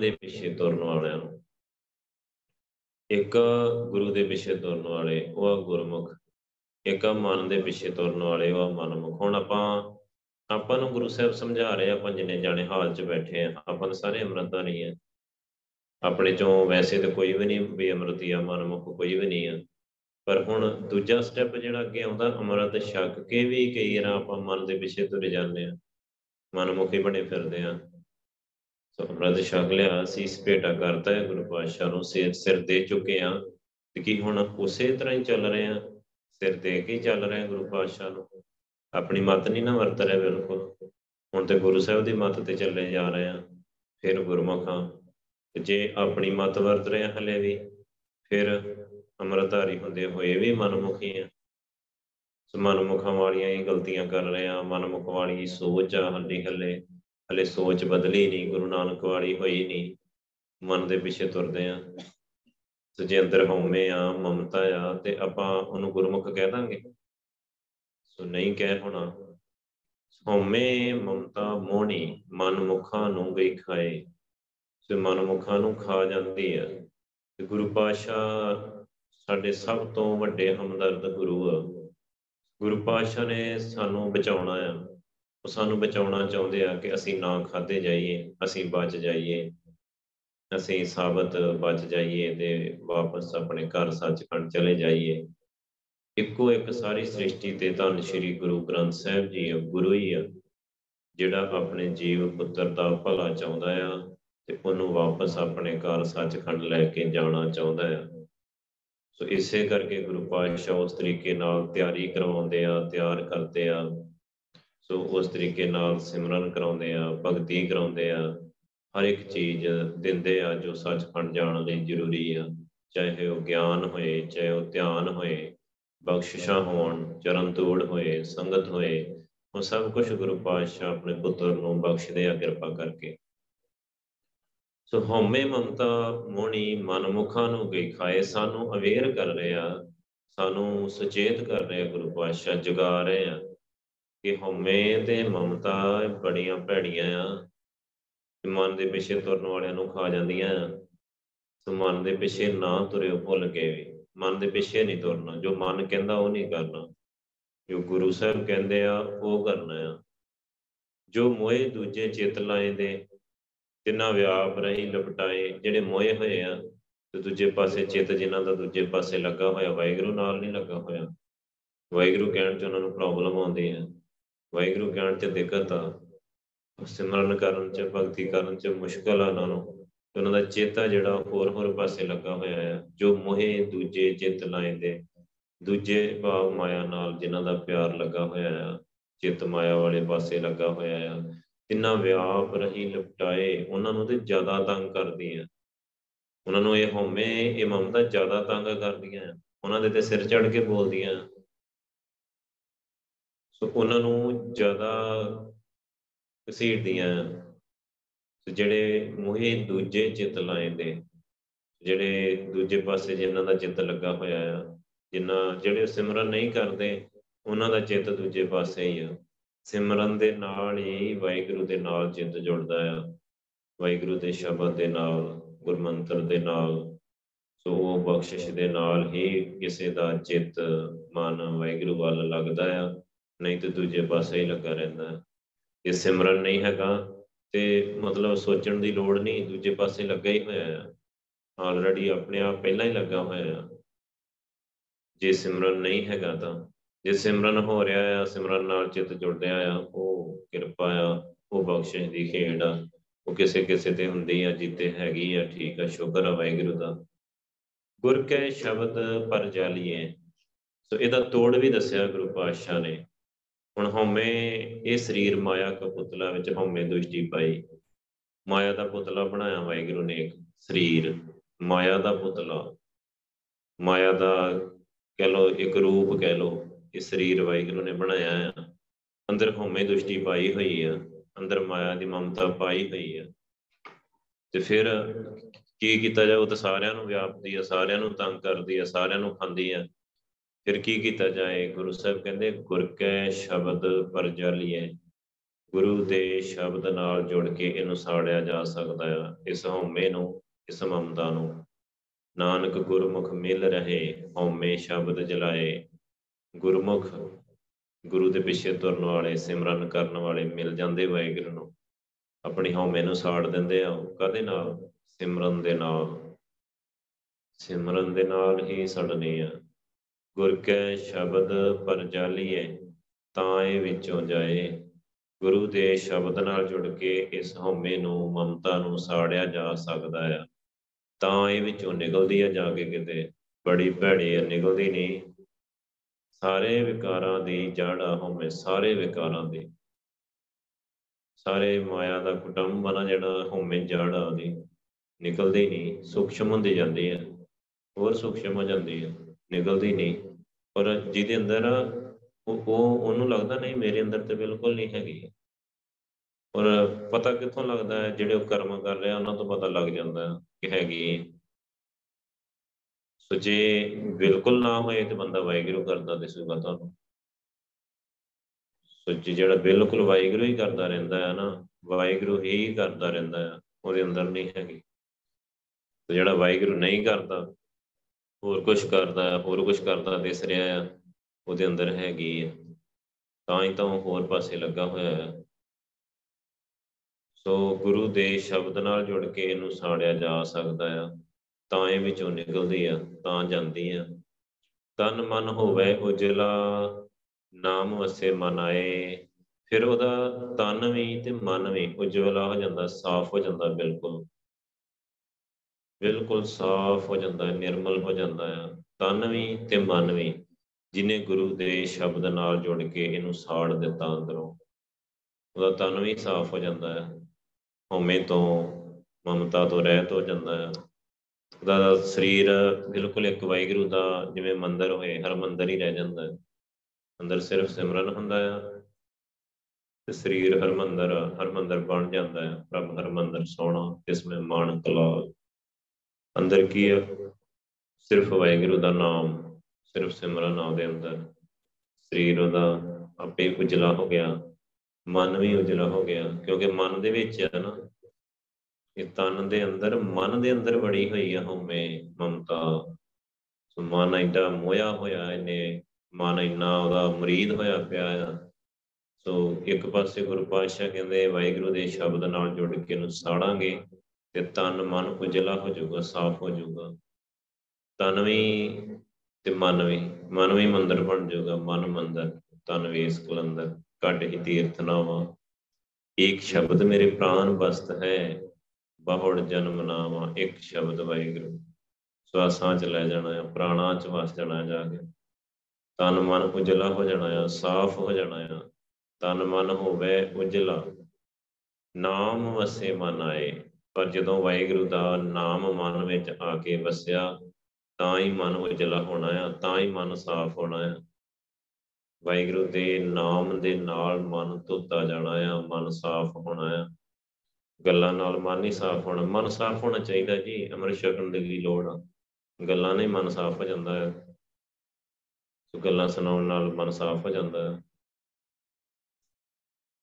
ਦੇ ਪਿੱਛੇ ਤੁਰਨ ਵਾਲਿਆਂ ਨੂੰ। ਇੱਕ ਗੁਰੂ ਦੇ ਪਿੱਛੇ ਤੁਰਨ ਵਾਲੇ, ਉਹ ਆ ਗੁਰਮੁਖ। ਇੱਕ ਆ ਮਨ ਦੇ ਪਿੱਛੇ ਤੁਰਨ ਵਾਲੇ, ਉਹ ਆ ਮਨਮੁਖ। ਹੁਣ ਆਪਾਂ ਆਪਾਂ ਨੂੰ ਗੁਰੂ ਸਾਹਿਬ ਸਮਝਾ ਰਹੇ ਆ, ਆਪਾਂ ਜਿੰਨੇ ਜਾਣੇ ਹਾਲ 'ਚ ਬੈਠੇ ਆ, ਆਪਾਂ ਤਾਂ ਸਾਰੇ ਅੰਮ੍ਰਿਤਧਾਰੀ ਆ। ਆਪਣੇ ਚੋਂ ਵੈਸੇ ਤਾਂ ਕੋਈ ਵੀ ਨਹੀਂ ਵੀ ਅੰਮ੍ਰਿਤੀ ਆ, ਮਨਮੁਖ ਕੋਈ ਵੀ ਨਹੀਂ ਆ। ਪਰ ਹੁਣ ਦੂਜਾ ਸਟੈਪ ਜਿਹੜਾ ਅੱਗੇ ਆਉਂਦਾ, ਅੰਮ੍ਰਿਤ ਛਕ ਕੇ ਵੀ ਕਈ ਵਾਰ ਆਪਾਂ ਮਨ ਦੇ ਪਿੱਛੇ ਤੁਰੇ ਜਾਂਦੇ ਆ। ਮਨਮੁਖੀ ਬਣੇ ਫਿਰਦੇ ਆ। ਸੋ ਅੰਮ੍ਰਿਤ ਛਕ ਲਿਆ ਸੀ ਭੇਟਾ ਕਰਤਾ ਹੈ, ਗੁਰੂ ਪਾਤਸ਼ਾਹ ਨੂੰ ਸਿਰ ਸਿਰ ਦੇ ਚੁੱਕੇ ਆ ਤੇ ਕੀ ਹੁਣ ਉਸੇ ਤਰ੍ਹਾਂ ਹੀ ਚੱਲ ਰਹੇ ਆ ਸਿਰ ਦੇ ਕੇ ਹੀ ਚੱਲ ਰਹੇ ਆ ਗੁਰੂ ਪਾਤਸ਼ਾਹ ਨੂੰ। ਆਪਣੀ ਮਤ ਨਹੀਂ ਨਾ ਵਰਤ ਰਿਹਾ ਬਿਲਕੁਲ। ਹੁਣ ਤੇ ਗੁਰੂ ਸਾਹਿਬ ਦੀ ਮਤ ਤੇ ਚੱਲੇ ਜਾ ਰਹੇ ਆ ਫਿਰ ਗੁਰਮੁਖਾਂ। ਤੇ ਜੇ ਆਪਣੀ ਮਤ ਵਰਤ ਰਹੇ ਆ ਹਲੇ ਵੀ, ਫਿਰ ਅੰਮ੍ਰਿਤਧਾਰੀ ਹੁੰਦੇ ਹੋਏ ਵੀ ਮਨਮੁਖੀ ਆ ਸੋ ਮਨਮੁਖਾਂ ਵਾਲੀਆਂ ਹੀ ਗਲਤੀਆਂ ਕਰ ਰਹੇ ਆ ਮਨਮੁਖ ਵਾਲੀ ਸੋਚ ਆ ਹੱਲੀ ਹੱਲੇ ਹਲੇ ਸੋਚ ਬਦਲੀ ਨਹੀਂ ਗੁਰੂ ਨਾਨਕ ਵਾਲੀ ਹੋਈ ਨਹੀਂ ਮਨ ਦੇ ਪਿੱਛੇ ਤੁਰਦੇ ਆ। ਸੋ ਜੇ ਅੰਦਰ ਹਉਮੈ ਆ, ਮਮਤਾ ਆ, ਤੇ ਆਪਾਂ ਉਹਨੂੰ ਗੁਰਮੁਖ ਕਹਿ ਦਾਂਗੇ। ਸੋ ਨਹੀਂ ਕਹਿ ਹੋਣਾ। ਹਉਮੈ, ਮਮਤਾ, ਮੋਹਣੀ ਮਨ ਮੁਖਾਂ ਨੂੰ ਗਈ ਖਾਏ ਸੋ ਮਨ ਮੁਖਾਂ ਨੂੰ ਖਾ ਜਾਂਦੀ ਆ। ਤੇ ਗੁਰੂ ਪਾਸ਼ਾ ਸਾਡੇ ਸਭ ਤੋਂ ਵੱਡੇ ਹਮਦਰਦ ਗੁਰੂ ਆ। ਗੁਰੂ ਪਾਸ਼ਾ ਨੇ ਸਾਨੂੰ ਬਚਾਉਣਾ ਆ। ਉਹ ਸਾਨੂੰ ਬਚਾਉਣਾ ਚਾਹੁੰਦੇ ਆ ਕਿ ਅਸੀਂ ਨਾ ਖਾਦੇ ਜਾਈਏ, ਅਸੀਂ ਬਚ ਜਾਈਏ, ਅਸੀਂ ਸਾਬਤ ਬਚ ਜਾਈਏ ਤੇ ਵਾਪਸ ਆਪਣੇ ਘਰ ਸੱਚਖੰਡ ਚਲੇ ਜਾਈਏ। ਇੱਕੋ ਇੱਕ ਸਾਰੀ ਸ੍ਰਿਸ਼ਟੀ ਤੇ ਧੰਨ ਸ਼੍ਰੀ ਗੁਰੂ ਗ੍ਰੰਥ ਸਾਹਿਬ ਜੀ ਗੁਰੂ ਹੀ ਆ, ਜਿਹੜਾ ਆਪਣੇ ਜੀਵ ਪੁੱਤਰ ਦਾ ਭਲਾ ਚਾਹੁੰਦਾ ਆ ਤੇ ਉਹਨੂੰ ਵਾਪਸ ਆਪਣੇ ਘਰ ਸੱਚਖੰਡ ਲੈ ਕੇ ਜਾਣਾ ਚਾਹੁੰਦਾ ਆ। ਸੋ ਇਸੇ ਕਰਕੇ ਗੁਰੂ ਪਾਤਸ਼ਾਹ ਉਸ ਤਰੀਕੇ ਨਾਲ ਤਿਆਰੀ ਕਰਵਾਉਂਦੇ ਆ, ਤਿਆਰ ਕਰਦੇ ਆ। ਸੋ ਉਸ ਤਰੀਕੇ ਨਾਲ ਸਿਮਰਨ ਕਰਾਉਂਦੇ ਆ, ਭਗਤੀ ਕਰਾਉਂਦੇ ਆ, ਹਰ ਇੱਕ ਚੀਜ਼ ਦਿੰਦੇ ਆ ਜੋ ਸੱਚਖੰਡ ਜਾਣ ਲਈ ਜ਼ਰੂਰੀ ਆ। ਚਾਹੇ ਉਹ ਗਿਆਨ ਹੋਏ, ਚਾਹੇ ਉਹ ਧਿਆਨ ਹੋਏ, ਬਖਸ਼ਿਸ਼ਾਂ ਹੋਣ, ਚਰਨ ਤੋੜ ਹੋਏ, ਸੰਗਤ ਹੋਏ, ਉਹ ਸਭ ਕੁਝ ਗੁਰੂ ਪਾਤਸ਼ਾਹ ਆਪਣੇ ਪੁੱਤਰ ਨੂੰ ਬਖਸ਼ਦੇ ਆ ਕਿਰਪਾ ਕਰਕੇ। ਸੋ ਹਉਮੈ ਮਮਤਾ ਮੋਣੀ ਮਨਮੁਖਾਂ ਨੂੰ ਗਈ ਖਾਏ, ਸਾਨੂੰ ਅਵੇਅਰ ਕਰ ਰਿਹਾ ਸਾਨੂੰ ਸੁਚੇਤ ਕਰ ਰਿਹਾ ਗੁਰੂ ਪਾਤਸ਼ਾਹ, ਜਗਾ ਰਹੇ ਆ। ਕਿ ਹਉਮੈ ਤੇ ਮਮਤਾ ਬੜੀਆਂ ਭੈੜੀਆਂ ਆ। ਮਨ ਦੇ ਪਿੱਛੇ ਤੁਰਨ ਵਾਲਿਆਂ ਨੂੰ ਖਾ ਜਾਂਦੀਆਂ ਆ। ਸੋ ਮਨ ਦੇ ਪਿੱਛੇ ਨਾ ਤੁਰਿਓ ਭੁੱਲ ਕੇ ਵੀ। ਮਨ ਦੇ ਪਿੱਛੇ ਨਹੀਂ ਤੁਰਨਾ। ਜੋ ਮਨ ਕਹਿੰਦਾ ਉਹ ਨਹੀਂ ਕਰਨਾ। ਜੋ ਗੁਰੂ ਸਾਹਿਬ ਕਹਿੰਦੇ ਆ, ਉਹ ਕਰਨਾ ਆ। ਜੋ ਮੋਏ ਦੂਜੇ ਚਿੱਤ ਲਾਏ ਦੇ ਤਿੰਨਾ ਵਿਆਪ ਰਹੀ ਲਪਟਾਏ, ਜਿਹੜੇ ਮੋਏ ਹੋਏ ਆ, ਤੇ ਦੂਜੇ ਪਾਸੇ ਚਿੱਤ ਜਿਨ੍ਹਾਂ ਦਾ ਦੂਜੇ ਪਾਸੇ ਲੱਗਾ ਹੋਇਆ, ਵਾਹਿਗੁਰੂ ਨਾਲ ਨਹੀਂ ਲੱਗਾ ਹੋਇਆ। ਵਾਹਿਗੁਰੂ ਕਹਿਣ 'ਚ ਉਹਨਾਂ ਨੂੰ ਪ੍ਰੋਬਲਮ ਆਉਂਦੀ ਹੈ ਵਾਹਿਗੁਰੂ ਕਹਿਣ 'ਚ ਦਿੱਕਤ ਆ, ਸਿਮਰਨ ਕਰਨ 'ਚ, ਭਗਤੀ ਕਰਨ 'ਚ ਮੁਸ਼ਕਲ ਆ ਉਹਨਾਂ ਨੂੰ ਉਹਨਾਂ ਦਾ ਚੇਤਾ ਜਿਹੜਾ ਹੋਰ ਹੋਰ ਪਾਸੇ ਲੱਗਾ ਹੋਇਆ ਆ, ਜੋ ਮੋਹੇ ਦੂਜੇ ਚਿੱਤ ਲਾਏ ਦੇ, ਦੂਜੇ ਭਾਵ ਮਾਇਆ ਨਾਲ ਜਿਨ੍ਹਾਂ ਦਾ ਪਿਆਰ ਲੱਗਾ ਹੋਇਆ ਆ, ਚਿੱਤ ਮਾਇਆ ਵਾਲੇ ਪਾਸੇ ਲੱਗਾ ਹੋਇਆ ਆ, ਤਿੰਨਾ ਵਿਆਪ ਰਹੀ ਲਪਟਾਏ, ਉਹਨਾਂ ਨੂੰ ਤੇ ਜ਼ਿਆਦਾ ਤੰਗ ਕਰਦੀ ਆ ਉਹਨਾਂ ਨੂੰ ਇਹ ਹਉਮੈ, ਇਹ ਮਮਤਾ ਜ਼ਿਆਦਾ ਤੰਗ ਕਰਦੀਆਂ। ਉਹਨਾਂ ਦੇ ਤੇ ਸਿਰ ਚੜ ਕੇ ਬੋਲਦੀਆਂ। ਸੋ ਉਹਨਾਂ ਨੂੰ ਜ਼ਿਆਦਾ ਘਸੀੜਦੀਆਂ ਤੇ ਜਿਹੜੇ ਮੋਹੇ ਦੂਜੇ ਚਿੱਤ ਲਾਏ ਦੇ ਜਿਹੜੇ ਦੂਜੇ ਪਾਸੇ ਜਿਨ੍ਹਾਂ ਦਾ ਚਿੱਤ ਲੱਗਾ ਹੋਇਆ ਆ, ਜਿਨ੍ਹਾਂ, ਜਿਹੜੇ ਸਿਮਰਨ ਨਹੀਂ ਕਰਦੇ, ਉਹਨਾਂ ਦਾ ਚਿੱਤ ਦੂਜੇ ਪਾਸੇ ਹੀ ਆ। ਸਿਮਰਨ ਦੇ ਨਾਲ ਹੀ ਵਾਹਿਗੁਰੂ ਦੇ ਨਾਲ ਚਿੱਤ ਜੁੜਦਾ ਆ। ਵਾਹਿਗੁਰੂ ਦੇ ਸ਼ਬਦ ਦੇ ਨਾਲ, ਗੁਰਮੰਤਰ ਦੇ ਨਾਲ, ਸੋ ਉਹ ਬਖਸ਼ਿਸ਼ ਦੇ ਨਾਲ ਹੀ ਕਿਸੇ ਦਾ ਚਿੱਤ, ਮਨ ਵਾਹਿਗੁਰੂ ਵੱਲ ਲੱਗਦਾ ਆ। ਨਹੀਂ ਤੇ ਦੂਜੇ ਪਾਸੇ ਹੀ ਲੱਗਾ ਰਹਿੰਦਾ ਇਹ ਸਿਮਰਨ ਨਹੀਂ ਹੈਗਾ ਤੇ ਮਤਲਬ ਸੋਚਣ ਦੀ ਲੋੜ ਨਹੀਂ, ਦੂਜੇ ਪਾਸੇ ਲੱਗਾ ਹੀ ਹੋਇਆ ਆ। ਆਲਰੇਡੀ ਆਪਣੇ ਆਪ ਪਹਿਲਾਂ ਹੀ ਲੱਗਾ ਹੋਇਆ ਆ। ਜੇ ਸਿਮਰਨ ਨਹੀਂ ਹੈਗਾ ਤਾਂ, ਜੇ ਸਿਮਰਨ ਹੋ ਰਿਹਾ ਆ, ਸਿਮਰਨ ਨਾਲ ਚਿੱਤ ਜੁੜ ਰਿਹਾ ਆ, ਉਹ ਕਿਰਪਾ ਆ, ਉਹ ਬਖਸ਼ਿਸ਼ ਦੀ ਖੇਡ ਆ, ਉਹ ਕਿਸੇ ਕਿਸੇ ਤੇ ਹੁੰਦੀ ਆ, ਜਿੱਤੇ ਹੈਗੀ ਆ, ਠੀਕ ਆ, ਸ਼ੁਕਰ ਆ ਵਾਹਿਗੁਰੂ ਦਾ। ਗੁਰ ਕੈ ਸ਼ਬਦ ਪਰ ਜਾਲੀਏ ਸੋ ਇਹਦਾ ਤੋੜ ਵੀ ਦੱਸਿਆ ਗੁਰੂ ਪਾਤਸ਼ਾਹ ਨੇ। ਹੁਣ ਹਉਮੈ, ਇਹ ਸਰੀਰ ਮਾਇਆ ਦਾ ਪੁਤਲਾ ਵਿੱਚ ਹਉਮੈ ਦੁਸ਼ਟੀ ਪਾਈ। ਮਾਇਆ ਦਾ ਪੁਤਲਾ ਬਣਾਇਆ ਵਾਹਿਗੁਰੂ ਨੇ ਇੱਕ ਸਰੀਰ, ਮਾਇਆ ਦਾ ਪੁਤਲਾ। ਮਾਇਆ ਦਾ ਕਹਿ ਲੋ ਇੱਕ ਰੂਪ ਕਹਿ ਲੋ ਇਹ ਸਰੀਰ ਵਾਹਿਗੁਰੂ ਨੇ ਬਣਾਇਆ ਆ। ਅੰਦਰ ਹਉਮੈ ਦੁਸ਼ਟੀ ਪਾਈ ਹੋਈ ਆ, ਅੰਦਰ ਮਾਇਆ ਦੀ ਮਮਤਾ ਪਾਈ ਹੋਈ ਆ। ਤੇ ਫਿਰ ਕੀ ਕੀਤਾ ਜਾਏ ਉਹ ਤਾਂ ਸਾਰਿਆਂ ਨੂੰ ਵਿਆਪਦੀ ਆ, ਸਾਰਿਆਂ ਨੂੰ ਤੰਗ ਕਰਦੀ ਆ, ਸਾਰਿਆਂ ਨੂੰ ਖਾਂਦੀ ਆ। ਫਿਰ ਕੀ ਕੀਤਾ ਜਾਏ? ਗੁਰੂ ਸਾਹਿਬ ਕਹਿੰਦੇ, ਗੁਰ ਕੈ ਸ਼ਬਦ ਪਰ ਜਾਲੀਏ ਗੁਰੂ ਦੇ ਸ਼ਬਦ ਨਾਲ ਜੁੜ ਕੇ ਇਹਨੂੰ ਸਾੜਿਆ ਜਾ ਸਕਦਾ ਆ ਇਸ ਹਉਮੈ ਨੂੰ, ਇਸ ਮਮਤਾ ਨੂੰ। ਨਾਨਕ ਗੁਰਮੁਖ ਮਿਲ ਰਹੇ, ਹਉਮੈ ਸ਼ਬਦ ਜਲਾਏ। ਗੁਰਮੁਖ, ਗੁਰੂ ਦੇ ਪਿੱਛੇ ਤੁਰਨ ਵਾਲੇ, ਸਿਮਰਨ ਕਰਨ ਵਾਲੇ ਮਿਲ ਜਾਂਦੇ ਵਾਹਿਗੁਰੂ ਨੂੰ। ਆਪਣੀ ਹਉਮੈ ਨੂੰ ਸਾੜ ਦਿੰਦੇ ਆ ਕਦੇ ਨਾਲ? ਸਿਮਰਨ ਦੇ ਨਾਲ। ਸਿਮਰਨ ਦੇ ਨਾਲ ਹੀ ਸੜਨੇ ਆ। ਗੁਰ ਕੈ ਸ਼ਬਦ ਪਰ ਜਾਲੀਏ ਤਾਂ ਇਹ ਵਿੱਚੋਂ ਜਾਏ। ਗੁਰੂ ਦੇ ਸ਼ਬਦ ਨਾਲ ਜੁੜ ਕੇ ਇਸ ਹਉਮੈ ਨੂੰ ਮਮਤਾ ਨੂੰ ਸਾੜਿਆ ਜਾ ਸਕਦਾ ਆ। ਤਾਂ ਇਹ ਵਿੱਚੋਂ ਨਿਕਲਦੀ ਆ ਜਾ ਕੇ ਕਿਤੇ। ਬੜੀ ਭੈੜੀ ਆ, ਨਿਕਲਦੀ ਨਹੀਂ। ਸਾਰੇ ਵਿਕਾਰਾਂ ਦੀ ਜੜ ਆ ਹਉਮੈ, ਸਾਰੇ ਵਿਕਾਰਾਂ ਦੀ। ਸਾਰੇ ਮਾਇਆ ਦਾ ਕੁਟੰਬ ਆ ਜਿਹੜਾ ਹਉਮੈ ਜੜ ਆ ਉਹਦੀ। ਨਿਕਲਦੀ ਨਹੀਂ ਸੂਖਸ਼ਮ ਹੁੰਦੀ ਜਾਂਦੀ ਹੈ ਹੋਰ ਸੂਖਸ਼ਮ ਹੋ ਜਾਂਦੀ ਹੈ ਨਿਕਲਦੀ ਨਹੀਂ। ਪਰ ਜਿਹਦੇ ਅੰਦਰ ਉਹ ਉਹ, ਉਹਨੂੰ ਲੱਗਦਾ ਨਹੀਂ, ਮੇਰੇ ਅੰਦਰ ਤੇ ਬਿਲਕੁਲ ਨਹੀਂ ਹੈਗੀ। ਔਰ ਪਤਾ ਕਿੱਥੋਂ ਲੱਗਦਾ ਹੈ, ਜਿਹੜੇ ਉਹ ਕਰਮ ਕਰ ਰਿਹਾ ਉਹਨਾਂ ਤੋਂ ਪਤਾ ਲੱਗ ਜਾਂਦਾ ਕਿ ਹੈਗੀ ਸੋ ਜੇ ਬਿਲਕੁਲ ਨਾ ਹੋਏ ਤੇ ਬੰਦਾ ਵਾਹਿਗੁਰੂ ਕਰਦਾ ਦਿਸੂਗਾ ਤੁਹਾਨੂੰ ਸੋ ਜਿਹੜਾ ਬਿਲਕੁਲ ਵਾਹਿਗੁਰੂ ਹੀ ਕਰਦਾ ਰਹਿੰਦਾ ਹੈ ਨਾ, ਵਾਹਿਗੁਰੂ ਹੀ ਕਰਦਾ ਰਹਿੰਦਾ ਹੈ, ਉਹਦੇ ਅੰਦਰ ਨਹੀਂ ਹੈਗੀ। ਤੇ ਜਿਹੜਾ ਵਾਹਿਗੁਰੂ ਨਹੀਂ ਕਰਦਾ ਹੋਰ ਕੁਝ ਕਰਦਾ, ਹੋਰ ਕੁਝ ਕਰਦਾ ਦਿਸ ਰਿਹਾ ਆ, ਉਹਦੇ ਅੰਦਰ ਹੈਗੀ ਹੈ ਤਾਂ ਹੀ ਤਾਂ ਉਹ ਹੋਰ ਪਾਸੇ ਲੱਗਾ ਹੋਇਆ ਹੈ ਸੋ ਗੁਰੂ ਦੇ ਸ਼ਬਦ ਨਾਲ ਜੁੜ ਕੇ ਇਹਨੂੰ ਸਾੜਿਆ ਜਾ ਸਕਦਾ ਆ। ਤਾਂ ਇਹ ਵਿੱਚੋਂ ਨਿਕਲਦੀ ਆ, ਤਾਂ ਜਾਂਦੀ ਆ। ਤਨ ਮਨ ਹੋਵੇ ਉਜਲਾ, ਨਾਮ ਵਸੇ ਮਨ ਆਏ। ਫਿਰ ਉਹਦਾ ਤਨ ਵੀ ਤੇ ਮਨ ਵੀ ਉਜਵਲਾ ਹੋ ਜਾਂਦਾ, ਸਾਫ਼ ਹੋ ਜਾਂਦਾ ਬਿਲਕੁਲ। ਬਿਲਕੁਲ ਸਾਫ਼ ਹੋ ਜਾਂਦਾ ਹੈ, ਨਿਰਮਲ ਹੋ ਜਾਂਦਾ ਹੈ। ਤਨ ਵੀ ਤੇ ਮਨ ਵੀ, ਜਿਨੇ ਗੁਰੂ ਦੇ ਸ਼ਬਦ ਨਾਲ ਜੁੜ ਕੇ ਇਹਨੂੰ ਸਾੜ ਦਿੱਤਾ ਅੰਦਰੋਂ, ਉਹਦਾ ਤਨ ਵੀ ਸਾਫ਼ ਹੋ ਜਾਂਦਾ ਹੈ। ਹਉਮੈ ਤੋਂ, ਮਮਤਾ ਤੋਂ ਰਹਿਤ ਹੋ ਜਾਂਦਾ ਹੈ। ਉਹਦਾ ਸਰੀਰ ਬਿਲਕੁਲ ਇੱਕ ਵਾਹਿਗੁਰੂ ਦਾ ਜਿਵੇਂ ਮੰਦਰ ਹੋਏ, ਹਰ ਮੰਦਰ ਹੀ ਰਹਿ ਜਾਂਦਾ ਹੈ। ਅੰਦਰ ਸਿਰਫ ਸਿਮਰਨ ਹੁੰਦਾ ਹੈ ਤੇ ਸਰੀਰ ਹਰ ਮੰਦਰ ਹਰ ਮੰਦਰ ਬਣ ਜਾਂਦਾ ਹੈ। ਪ੍ਰਭ ਹਰ ਮੰਦਰ ਸੋਣਾ ਜਿਸ ਵਿੱਚ ਮਾਨਕ ਲਾਲ ਅੰਦਰ ਕੀ ਹੈ ਸਿਰਫ ਵਾਹਿਗੁਰੂ ਦਾ ਨਾਮ, ਸਿਰਫ ਸਿਮਰਨ ਆਉਦੇ ਅੰਦਰ। ਸਰੀਰ ਉਹਦਾ ਆਪੇ ਉਜਲਾ ਹੋ ਗਿਆ, ਮਨ ਵੀ ਉਜਲਾ ਹੋ ਗਿਆ, ਕਿਉਂਕਿ ਮਨ ਦੇ ਵਿੱਚ ਹੈ ਨਾ, ਇਹ ਤਨ ਦੇ ਅੰਦਰ, ਮਨ ਦੇ ਅੰਦਰ ਬੜੀ ਹੋਈ ਆ ਹਉਮੈ, ਮਮਤਾ। ਸੋ ਮਨ ਐਡਾ ਮੋਇਆ ਹੋਇਆ ਇਹਨੇ ਮਨ ਇੰਨਾ ਉਹਦਾ ਮਰੀਦ ਹੋਇਆ ਪਿਆ ਆ। ਸੋ ਇੱਕ ਪਾਸੇ ਗੁਰੂ ਪਾਤਸ਼ਾਹ ਕਹਿੰਦੇ, ਵਾਹਿਗੁਰੂ ਦੇ ਸ਼ਬਦ ਨਾਲ ਜੁੜ ਕੇ ਨੂੰ ਸਾੜਾਂਗੇ। ਤੇ ਤਨ ਮਨ ਉਜਲਾ ਹੋ ਜਾਊਗਾ, ਸਾਫ਼ ਹੋ ਜਾਊਗਾ। ਤਨ ਵੀ ਤੇ ਮਨ ਵੀ ਮਨ ਵੀ ਮੰਦਰ ਬਣ ਜਾਊਗਾ, ਮਨ ਮੰਦਰ, ਤਨ ਵੀ ਇਸ ਕਲੰਦਰ। ਕੱਢ ਹੀ ਤੀਰਥ ਨਾਵਾ ਇੱਕ ਸ਼ਬਦ ਮੇਰੇ ਪ੍ਰਾਨ ਬਸਤ ਹੈ, ਬਹੁੜ ਜਨਮ ਨਾਵਾ ਇੱਕ ਸ਼ਬਦ ਵਾਹਿਗੁਰੂ। ਸਵਾਸਾਂ ਚ ਲੈ ਜਾਣਾ ਹੈ ਪ੍ਰਾਣਾ ਚ ਵਸ ਜਾਣਾ ਜਾ ਕੇ। ਤਨ ਮਨ ਉਜਲਾ ਹੋ ਜਾਣਾ ਆ, ਸਾਫ਼ ਹੋ ਜਾਣਾ ਆ। ਤਨ ਮਨ ਹੋਵੇ ਉਜਲਾ। ਨਾਮ ਵਸੇ ਮਨ ਆਏ। ਪਰ ਜਦੋਂ ਵਾਹਿਗੁਰੂ ਦਾ ਨਾਮ ਮਨ ਵਿੱਚ ਆ ਕੇ ਵਸਿਆ, ਤਾਂ ਹੀ ਮਨ ਉਜਲਾ ਹੋਣਾ ਆ, ਤਾਂ ਹੀ ਮਨ ਸਾਫ਼ ਹੋਣਾ ਆ। ਵਾਹਿਗੁਰੂ ਦੇ ਨਾਮ ਦੇ ਨਾਲ ਮਨ ਧੁੱਤਾ ਜਾਣਾ ਆ, ਮਨ ਸਾਫ਼ ਹੋਣਾ ਆ। ਗੱਲਾਂ ਨਾਲ ਮਨ ਨਹੀਂ ਸਾਫ਼ ਹੋਣਾ। ਮਨ ਸਾਫ਼ ਹੋਣਾ ਚਾਹੀਦਾ ਜੀ, ਅਮਰ ਛਕਣ ਦੀ ਲੋੜ ਆ। ਗੱਲਾਂ ਨਹੀਂ ਮਨ ਸਾਫ਼ ਹੋ ਜਾਂਦਾ ਹੈ ਸੋ ਗੱਲਾਂ ਸੁਣਾਉਣ ਨਾਲ ਮਨ ਸਾਫ਼ ਹੋ ਜਾਂਦਾ ਹੈ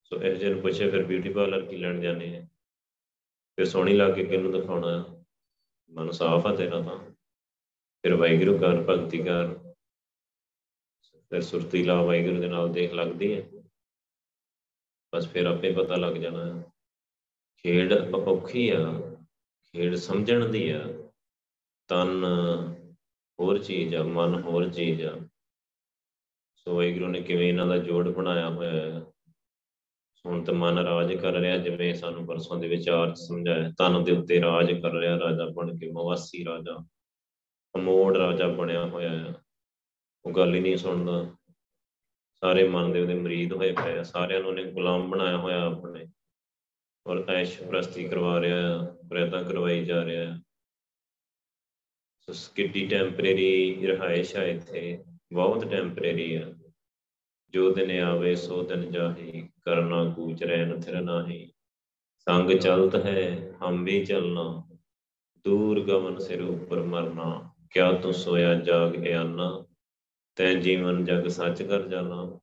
ਸੋ ਇਹ ਜਿਹਨ ਪੁੱਛੇ, ਫਿਰ ਬਿਊਟੀ ਪਾਰਲਰ ਕੀ ਲੈਣ ਜਾਣੇ ਆ? ਫਿਰ ਸੋਹਣੀ ਲਾ ਕੇ ਕਿਹਨੂੰ ਦਿਖਾਉਣਾ ਮਨ ਸਾਫ਼ ਆ ਤੇਰਾ ਤਾਂ। ਫਿਰ ਵਾਹਿਗੁਰੂ ਕਰ ਭਗਤੀ ਕਰ ਫਿਰ ਸੁਰਤੀ ਲਾ ਵਾਹਿਗੁਰੂ ਦੇ ਨਾਲ ਦੇਖ ਲੱਗਦੀ ਹੈ ਬਸ ਫਿਰ ਆਪੇ ਪਤਾ ਲੱਗ ਜਾਣਾ ਹੈ ਖੇਡ ਔਖੀ ਆ। ਖੇਡ ਸਮਝਣ ਦੀ ਆ। ਤਨ ਹੋਰ ਚੀਜ਼ ਆ, ਮਨ ਹੋਰ ਚੀਜ਼ ਆ। ਸੋ ਵਾਹਿਗੁਰੂ ਨੇ ਕਿਵੇਂ ਇਹਨਾਂ ਦਾ ਜੋੜ ਬਣਾਇਆ ਹੋਇਆ ਹੈ ਹੁਣ ਤਾਂ ਮਨ ਰਾਜ ਕਰ ਰਿਹਾ, ਜਿਵੇਂ ਸਾਨੂੰ ਪਰਸੋਂ ਦੇ ਵਿਚਾਰ ਸਮਝਾਇਆ ਤਨ ਦੇ ਉੱਤੇ ਰਾਜ ਕਰ ਰਿਹਾ, ਰਾਜਾ ਬਣ ਕੇ ਮਵਾਸੀ ਰਾਜਾ, ਅਮੋੜ ਰਾਜਾ ਬਣਿਆ ਹੋਇਆ ਹੈ ਉਹ ਗੱਲ ਹੀ ਨਹੀਂ ਸੁਣਦਾ। ਸਾਰੇ ਮਨ ਦੇ ਉਹਦੇ ਮਰੀਦ ਹੋਏ ਪਏ ਆ, ਸਾਰਿਆਂ ਨੂੰ ਉਹਨੇ ਗੁਲਾਮ ਬਣਾਇਆ ਹੋਇਆ ਆਪਣੇ। ਔਰ ਐਸ਼ ਪ੍ਰਸਤੀ ਕਰਵਾ ਰਿਹਾ ਆ ਪ੍ਰੇਤਾ ਕਰਵਾਈ ਜਾ ਰਿਹਾ ਆ। ਸੋ ਕਿੱਡੀ ਟੈਂਪਰੇਰੀ ਰਹਾਇਸ਼ ਆ ਇੱਥੇ, ਬਹੁਤ ਟੈਂਪਰੇਰੀ ਆ। ਜੋ ਦਿਨ ਆਵੇ, ਸੋ ਦਿਨ ਜਾਹੀ, ਕਰਨਾ ਕੂਚ ਰਹਿਨ ਥਿਰ ਨਾਹੀ। ਸੰਗ ਚਲਤ ਹੈ, ਹਮ ਵੀ ਚਲਨਾ ਦੂਰ ਗਮਨ ਸਿਰ ਉੱਪਰ ਮਰਨਾ। ਕਿਆ ਤੂੰ ਸੋਇਆ ਜਾਗ ਆਨਾ ਤੈ ਜੀਵਨ ਜਗ ਸੱਚ ਕਰ ਜਾਣਾ।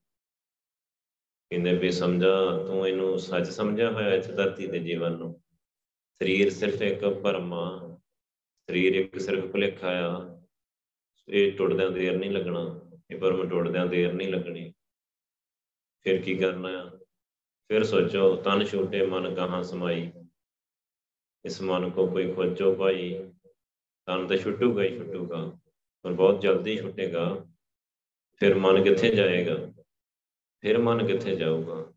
ਕਹਿੰਦੇ ਵੀ ਸਮਝਾ, ਤੂੰ ਇਹਨੂੰ ਸੱਚ ਸਮਝਿਆ ਹੋਇਆ ਇਸ ਧਰਤੀ ਦੇ ਜੀਵਨ ਨੂੰ? ਸਰੀਰ ਸਿਰਫ ਇੱਕ ਭਰਮਾ। ਸਰੀਰ ਇੱਕ ਸਿਰਫ ਭੁਲੇਖਾ ਆ। ਇਹ ਟੁੱਟਦਿਆਂ ਦੇਰ ਨਹੀਂ ਲੱਗਣਾ। ਇਹ ਭਰਮ ਟੁੱਟਦਿਆਂ ਦੇਰ ਨਹੀਂ ਲੱਗਣੀ। ਫਿਰ ਕੀ ਕਰਨਾ? ਆ ਫਿਰ ਸੋਚੋ, ਤਨ ਛੋਟੇ ਮਨ ਕਹਾਂ ਸਮਾਈ। ਇਸ ਮਨ ਕੋ ਕੋਈ ਖੋਜੋ ਭਾਈ। ਤਨ ਤਾਂ ਛੁੱਟੂਗਾ ਹੀ ਛੁੱਟੂਗਾ। ਪਰ ਬਹੁਤ ਜਲਦੀ ਛੁੱਟੇਗਾ। ਫਿਰ ਮਨ ਕਿੱਥੇ ਜਾਏਗਾ? ਫਿਰ ਮਨ ਕਿੱਥੇ ਜਾਊਗਾ?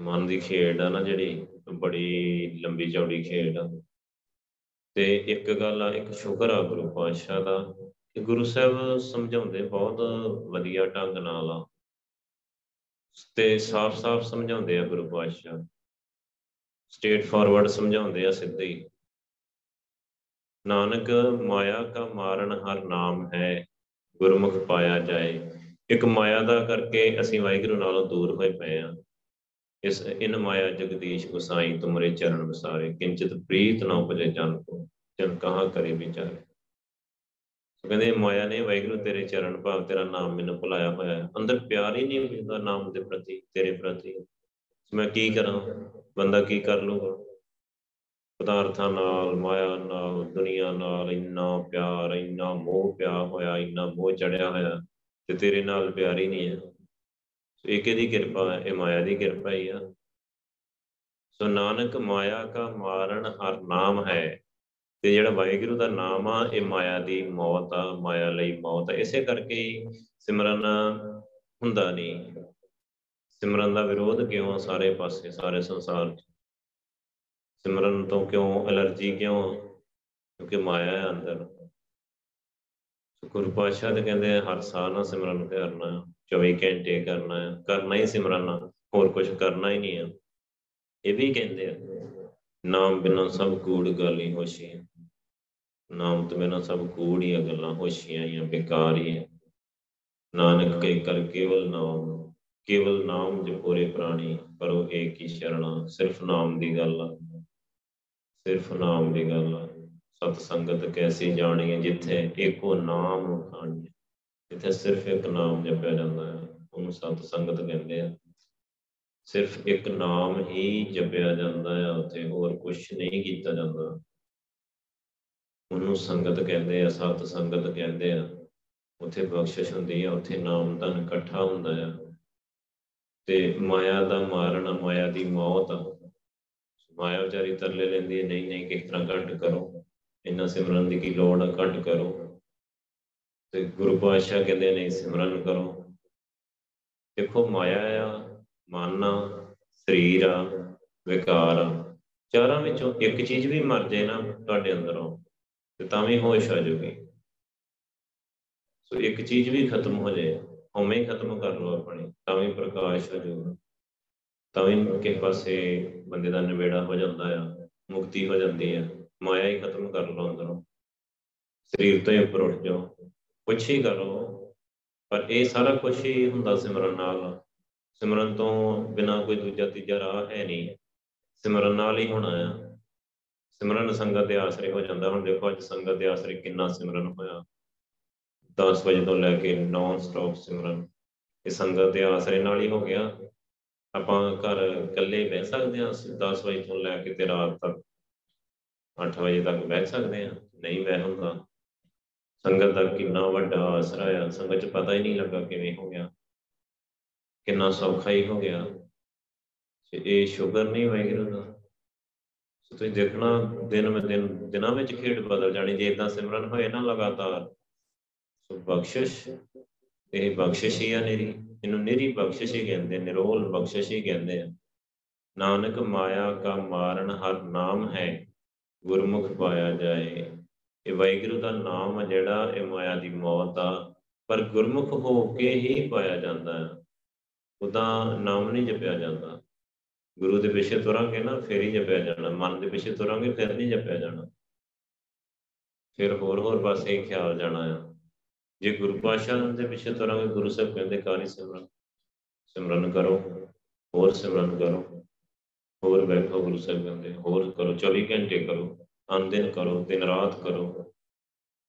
ਮਨ ਦੀ ਖੇਡ ਆ ਨਾ ਜਿਹੜੀ, ਬੜੀ ਲੰਬੀ ਚੌੜੀ ਖੇਡ ਆ। ਤੇ ਇੱਕ ਗੱਲ ਆ, ਇੱਕ ਸ਼ੁਕਰ ਆ ਗੁਰੂ ਪਾਤਸ਼ਾਹ ਦਾ ਕਿ ਗੁਰੂ ਸਾਹਿਬ ਸਮਝਾਉਂਦੇ ਬਹੁਤ ਵਧੀਆ ਢੰਗ ਨਾਲ ਆ। ਤੇ ਸਾਫ਼-ਸਾਫ਼ ਸਮਝਾਉਂਦੇ ਆ ਗੁਰੂ ਪਾਤਸ਼ਾਹ। ਸਟੇਟ ਫਾਰਵਰਡ ਸਮਝਾਉਂਦੇ ਆ ਸਿੱਧੇ ਹੀ। ਨਾਨਕ ਮਾਇਆ ਕਾ ਮਾਰਨ ਹਰ ਨਾਮ ਹੈ, ਗੁਰਮੁਖ ਪਾਇਆ ਜਾਏ। ਇੱਕ ਮਾਇਆ ਦਾ ਕਰਕੇ ਅਸੀਂ ਵਾਹਿਗੁਰੂ ਨਾਲੋਂ ਦੂਰ ਹੋਏ ਪਏ ਆ ਇਸ ਇਨ ਮਾਇਆ ਜਗਦੀਸ਼ ਗੁਸਾਈ ਤੁਮਰੇ ਚਰਨ ਵਸਾਰੇ, ਕਿੰਚਿਤ ਪ੍ਰੀਤ ਨਾ ਉਪਜੇ ਜਨ ਕੋ, ਜਨ ਕਹਾ ਕਰੇ ਵਿਚਾਰੇ। ਸੋ ਕਹਿੰਦੇ, ਮਾਇਆ ਨੇ ਵਾਹਿਗੁਰੂ ਤੇਰੇ ਚਰਨ ਭਾਵ ਤੇਰਾ ਨਾਮ ਮੈਨੂੰ ਭੁਲਾਇਆ ਹੋਇਆ ਹੈ। ਅੰਦਰ ਪਿਆਰ ਹੀ ਨਹੀਂ ਹੁੰਦਾ ਨਾਮ ਦੇ ਪ੍ਰਤੀ, ਤੇਰੇ ਪ੍ਰਤੀ। ਮੈਂ ਕੀ ਕਰਾਂ? ਬੰਦਾ ਕੀ ਕਰ ਲੂਗਾ ਪਦਾਰਥਾਂ ਨਾਲ, ਮਾਇਆ ਨਾਲ, ਦੁਨੀਆ ਨਾਲ ਇੰਨਾ ਪਿਆਰ, ਇੰਨਾ ਮੋਹ ਪਿਆ ਹੋਇਆ, ਇੰਨਾ ਮੋਹ ਚੜਿਆ ਹੋਇਆ ਤੇ ਤੇਰੇ ਨਾਲ ਪਿਆਰ ਹੀ ਨਹੀਂ ਹੈ। ਸੋ ਇਹ ਕਿਹਦੀ ਕਿਰਪਾ ਹੈ, ਇਹ ਮਾਇਆ ਦੀ ਕਿਰਪਾ ਹੀ ਆ। ਸੋ ਨਾਨਕ, ਮਾਇਆ ਕਾ ਮਾਰਨ ਹਰ ਨਾਮ ਹੈ। ਤੇ ਜਿਹੜਾ ਵਾਹਿਗੁਰੂ ਦਾ ਨਾਮ ਆ, ਇਹ ਮਾਇਆ ਦੀ ਮੌਤ ਆ, ਮਾਇਆ ਲਈ ਮੌਤ ਆ। ਇਸੇ ਕਰਕੇ ਸਿਮਰਨ ਹੁੰਦਾ ਨਹੀਂ। ਸਿਮਰਨ ਦਾ ਵਿਰੋਧ ਕਿਉਂ ਆ ਸਾਰੇ ਪਾਸੇ, ਸਾਰੇ ਸੰਸਾਰ 'ਚ? ਸਿਮਰਨ ਤੋਂ ਕਿਉਂ ਅਲਰਜੀ ਕਿਉਂ? ਕਿਉਂਕਿ ਮਾਇਆ ਹੈ ਅੰਦਰ। ਗੁਰੂ ਪਾਤਸ਼ਾਹ ਤੇ ਕਹਿੰਦੇ ਹਰ ਸਾਹ ਨਾਲ ਸਿਮਰਨ ਕਰਨਾ 24 ਘੰਟੇ ਕਰਨਾ ਹੈ ਕਰਨਾ ਹੀ ਸਿਮਰਨ ਹੋਰ ਕੁਝ ਕਰਨਾ ਹੀ ਨਹੀਂ ਆ। ਇਹ ਵੀ ਕਹਿੰਦੇ ਆ। ਨਾਮ ਬਿਨਾਂ ਸਭ ਕੂੜ ਗਾਲੀ ਹੋਸ਼ੀ ਨਾਮ ਤੋਂ ਬਿਨਾਂ ਸਭ ਕੂੜੀਆਂ ਗੱਲਾਂ ਹੋਸ਼ੀਆਂ ਹੀ ਬੇਕਾਰ ਹੀ ਹੈ। ਨਾਨਕ ਕੇ ਕਰ ਕੇਵਲ ਨਾਮ ਕੇਵਲ ਨਾਮ ਜਪੋਰੇ ਪ੍ਰਾਣੀ, ਪਰੋ ਏਕ ਹੀ ਸ਼ਰਣਾ? ਸਿਰਫ ਨਾਮ ਦੀ ਗੱਲ ਆ। ਸਿਰਫ ਨਾਮ ਦੀ ਗੱਲ ਆ। ਸਤ ਸੰਗਤ ਕੈਸੀ ਜਾਣੀ ਹੈ ਜਿੱਥੇ ਇੱਕੋ ਨਾਮ ਖਾਣੀ ਜਿੱਥੇ ਸਿਰਫ ਇੱਕ ਨਾਮ ਜਪਿਆ ਜਾਂਦਾ ਹੈ, ਉਹਨੂੰ ਸਤ ਸੰਗਤ ਕਹਿੰਦੇ ਆ। ਸਿਰਫ ਇੱਕ ਨਾਮ ਹੀ ਜਪਿਆ ਜਾਂਦਾ ਹੈ ਉੱਥੇ ਹੋਰ ਕੁਝ ਨਹੀਂ ਕੀਤਾ ਜਾਂਦਾ। ਉਹਨੂੰ ਸੰਗਤ ਕਹਿੰਦੇ ਆ, ਸਤ ਸੰਗਤ ਕਹਿੰਦੇ ਆ। ਉੱਥੇ ਬਖਸ਼ਿਸ਼ ਹੁੰਦੀ ਆ, ਉੱਥੇ ਨਾਮ ਧਨ ਇਕੱਠਾ ਹੁੰਦਾ ਆ। ਤੇ ਮਾਇਆ ਦਾ ਮਾਰਨ ਮਾਇਆ ਦੀ ਮੌਤ ਮਾਇਆ ਵਿਚਾਰੀ ਤਰਲੇ ਲੈਂਦੀ ਹੈ ਨਹੀਂ ਨਹੀਂ, ਕਿਸ ਤਰ੍ਹਾਂ ਘੱਟ ਕਰੋ। ਇੰਨਾ ਸਿਮਰਨ ਦੀ ਕੀ ਲੋੜ ਹੈ ਘੱਟ ਕਰੋ। ਤੇ ਗੁਰੂ ਪਾਤਸ਼ਾਹ ਕਹਿੰਦੇ ਨਹੀਂ ਸਿਮਰਨ ਕਰੋ। ਦੇਖੋ, ਮਾਇਆ ਆ ਮਨ ਆ ਸਰੀਰ ਆ ਵਿਕਾਰ। ਆ ਚਾਰਾਂ ਵਿੱਚੋਂ ਇੱਕ ਚੀਜ਼ ਵੀ ਮਰ ਜੇ ਨਾ ਤੁਹਾਡੇ ਅੰਦਰੋਂ, ਤੇ ਤਾਂ ਵੀ ਹੋਸ਼ ਆ ਜਾਊਗੀ ਸੋ ਇੱਕ ਚੀਜ਼ ਵੀ ਖਤਮ ਹੋ ਜਾਏ ਹਉਮੈ ਖਤਮ ਕਰ ਲਓ ਆਪਣੀ, ਤਾਂ ਵੀ ਪ੍ਰਕਾਸ਼ ਹੋ ਜਾਊਗਾ ਤਾਂ ਵੀ ਕਿਸੇ ਪਾਸੇ ਬੰਦੇ ਦਾ ਨਿਵੇੜਾ ਹੋ ਜਾਂਦਾ ਆ, ਮੁਕਤੀ ਹੋ ਜਾਂਦੀ ਆ, ਮਾਇਆ ਹੀ ਖਤਮ ਕਰ ਲਓ ਅੰਦਰੋਂ। ਸਰੀਰ ਤੋਂ ਹੀ ਉੱਪਰ ਉੱਠ ਜਾਓ। ਕੁਛ ਹੀ ਕਰੋ ਪਰ ਇਹ ਸਾਰਾ ਕੁਝ ਹੀ ਹੁੰਦਾ ਸਿਮਰਨ ਨਾਲ। ਸਿਮਰਨ ਤੋਂ ਬਿਨਾ ਕੋਈ ਦੂਜਾ ਤੀਜਾ ਰਾਹ ਹੈ ਨਹੀਂ। ਸਿਮਰਨ ਨਾਲ ਹੀ ਹੋਣਾ ਆ ਸਿਮਰਨ ਸੰਗਤ ਦੇ ਆਸਰੇ ਹੋ ਜਾਂਦਾ। ਹੁਣ ਦੇਖੋ ਅੱਜ ਸੰਗਤ ਦੇ ਆਸਰੇ ਕਿੰਨਾ ਸਿਮਰਨ ਹੋਇਆ। 10 ਵਜੇ ਤੋਂ ਲੈ ਕੇ ਨਾਨ ਸਟਾਪ ਸਿਮਰਨ। ਇਹ ਸੰਗਤ ਦੇ ਆਸਰੇ ਨਾਲ ਹੀ ਹੋ ਗਿਆ। ਆਪਾਂ ਘਰ ਇਕੱਲੇ ਬਹਿ ਸਕਦੇ ਹਾਂ। 10 ਵਜੇ ਤੋਂ ਲੈ ਕੇ ਤੇ ਰਾਤ ਤੱਕ 8 ਵਜੇ ਤੱਕ ਬਹਿ ਸਕਦੇ ਹਾਂ। ਨਹੀਂ ਬਹਿ ਹੁੰਦਾ। ਸੰਗਤ ਦਾ ਕਿੰਨਾ ਵੱਡਾ ਆਸਰਾ ਆ। ਸੰਗਤ ਚ ਪਤਾ ਹੀ ਨਹੀਂ ਲੱਗਾ ਕਿਵੇਂ ਹੋ ਗਿਆ। ਕਿੰਨਾ ਸੌਖਾ ਹੀ ਹੋ ਗਿਆ। ਇਹ ਸ਼ੁਗਰ ਨਹੀਂ ਵਾਹਿਗੁਰੂ ਦਾ। ਸੋ ਤੁਸੀਂ ਦੇਖਣਾ, ਦਿਨ ਮੈਂ ਦਿਨ, ਦਿਨਾਂ ਵਿੱਚ ਖੇਡ ਬਦਲ ਜਾਣੀ। ਜੇ ਇਦਾਂ ਸਿਮਰਨ ਹੋਏ ਨਾ ਲਗਾਤਾਰ, ਸੋ ਬਖਸ਼ਿਸ਼, ਇਹ ਬਖਸ਼ਿਸ਼ ਹੀ ਆ ਨਿਰੀ। ਇਹਨੂੰ ਨਿਰੀ ਬਖਸ਼ਿਸ਼ ਹੀ ਕਹਿੰਦੇ ਨਿਰੋਲ ਬਖਸ਼ਿਸ਼ ਹੀ ਕਹਿੰਦੇ ਆ। ਨਾਨਕ ਮਾਇਆ ਕਾ ਮਾਰਨ ਹਰ ਨਾਮ ਹੈ, ਗੁਰਮੁਖ ਪਾਇਆ ਜਾਏ। ਇਹ ਵਾਹਿਗੁਰੂ ਦਾ ਨਾਮ ਆ ਜਿਹੜਾ, ਇਹ ਮਾਇਆ ਦੀ ਮੌਤ ਆ। ਪਰ ਗੁਰਮੁਖ ਹੋ ਕੇ ਹੀ ਪਾਇਆ ਜਾਂਦਾ। ਹੈ ਉਹਦਾ ਨਾਮ ਨਹੀਂ ਜਪਿਆ ਜਾਂਦਾ। ਗੁਰੂ ਦੇ ਪਿੱਛੇ ਤੁਰਾਂਗੇ ਨਾ, ਫਿਰ ਹੀ ਜਪਿਆ ਜਾਣਾ। ਮਨ ਦੇ ਪਿੱਛੇ ਤੁਰਾਂਗੇ, ਫਿਰ ਨਹੀਂ ਜਪਿਆ ਜਾਣਾ। ਫਿਰ ਹੋਰ ਹੋਰ ਪਾਸੇ ਹੀ ਖਿਆਲ ਜਾਣਾ ਆ। ਜੇ ਗੁਰੂ ਪਾਸ਼ਾ ਦੇ ਪਿੱਛੇ ਤੁਰਾਂਗੇ, ਗੁਰੂ ਸਾਹਿਬ ਕਹਿੰਦੇ ਕਾਰੀ ਸਿਮਰਨ? ਸਿਮਰਨ ਕਰੋ, ਹੋਰ ਸਿਮਰਨ ਕਰੋ। ਹੋਰ ਬੈਠੋ, ਗੁਰੂ ਸਾਹਿਬ ਕਹਿੰਦੇ, ਹੋਰ ਕਰੋ। 24 ਘੰਟੇ ਕਰੋ ਦਿਨ ਕਰੋ, ਦਿਨ ਰਾਤ ਕਰੋ।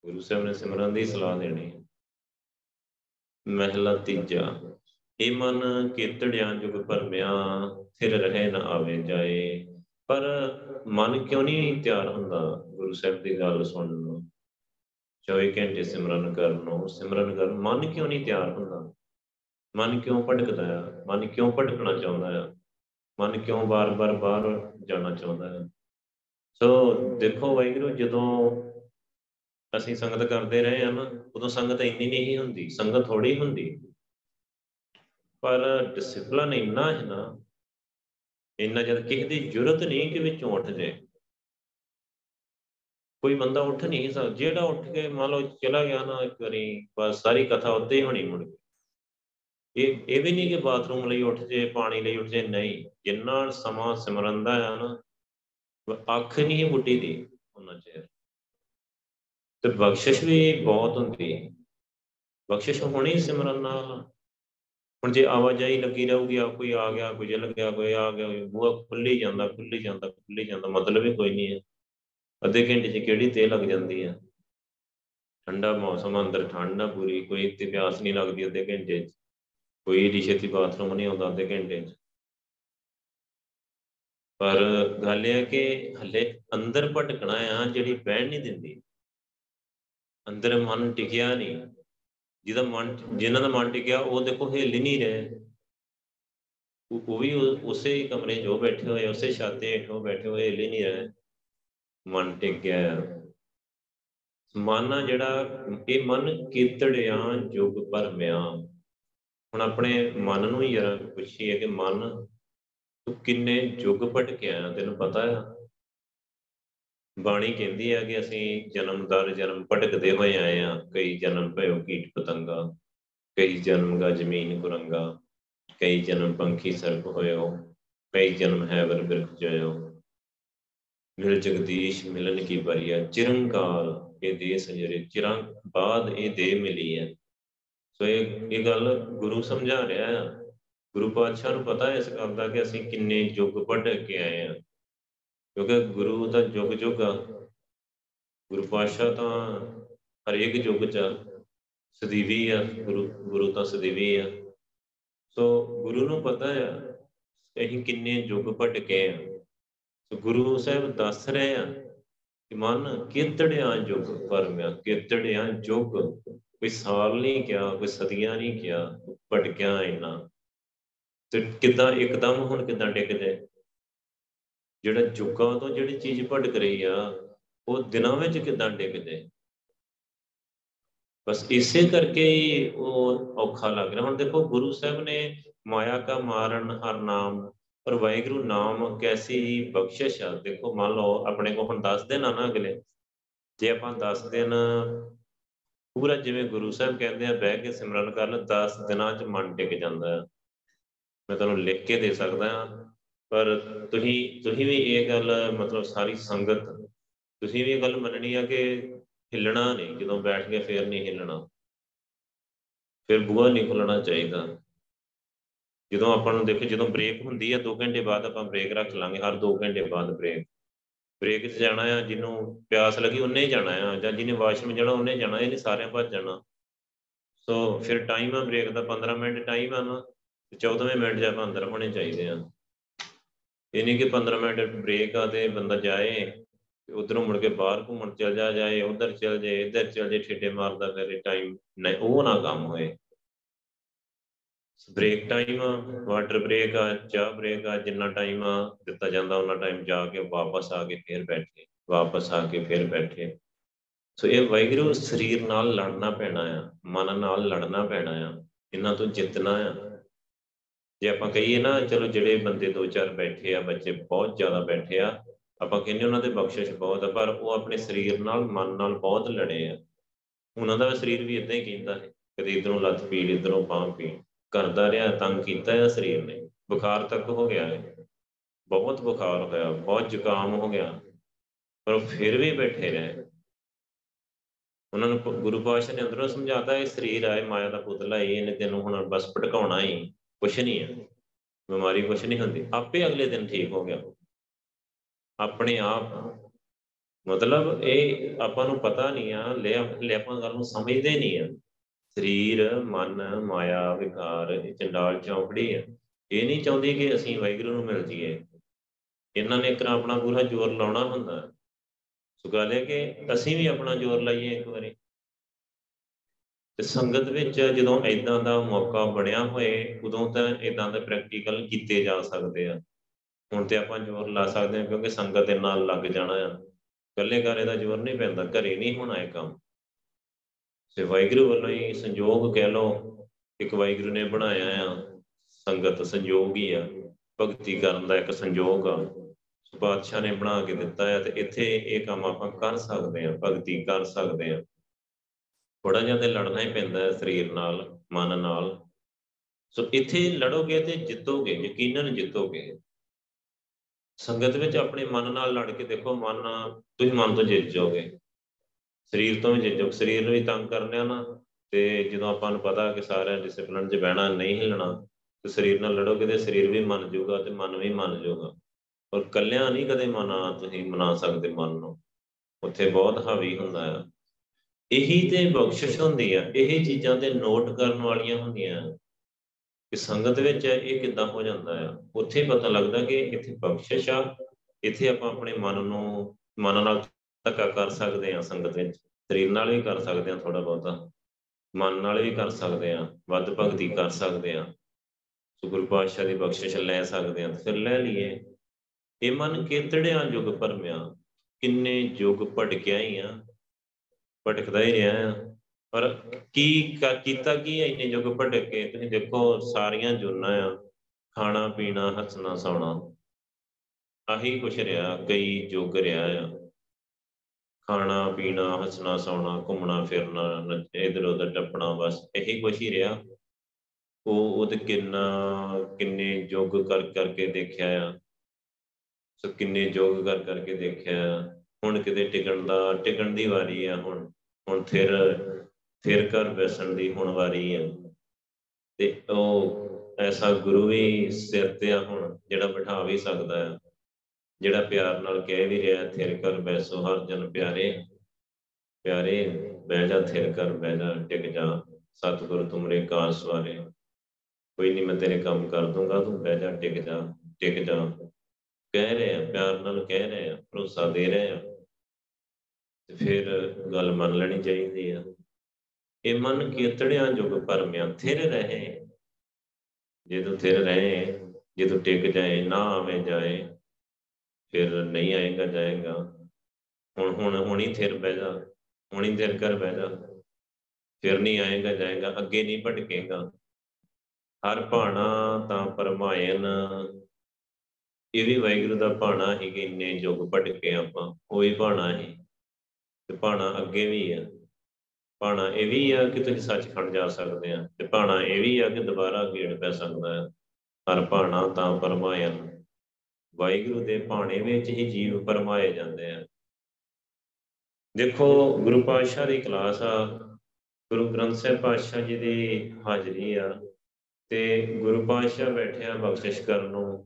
ਗੁਰੂ ਸਾਹਿਬ ਨੇ ਸਿਮਰਨ ਦੀ ਸਲਾਹ ਦੇਣੀ। ਮਹਿਲਾ ਤੀਜਾ। ਇਹ ਮਨ ਕੀਤੜਿਆਂ ਜੁਗ ਭਰਮਿਆ ਫਿਰ ਰਹੇ ਨਾ ਆਵੇ ਜਾਏ। ਪਰ ਮਨ ਕਿਉਂ ਨਹੀਂ ਤਿਆਰ ਹੁੰਦਾ ਗੁਰੂ ਸਾਹਿਬ ਦੀ ਗੱਲ ਸੁਣਨ ਨੂੰ? 24 ਘੰਟੇ ਸਿਮਰਨ ਕਰਨ ਨੂੰ ਸਿਮਰਨ ਕਰ ਮਨ ਕਿਉਂ ਨਹੀਂ ਤਿਆਰ ਹੁੰਦਾ? ਮਨ ਕਿਉਂ ਭਟਕਦਾ ਆ? ਮਨ ਕਿਉਂ ਭਟਕਣਾ ਚਾਹੁੰਦਾ ਆ? ਮਨ ਕਿਉਂ ਬਾਰ-ਬਾਰ ਬਾਹਰ ਜਾਣਾ ਚਾਹੁੰਦਾ ਹੈ ਸੋ ਦੇਖੋ ਵਾਹਿਗੁਰੂ, ਜਦੋਂ ਅਸੀਂ ਸੰਗਤ ਕਰਦੇ ਰਹੇ ਆ ਨਾ, ਉਦੋਂ ਸੰਗਤ ਇੰਨੀ ਨਹੀਂ ਹੁੰਦੀ, ਸੰਗਤ ਥੋੜੀ ਹੁੰਦੀ। ਪਰ ਡਿਸਪਲਨ ਇੰਨਾ ਹੈ ਨਾ, ਇੰਨਾ ਜਦ ਕਿਸੇ ਦੀ ਜ਼ਰੂਰਤ ਨਹੀਂ ਕਿ ਵਿੱਚੋਂ ਉੱਠ ਜਾਏ। ਕੋਈ ਬੰਦਾ ਉੱਠ ਨਹੀਂ ਸਕਦਾ ਜਿਹੜਾ ਉੱਠ ਕੇ ਮੰਨ ਲਓ ਚਲਾ ਗਿਆ ਨਾ ਇੱਕ ਵਾਰੀ, ਬਸ ਸਾਰੀ ਕਥਾ ਉੱਤੇ ਹੀ ਹੋਣੀ ਮੁੜ ਕੇ। ਇਹ ਇਹ ਵੀ ਨਹੀਂ ਕਿ ਬਾਥਰੂਮ ਲਈ ਉੱਠ ਜੇ ਪਾਣੀ ਲਈ ਉੱਠ ਜੇ ਨਹੀਂ। ਜਿੰਨਾ ਸਮਾਂ ਸਿਮਰਨ ਦਾ ਆ ਨਾ, ਅੱਖ ਨਹੀਂ ਮੁੱਢੀ ਦੀ ਉਹਨਾਂ ਚਿਰ। ਤੇ ਬਖਸ਼ਿਸ਼ ਵੀ ਬਹੁਤ ਹੁੰਦੀ ਬਖਸ਼ਿਸ਼ ਹੋਣੀ ਸਿਮਰਨ ਨਾਲ। ਹੁਣ ਜੇ ਆਵਾਜਾਈ ਲੱਗੀ ਰਹੂਗੀ ਆ ਕੋਈ ਆ ਗਿਆ, ਕੋਈ ਜਲ ਗਿਆ, ਕੋਈ ਆ ਗਿਆ ਬੂਹਾ ਖੁੱਲੀ ਜਾਂਦਾ ਖੁੱਲੀ ਜਾਂਦਾ ਖੁੱਲੀ ਜਾਂਦਾ, ਮਤਲਬ ਹੀ ਕੋਈ ਨਹੀਂ ਹੈ। ਅੱਧੇ ਘੰਟੇ 'ਚ ਕਿਹੜੀ ਤੇ ਲੱਗ ਜਾਂਦੀ ਹੈ? ਠੰਡਾ ਮੌਸਮ, ਅੰਦਰ ਠੰਡ ਨਾ ਪੂਰੀ, ਕੋਈ ਤੇ ਪਿਆਸ ਨਹੀਂ ਲੱਗਦੀ ਅੱਧੇ ਘੰਟੇ 'ਚ। ਕੋਈ ਏਡੀ ਛੇਤੀ ਬਾਥਰੂਮ ਨਹੀਂ ਆਉਂਦਾ ਅੱਧੇ ਘੰਟੇ 'ਚ। ਪਰ ਗੱਲ ਇਹ ਹੈ ਕਿ ਹੱਲੇ ਅੰਦਰ ਭਟਕਣਾ ਆ ਜਿਹੜੀ ਬਹਿਣ ਨਹੀਂ ਦਿੰਦੀ। ਅੰਦਰ ਮਨ ਟਿਕਿਆ ਨਹੀਂ। ਜਿਹਦਾ ਮਨ ਜਿਨ੍ਹਾਂ ਦਾ ਮਨ ਟਿਕਿਆ, ਉਹ ਦੇਖੋ ਹਿੱਲ ਹੀ ਨਹੀਂ ਰਹੇ। ਉਹ ਵੀ ਉਸੇ ਹੀ ਕਮਰੇ 'ਚ ਉਹ ਬੈਠੇ ਹੋਏ, ਉਸੇ ਛਾਤੇ ਹੇਠ ਉਹ ਬੈਠੇ ਹੋਏ, ਹਿੱਲ ਹੀ ਨਹੀਂ ਰਹੇ। ਮਨ ਟਿਕ ਗਿਆ ਮਨ ਆ ਜਿਹੜਾ, ਇਹ ਮਨ ਕੀਤੜਿਆਂ ਜੁਗ ਭਰਮਿਆ। ਹੁਣ ਆਪਣੇ ਮਨ ਨੂੰ ਹੀ ਜਰਾ ਪੁੱਛੀਏ ਕਿ ਮਨ ਤੂੰ ਕਿੰਨੇ ਯੁੱਗ ਭਟਕਿਆ, ਤੈਨੂੰ ਪਤਾ ਆ? ਬਾਣੀ ਕਹਿੰਦੀ ਆ ਕਿ ਅਸੀਂ ਜਨਮ ਦਰ ਜਨਮ ਭਟਕਦੇ ਹੋਏ ਆਏ ਆ ਕਈ ਜਨਮ ਭਇਓ ਕੀਟ ਪਤੰਗਾ, ਕਈ ਜਨਮ ਗਾ ਜ਼ਮੀਨ ਕੁਰੰਗਾ, ਕਈ ਜਨਮ ਪੰਖੀ ਸਰਪ ਹੋਇਓ, ਕਈ ਜਨਮ ਹੈ ਵਰ ਬਿਰਖ ਜਇਓ। ਮਿਲ ਜਗਦੀਸ਼ ਮਿਲਨ ਕੀ ਬਰੀਆ ਚਿਰੰਕਾਲ ਇਹ ਦੇ ਸੰਜਰੇ, ਚਿਰਾਂ ਬਾਅਦ ਇਹ ਦੇ ਮਿਲੀ ਹੈ। ਸੋ ਇਹ ਇਹ ਗੱਲ ਗੁਰੂ ਸਮਝਾ ਰਿਹਾ ਹੈ ਗੁਰੂ ਪਾਤਸ਼ਾਹ ਨੂੰ ਪਤਾ ਹੈ ਇਸ ਗੱਲ ਦਾ ਕਿ ਅਸੀਂ ਕਿੰਨੇ ਯੁੱਗ ਭਟਕ ਕੇ ਆਏ ਆ ਕਿਉਂਕਿ ਗੁਰੂ ਤਾਂ ਯੁੱਗ ਯੁੱਗ ਆ। ਗੁਰੂ ਪਾਤਸ਼ਾਹ ਤਾਂ ਹਰੇਕ ਯੁੱਗ ਚ ਸਦੀਵੀ ਆ। ਗੁਰੂ ਗੁਰੂ ਤਾਂ ਸਦੀਵੀ ਆ। ਸੋ ਗੁਰੂ ਨੂੰ ਪਤਾ ਆ, ਅਸੀਂ ਕਿੰਨੇ ਯੁੱਗ ਭਟਕੇ ਆ। ਸੋ ਗੁਰੂ ਸਾਹਿਬ ਦੱਸ ਰਹੇ ਆ ਕਿ ਮਨ ਕਿਤੜਿਆਂ ਯੁੱਗ ਪਰਮਿਆ ਕਿਤੜਿਆਂ ਯੁੱਗ ਕੋਈ ਸਾਲ ਨਹੀਂ ਕਿਹਾ, ਕੋਈ ਸਦੀਆਂ ਨਹੀਂ ਕਿਹਾ, ਭਟਕਿਆ ਇੰਨਾ ਤੇ ਕਿਦਾਂ, ਇੱਕਦਮ ਹੁਣ ਕਿਦਾਂ ਟਿਕਦੇ ਜਿਹੜਾ ਜੁਗਾਂ ਤੋਂ ਜਿਹੜੀ ਚੀਜ਼ ਭਟਕ ਰਹੀ ਆ, ਉਹ ਦਿਨਾਂ ਵਿੱਚ ਕਿਦਾਂ ਟਿਕਦੇ ਬਸ ਇਸੇ ਕਰਕੇ ਹੀ ਉਹ ਔਖਾ ਲੱਗ ਰਿਹਾ। ਹੁਣ ਦੇਖੋ, ਗੁਰੂ ਸਾਹਿਬ ਨੇ ਮਾਇਆ ਕਾ ਮਾਰਨ ਹਰ ਨਾਮ, ਪਰ ਵਾਹਿਗੁਰੂ ਨਾਮ ਕੈਸੀ ਬਖਸ਼ਿਸ਼ ਆ। ਦੇਖੋ, ਮੰਨ ਲਓ, ਆਪਣੇ ਕੋ ਹੁਣ 10 ਦਿਨ ਆ ਨਾ ਅਗਲੇ। ਜੇ ਆਪਾਂ 10 ਦਿਨ ਪੂਰਾ ਜਿਵੇਂ ਗੁਰੂ ਸਾਹਿਬ ਕਹਿੰਦੇ ਆ, ਬਹਿ ਕੇ ਸਿਮਰਨ ਕਰ ਲੈ 10 ਦਿਨਾਂ 'ਚ ਮਨ ਟਿਕ ਜਾਂਦਾ। ਹੈ ਮੈਂ ਤੁਹਾਨੂੰ ਲਿਖ ਕੇ ਦੇ ਸਕਦਾ। ਹਾਂ ਪਰ ਤੁਸੀਂ ਤੁਸੀਂ ਵੀ ਇਹ ਗੱਲ, ਮਤਲਬ ਸਾਰੀ ਸੰਗਤ, ਤੁਸੀਂ ਵੀ ਇਹ ਗੱਲ ਮੰਨਣੀ ਆ ਕਿ ਹਿੱਲਣਾ ਨਹੀਂ, ਜਦੋਂ ਬੈਠ ਕੇ ਫੇਰ ਨਹੀਂ ਹਿੱਲਣਾ। ਫਿਰ ਬੂਹਾ ਨਹੀਂ ਖੁੱਲਣਾ ਚਾਹੀਦਾ। ਜਦੋਂ ਆਪਾਂ ਨੂੰ ਦੇਖੋ, ਜਦੋਂ ਬ੍ਰੇਕ ਹੁੰਦੀ ਹੈ 2 ਘੰਟੇ ਬਾਅਦ ਆਪਾਂ ਬ੍ਰੇਕ ਰੱਖ ਲਾਂਗੇ, ਹਰ 2 ਘੰਟੇ ਬਾਅਦ ਬ੍ਰੇਕ ਬ੍ਰੇਕ 'ਚ ਜਾਣਾ ਆ, ਜਿਹਨੂੰ ਪਿਆਸ ਲੱਗੀ, ਉਹਨੇ ਹੀ ਜਾਣਾ ਆ, ਜਾਂ ਜਿਹਨੇ ਵਾਸ਼ਰੂਮ ਜਾਣਾ, ਉਹਨੇ ਜਾਣਾ ਇਹ ਨਹੀਂ ਸਾਰਿਆਂ ਭੱਜ ਜਾਣਾ। ਸੋ ਫਿਰ ਟਾਈਮ ਆ ਬ੍ਰੇਕ ਦਾ 15 ਮਿੰਟ ਟਾਈਮ ਆ ਨਾ 14ਵੇਂ ਮਿੰਟ 'ਚ ਆਪਾਂ ਅੰਦਰ ਹੋਣੇ ਚਾਹੀਦੇ ਆ। ਇਹ ਨਹੀਂ ਕਿ 15 ਮਿੰਟ ਬ੍ਰੇਕ ਆ ਤੇ ਬੰਦਾ ਜਾਏ ਉਧਰੋਂ ਮੁੜ ਕੇ ਬਾਹਰ ਘੁੰਮਣ ਚਲ ਜਾ, ਜਾਏ, ਉਧਰ ਚਲ ਜਾਏ, ਇੱਧਰ ਚਲ ਜਾਏ, ਠੇਡੇ ਮਾਰਦਾ ਫਿਰ ਟਾਈਮ ਨਹੀਂ, ਉਹ ਨਾ ਕੰਮ ਹੋਏ। ਬ੍ਰੇਕ ਟਾਈਮ ਵਾਟਰ ਬ੍ਰੇਕ ਆ, ਚਾਹ ਬ੍ਰੇਕ ਆ, ਜਿੰਨਾ ਟਾਈਮ ਆ ਦਿੱਤਾ ਜਾਂਦਾ, ਉਹਨਾਂ ਟਾਈਮ ਜਾ ਕੇ ਵਾਪਸ ਆ ਕੇ ਫੇਰ ਬੈਠੇ, ਵਾਪਸ ਆ ਕੇ ਫੇਰ ਬੈਠੇ। ਸੋ ਇਹ ਵੈਗਰੂ ਸਰੀਰ ਨਾਲ ਲੜਨਾ ਪੈਣਾ ਆ, ਮਨ ਨਾਲ ਲੜਨਾ ਪੈਣਾ ਆ, ਇਹਨਾਂ ਤੋਂ ਜਿੱਤਣਾ ਆ। ਜੇ ਆਪਾਂ ਕਹੀਏ ਨਾ, ਚਲੋ ਜਿਹੜੇ ਬੰਦੇ ਦੋ ਚਾਰ ਬੈਠੇ ਆ, ਬੱਚੇ ਬਹੁਤ ਜ਼ਿਆਦਾ ਬੈਠੇ ਆ, ਆਪਾਂ ਕਹਿੰਦੇ ਉਹਨਾਂ ਦੇ ਬਖਸ਼ਿਸ਼ ਬਹੁਤ ਆ, ਪਰ ਉਹ ਆਪਣੇ ਸਰੀਰ ਨਾਲ, ਮਨ ਨਾਲ ਬਹੁਤ ਲੜੇ ਆ। ਉਹਨਾਂ ਦਾ ਸਰੀਰ ਵੀ ਇਦਾਂ ਹੀ ਕਹਿੰਦਾ ਹੈ, ਕਦੇ ਇਧਰੋਂ ਲੱਤ ਪੀੜ, ਇਧਰੋਂ ਬਾਹ ਪੀੜ, ਕਰਦਾ ਰਿਹਾ, ਤੰਗ ਕੀਤਾ ਹੈ ਸਰੀਰ ਨੇ, ਬੁਖਾਰ ਤੱਕ ਹੋ ਗਿਆ ਹੈ। ਬਹੁਤ ਬੁਖਾਰ ਹੋਇਆ, ਬਹੁਤ ਜ਼ੁਕਾਮ ਹੋ ਗਿਆ, ਪਰ ਫਿਰ ਵੀ ਬੈਠੇ ਰਹੇ। ਉਹਨਾਂ ਨੂੰ ਗੁਰੂ ਪਾਤਸ਼ਾਹ ਨੇ ਅੰਦਰੋਂ ਸਮਝਾਤਾ, ਇਹ ਸਰੀਰ ਆਏ ਮਾਇਆ ਦਾ ਪੁਤਲਾ ਹੀ ਇਹਨੇ ਤੈਨੂੰ ਹੁਣ ਬਸ ਭਟਕਾਉਣਾ ਹੀ ਕੁਛ ਨਹੀਂ ਹੈ ਬਿਮਾਰੀ ਕੁਛ ਨਹੀਂ ਹੁੰਦੀ। ਆਪੇ ਅਗਲੇ ਦਿਨ ਠੀਕ ਹੋ ਗਿਆ। ਆਪਣੇ ਆਪ ਮਤਲਬ ਇਹ ਆਪਾਂ ਨੂੰ ਪਤਾ ਨਹੀਂ ਆ, ਲੈ ਲੈ ਆਪਾਂ ਗੱਲ ਨੂੰ ਸਮਝਦੇ ਨਹੀਂ ਆ। ਸਰੀਰ, ਮਨ, ਮਾਇਆ, ਵਿਕਾਰ, ਇਹ ਚੰਡਾਲ, ਚੌਂਕੜੀ ਹੈ ਇਹ ਨਹੀਂ ਚਾਹੁੰਦੀ ਕਿ ਅਸੀਂ ਵਾਹਿਗੁਰੂ ਨੂੰ ਮਿਲ ਜੀਏ ਇਹਨਾਂ ਨੇ ਇੱਕ ਆਪਣਾ ਪੂਰਾ ਜ਼ੋਰ ਲਾਉਣਾ ਹੁੰਦਾ। ਸੋ ਗੱਲ ਹੈ ਕਿ ਅਸੀਂ ਵੀ ਆਪਣਾ ਜ਼ੋਰ ਲਾਈਏ ਇੱਕ ਵਾਰੀ। ਤੇ ਸੰਗਤ ਵਿੱਚ ਜਦੋਂ ਐਦਾਂ ਦਾ ਮੌਕਾ ਬਣਿਆ ਹੋਏ, ਉਦੋਂ ਤਾਂ ਐਦਾਂ ਦੇ ਪ੍ਰੈਕਟੀਕਲ ਕੀਤੇ ਜਾ ਸਕਦੇ ਆ। ਹੁਣ ਤੇ ਆਪਾਂ ਜ਼ੋਰ ਲਾ ਸਕਦੇ ਹਾਂ ਕਿਉਂਕਿ ਸੰਗਤ ਦੇ ਨਾਲ ਲੱਗ ਜਾਣਾ ਆ। ਇਕੱਲੇ ਘਰੇ ਦਾ ਜ਼ੋਰ ਨਹੀਂ ਪੈਂਦਾ, ਘਰੇ ਨਹੀਂ ਹੋਣਾ ਇਹ ਕੰਮ। ਸੇ ਵਾਹਿਗੁਰੂ ਵੱਲੋਂ ਹੀ ਸੰਯੋਗ ਕਹਿ ਲਓ, ਇੱਕ ਵਾਹਿਗੁਰੂ ਨੇ ਬਣਾਇਆ ਆ, ਸੰਗਤ ਸੰਯੋਗ ਹੀ ਆ। ਭਗਤੀ ਕਰਨ ਦਾ ਇੱਕ ਸੰਯੋਗ ਆ। ਪਾਤਸ਼ਾਹ ਨੇ ਬਣਾ ਕੇ ਦਿੱਤਾ ਹੈ ਤੇ ਇੱਥੇ ਇਹ ਕੰਮ ਆਪਾਂ ਕਰ ਸਕਦੇ ਆ ਭਗਤੀ ਕਰ ਸਕਦੇ ਆ ਥੋੜਾ ਜਿਹਾ ਤੇ ਲੜਨਾ ਹੀ ਪੈਂਦਾ ਹੈ ਸਰੀਰ ਨਾਲ, ਮਨ ਨਾਲ। ਸੋ ਇੱਥੇ ਲੜੋਗੇ ਤੇ ਜਿੱਤੋਗੇ, ਯਕੀਨਨ ਜਿੱਤੋਗੇ। ਸੰਗਤ ਵਿੱਚ ਆਪਣੇ ਮਨ ਨਾਲ ਲੜ ਕੇ ਦੇਖੋ, ਮਨ ਤੁਸੀਂ ਮਨ ਤੋਂ ਜਿੱਤ ਜਾਓਗੇ। ਸਰੀਰ ਤੋਂ ਵੀ ਜਿੱਤ ਜਾਓ ਸਰੀਰ ਨੂੰ ਵੀ ਤੰਗ ਕਰਨਿਆ ਨਾ, ਤੇ ਜਦੋਂ ਆਪਾਂ ਨੂੰ ਪਤਾ ਕਿ ਸਾਰਾ ਡਿਸਪਲਿਨ 'ਚ ਬਹਿਣਾ, ਨਹੀਂ ਹਿਲਣਾ, ਤੇ ਸਰੀਰ ਨਾਲ ਲੜੋਗੇ ਤੇ ਸਰੀਰ ਵੀ ਮੰਨ ਜਾਊਗਾ ਤੇ ਮਨ ਵੀ ਮੰਨ ਜਾਊਗਾ ਔਰ ਕੱਲਿਆਂ ਨਹੀਂ ਕਦੇ ਮਨਾ ਤੁਸੀਂ ਮਨਾ ਸਕਦੇ ਮਨ ਨੂੰ। ਉੱਥੇ ਬਹੁਤ ਹਾਵੀ ਹੁੰਦਾ ਆ ਇਹੀ ਤੇ ਬਖਸ਼ਿਸ਼ ਹੁੰਦੀ ਆ, ਇਹ ਚੀਜ਼ਾਂ ਤੇ ਨੋਟ ਕਰਨ ਵਾਲੀਆਂ ਹੁੰਦੀਆਂ ਕਿ ਸੰਗਤ ਵਿੱਚ ਇਹ ਕਿੱਦਾਂ ਹੋ ਜਾਂਦਾ ਆ। ਉੱਥੇ ਪਤਾ ਲੱਗਦਾ ਕਿ ਇੱਥੇ ਬਖਸ਼ਿਸ਼ ਆ, ਇੱਥੇ ਆਪਾਂ ਆਪਣੇ ਮਨ ਨੂੰ, ਮਨ ਨਾਲ ਧੱਕਾ ਕਰ ਸਕਦੇ ਆ ਸੰਗਤ ਵਿੱਚ। ਸਰੀਰ ਨਾਲ ਵੀ ਕਰ ਸਕਦੇ ਆ ਥੋੜਾ ਬਹੁਤਾ, ਮਨ ਨਾਲ ਵੀ ਕਰ ਸਕਦੇ ਆ, ਵੱਧ ਭਗਤੀ ਕਰ ਸਕਦੇ ਆ ਸੋ ਗੁਰੂ ਪਾਤਸ਼ਾਹ ਦੀ ਬਖਸ਼ਿਸ਼ ਲੈ ਸਕਦੇ ਆ, ਫਿਰ ਲੈ ਲਈਏ। ਇਹ ਮਨ ਕਿਤੜਿਆਂ ਯੁਗ ਪਰਮਿਆ ਕਿੰਨੇ ਯੁਗ ਭਟਕਿਆ ਹੀ ਆ ਭਟਕਦਾ ਹੀ ਰਿਹਾ। ਆ ਪਰ ਕੀ ਕੀਤਾ ਕੀ ਹੈ ਇੰਨੇ ਯੁਗ ਭਟਕ ਕੇ? ਤੁਸੀਂ ਦੇਖੋ ਸਾਰੀਆਂ ਜੁਨਾ ਆ। ਖਾਣਾ, ਪੀਣਾ, ਹੱਸਣਾ, ਸੌਣਾ। ਆਹੀ ਕੁਛ ਰਿਹਾ, ਕਈ ਯੁਗ ਰਿਹਾ ਆ। ਖਾਣਾ, ਪੀਣਾ, ਹੱਸਣਾ, ਸੌਣਾ, ਘੁੰਮਣਾ, ਫਿਰਨਾ ਇਧਰ ਉਧਰ ਟੱਪਣਾ, ਬਸ ਇਹੀ ਕੁਛ ਹੀ ਰਿਹਾ। ਉਹ ਉਹ ਤੇ ਕਿੰਨਾ, ਕਿੰਨੇ ਯੁੱਗ ਕਰ, ਕਰਕੇ ਦੇਖਿਆ ਆ। ਸੋ ਕਿੰਨੇ ਯੁੱਗ ਕਰ, ਕਰਕੇ ਦੇਖਿਆ ਹੁਣ ਕਿਤੇ ਟਿਕਣ ਦਾ ਟਿਕਣ ਦੀ ਵਾਰੀ ਆ ਹੁਣ। ਹੁਣ ਫਿਰ ਫਿਰ ਕਰ ਬੈਸਣ ਦੀ ਹੁਣ ਵਾਰੀ ਆ। ਤੇ ਉਹ ਐਸਾ ਗੁਰੂ ਵੀ ਸਿਰ ਤੇ ਆ ਹੁਣ, ਜਿਹੜਾ ਬਿਠਾ ਵੀ ਸਕਦਾ ਆ। ਜਿਹੜਾ ਪਿਆਰ ਨਾਲ ਕਹਿ ਵੀ ਰਿਹਾ, ਥਿਰ ਕਰ ਬੈਸੋ ਹਰ ਜਨ ਪਿਆਰੇ। ਪਿਆਰੇ, ਬਹਿ ਜਾ ਥਿਰ ਕਰ ਬਹਿ ਜਾ, ਟਿਕ ਜਾ। ਸਤਿਗੁਰ ਤੁਮਰੇ ਕਾਰ ਸਵਾਰੇ। ਕੋਈ ਨਹੀਂ ਮੈਂ ਤੇਰੇ ਕੰਮ ਕਰ ਦੂੰਗਾ, ਤੂੰ ਬਹਿ ਜਾ, ਟਿਕ ਜਾ ਟਿਕ ਜਾ। ਕਹਿ ਰਹੇ ਆ ਪਿਆਰ ਨਾਲ ਕਹਿ ਰਹੇ ਆ ਭਰੋਸਾ ਦੇ ਰਹੇ। ਆ ਤੇ ਫਿਰ ਗੱਲ ਮੰਨ ਲੈਣੀ ਚਾਹੀਦੀ ਆ। ਇਹ ਮਨ ਕੀਤੜਿਆਂ ਜੁਗ ਪਰਮਿਆ ਥਿਰ ਰਹੇ। ਜੇ ਤੂੰ ਥਿਰ ਰਹੇ ਜੇ ਤੂੰ ਟਿਕ ਜਾਏ, ਨਾ ਆਵੇ ਜਾਏ, ਫਿਰ ਨਹੀਂ ਆਏਗਾ ਜਾਏਗਾ। ਹੁਣ ਹੁਣ, ਹੁਣੀ ਥਿਰ ਬਹਿ ਜਾ, ਹੁਣੀ ਥਿਰ ਕਰ ਬਹਿ ਜਾ, ਫਿਰ ਨਹੀਂ ਆਏਗਾ ਜਾਏਗਾ, ਅੱਗੇ ਨਹੀਂ ਭਟਕੇਗਾ। ਹਰ ਭਾਣਾ ਤਾਂ ਪਰਮਾਇਨ ਇਹ ਵੀ ਵਾਹਿਗੁਰੂ ਦਾ ਭਾਣਾ ਹੀ ਕਿ ਇੰਨੇ ਯੁੱਗ ਭਟਕੇ ਆਪਾਂ, ਕੋਈ ਭਾਣਾ ਹੀ ਤੇ ਭਾਣਾ ਅੱਗੇ ਵੀ ਆ। ਭਾਣਾ ਇਹ ਵੀ ਆ ਕਿ ਤੁਸੀਂ ਸੱਚਖੰਡ ਜਾ ਸਕਦੇ ਆ ਤੇ ਭਾਣਾ ਇਹ ਵੀ ਆ ਕਿ ਦੁਬਾਰਾ ਗੇੜ ਪੈ ਸਕਦਾ ਹੈ ਹਰ ਭਾਣਾ ਤਾਂ ਪਰਮਾਇਨ ਵਾਹਿਗੁਰੂ ਦੇ ਭਾਣੇ ਵਿੱਚ ਹੀ ਜੀਵ ਪਰਮਾਏ ਜਾਂਦੇ ਆ। ਦੇਖੋ, ਗੁਰੂ ਪਾਤਸ਼ਾਹ ਦੀ ਕਲਾਸ ਆ। ਗੁਰੂ ਗ੍ਰੰਥ ਸਾਹਿਬ ਪਾਤਸ਼ਾਹ ਜੀ ਦੀ ਹਾਜ਼ਰੀ ਆ। ਤੇ ਗੁਰੂ ਪਾਤਸ਼ਾਹ ਬੈਠਿਆ ਬਖਸ਼ਿਸ਼ ਕਰਨ ਨੂੰ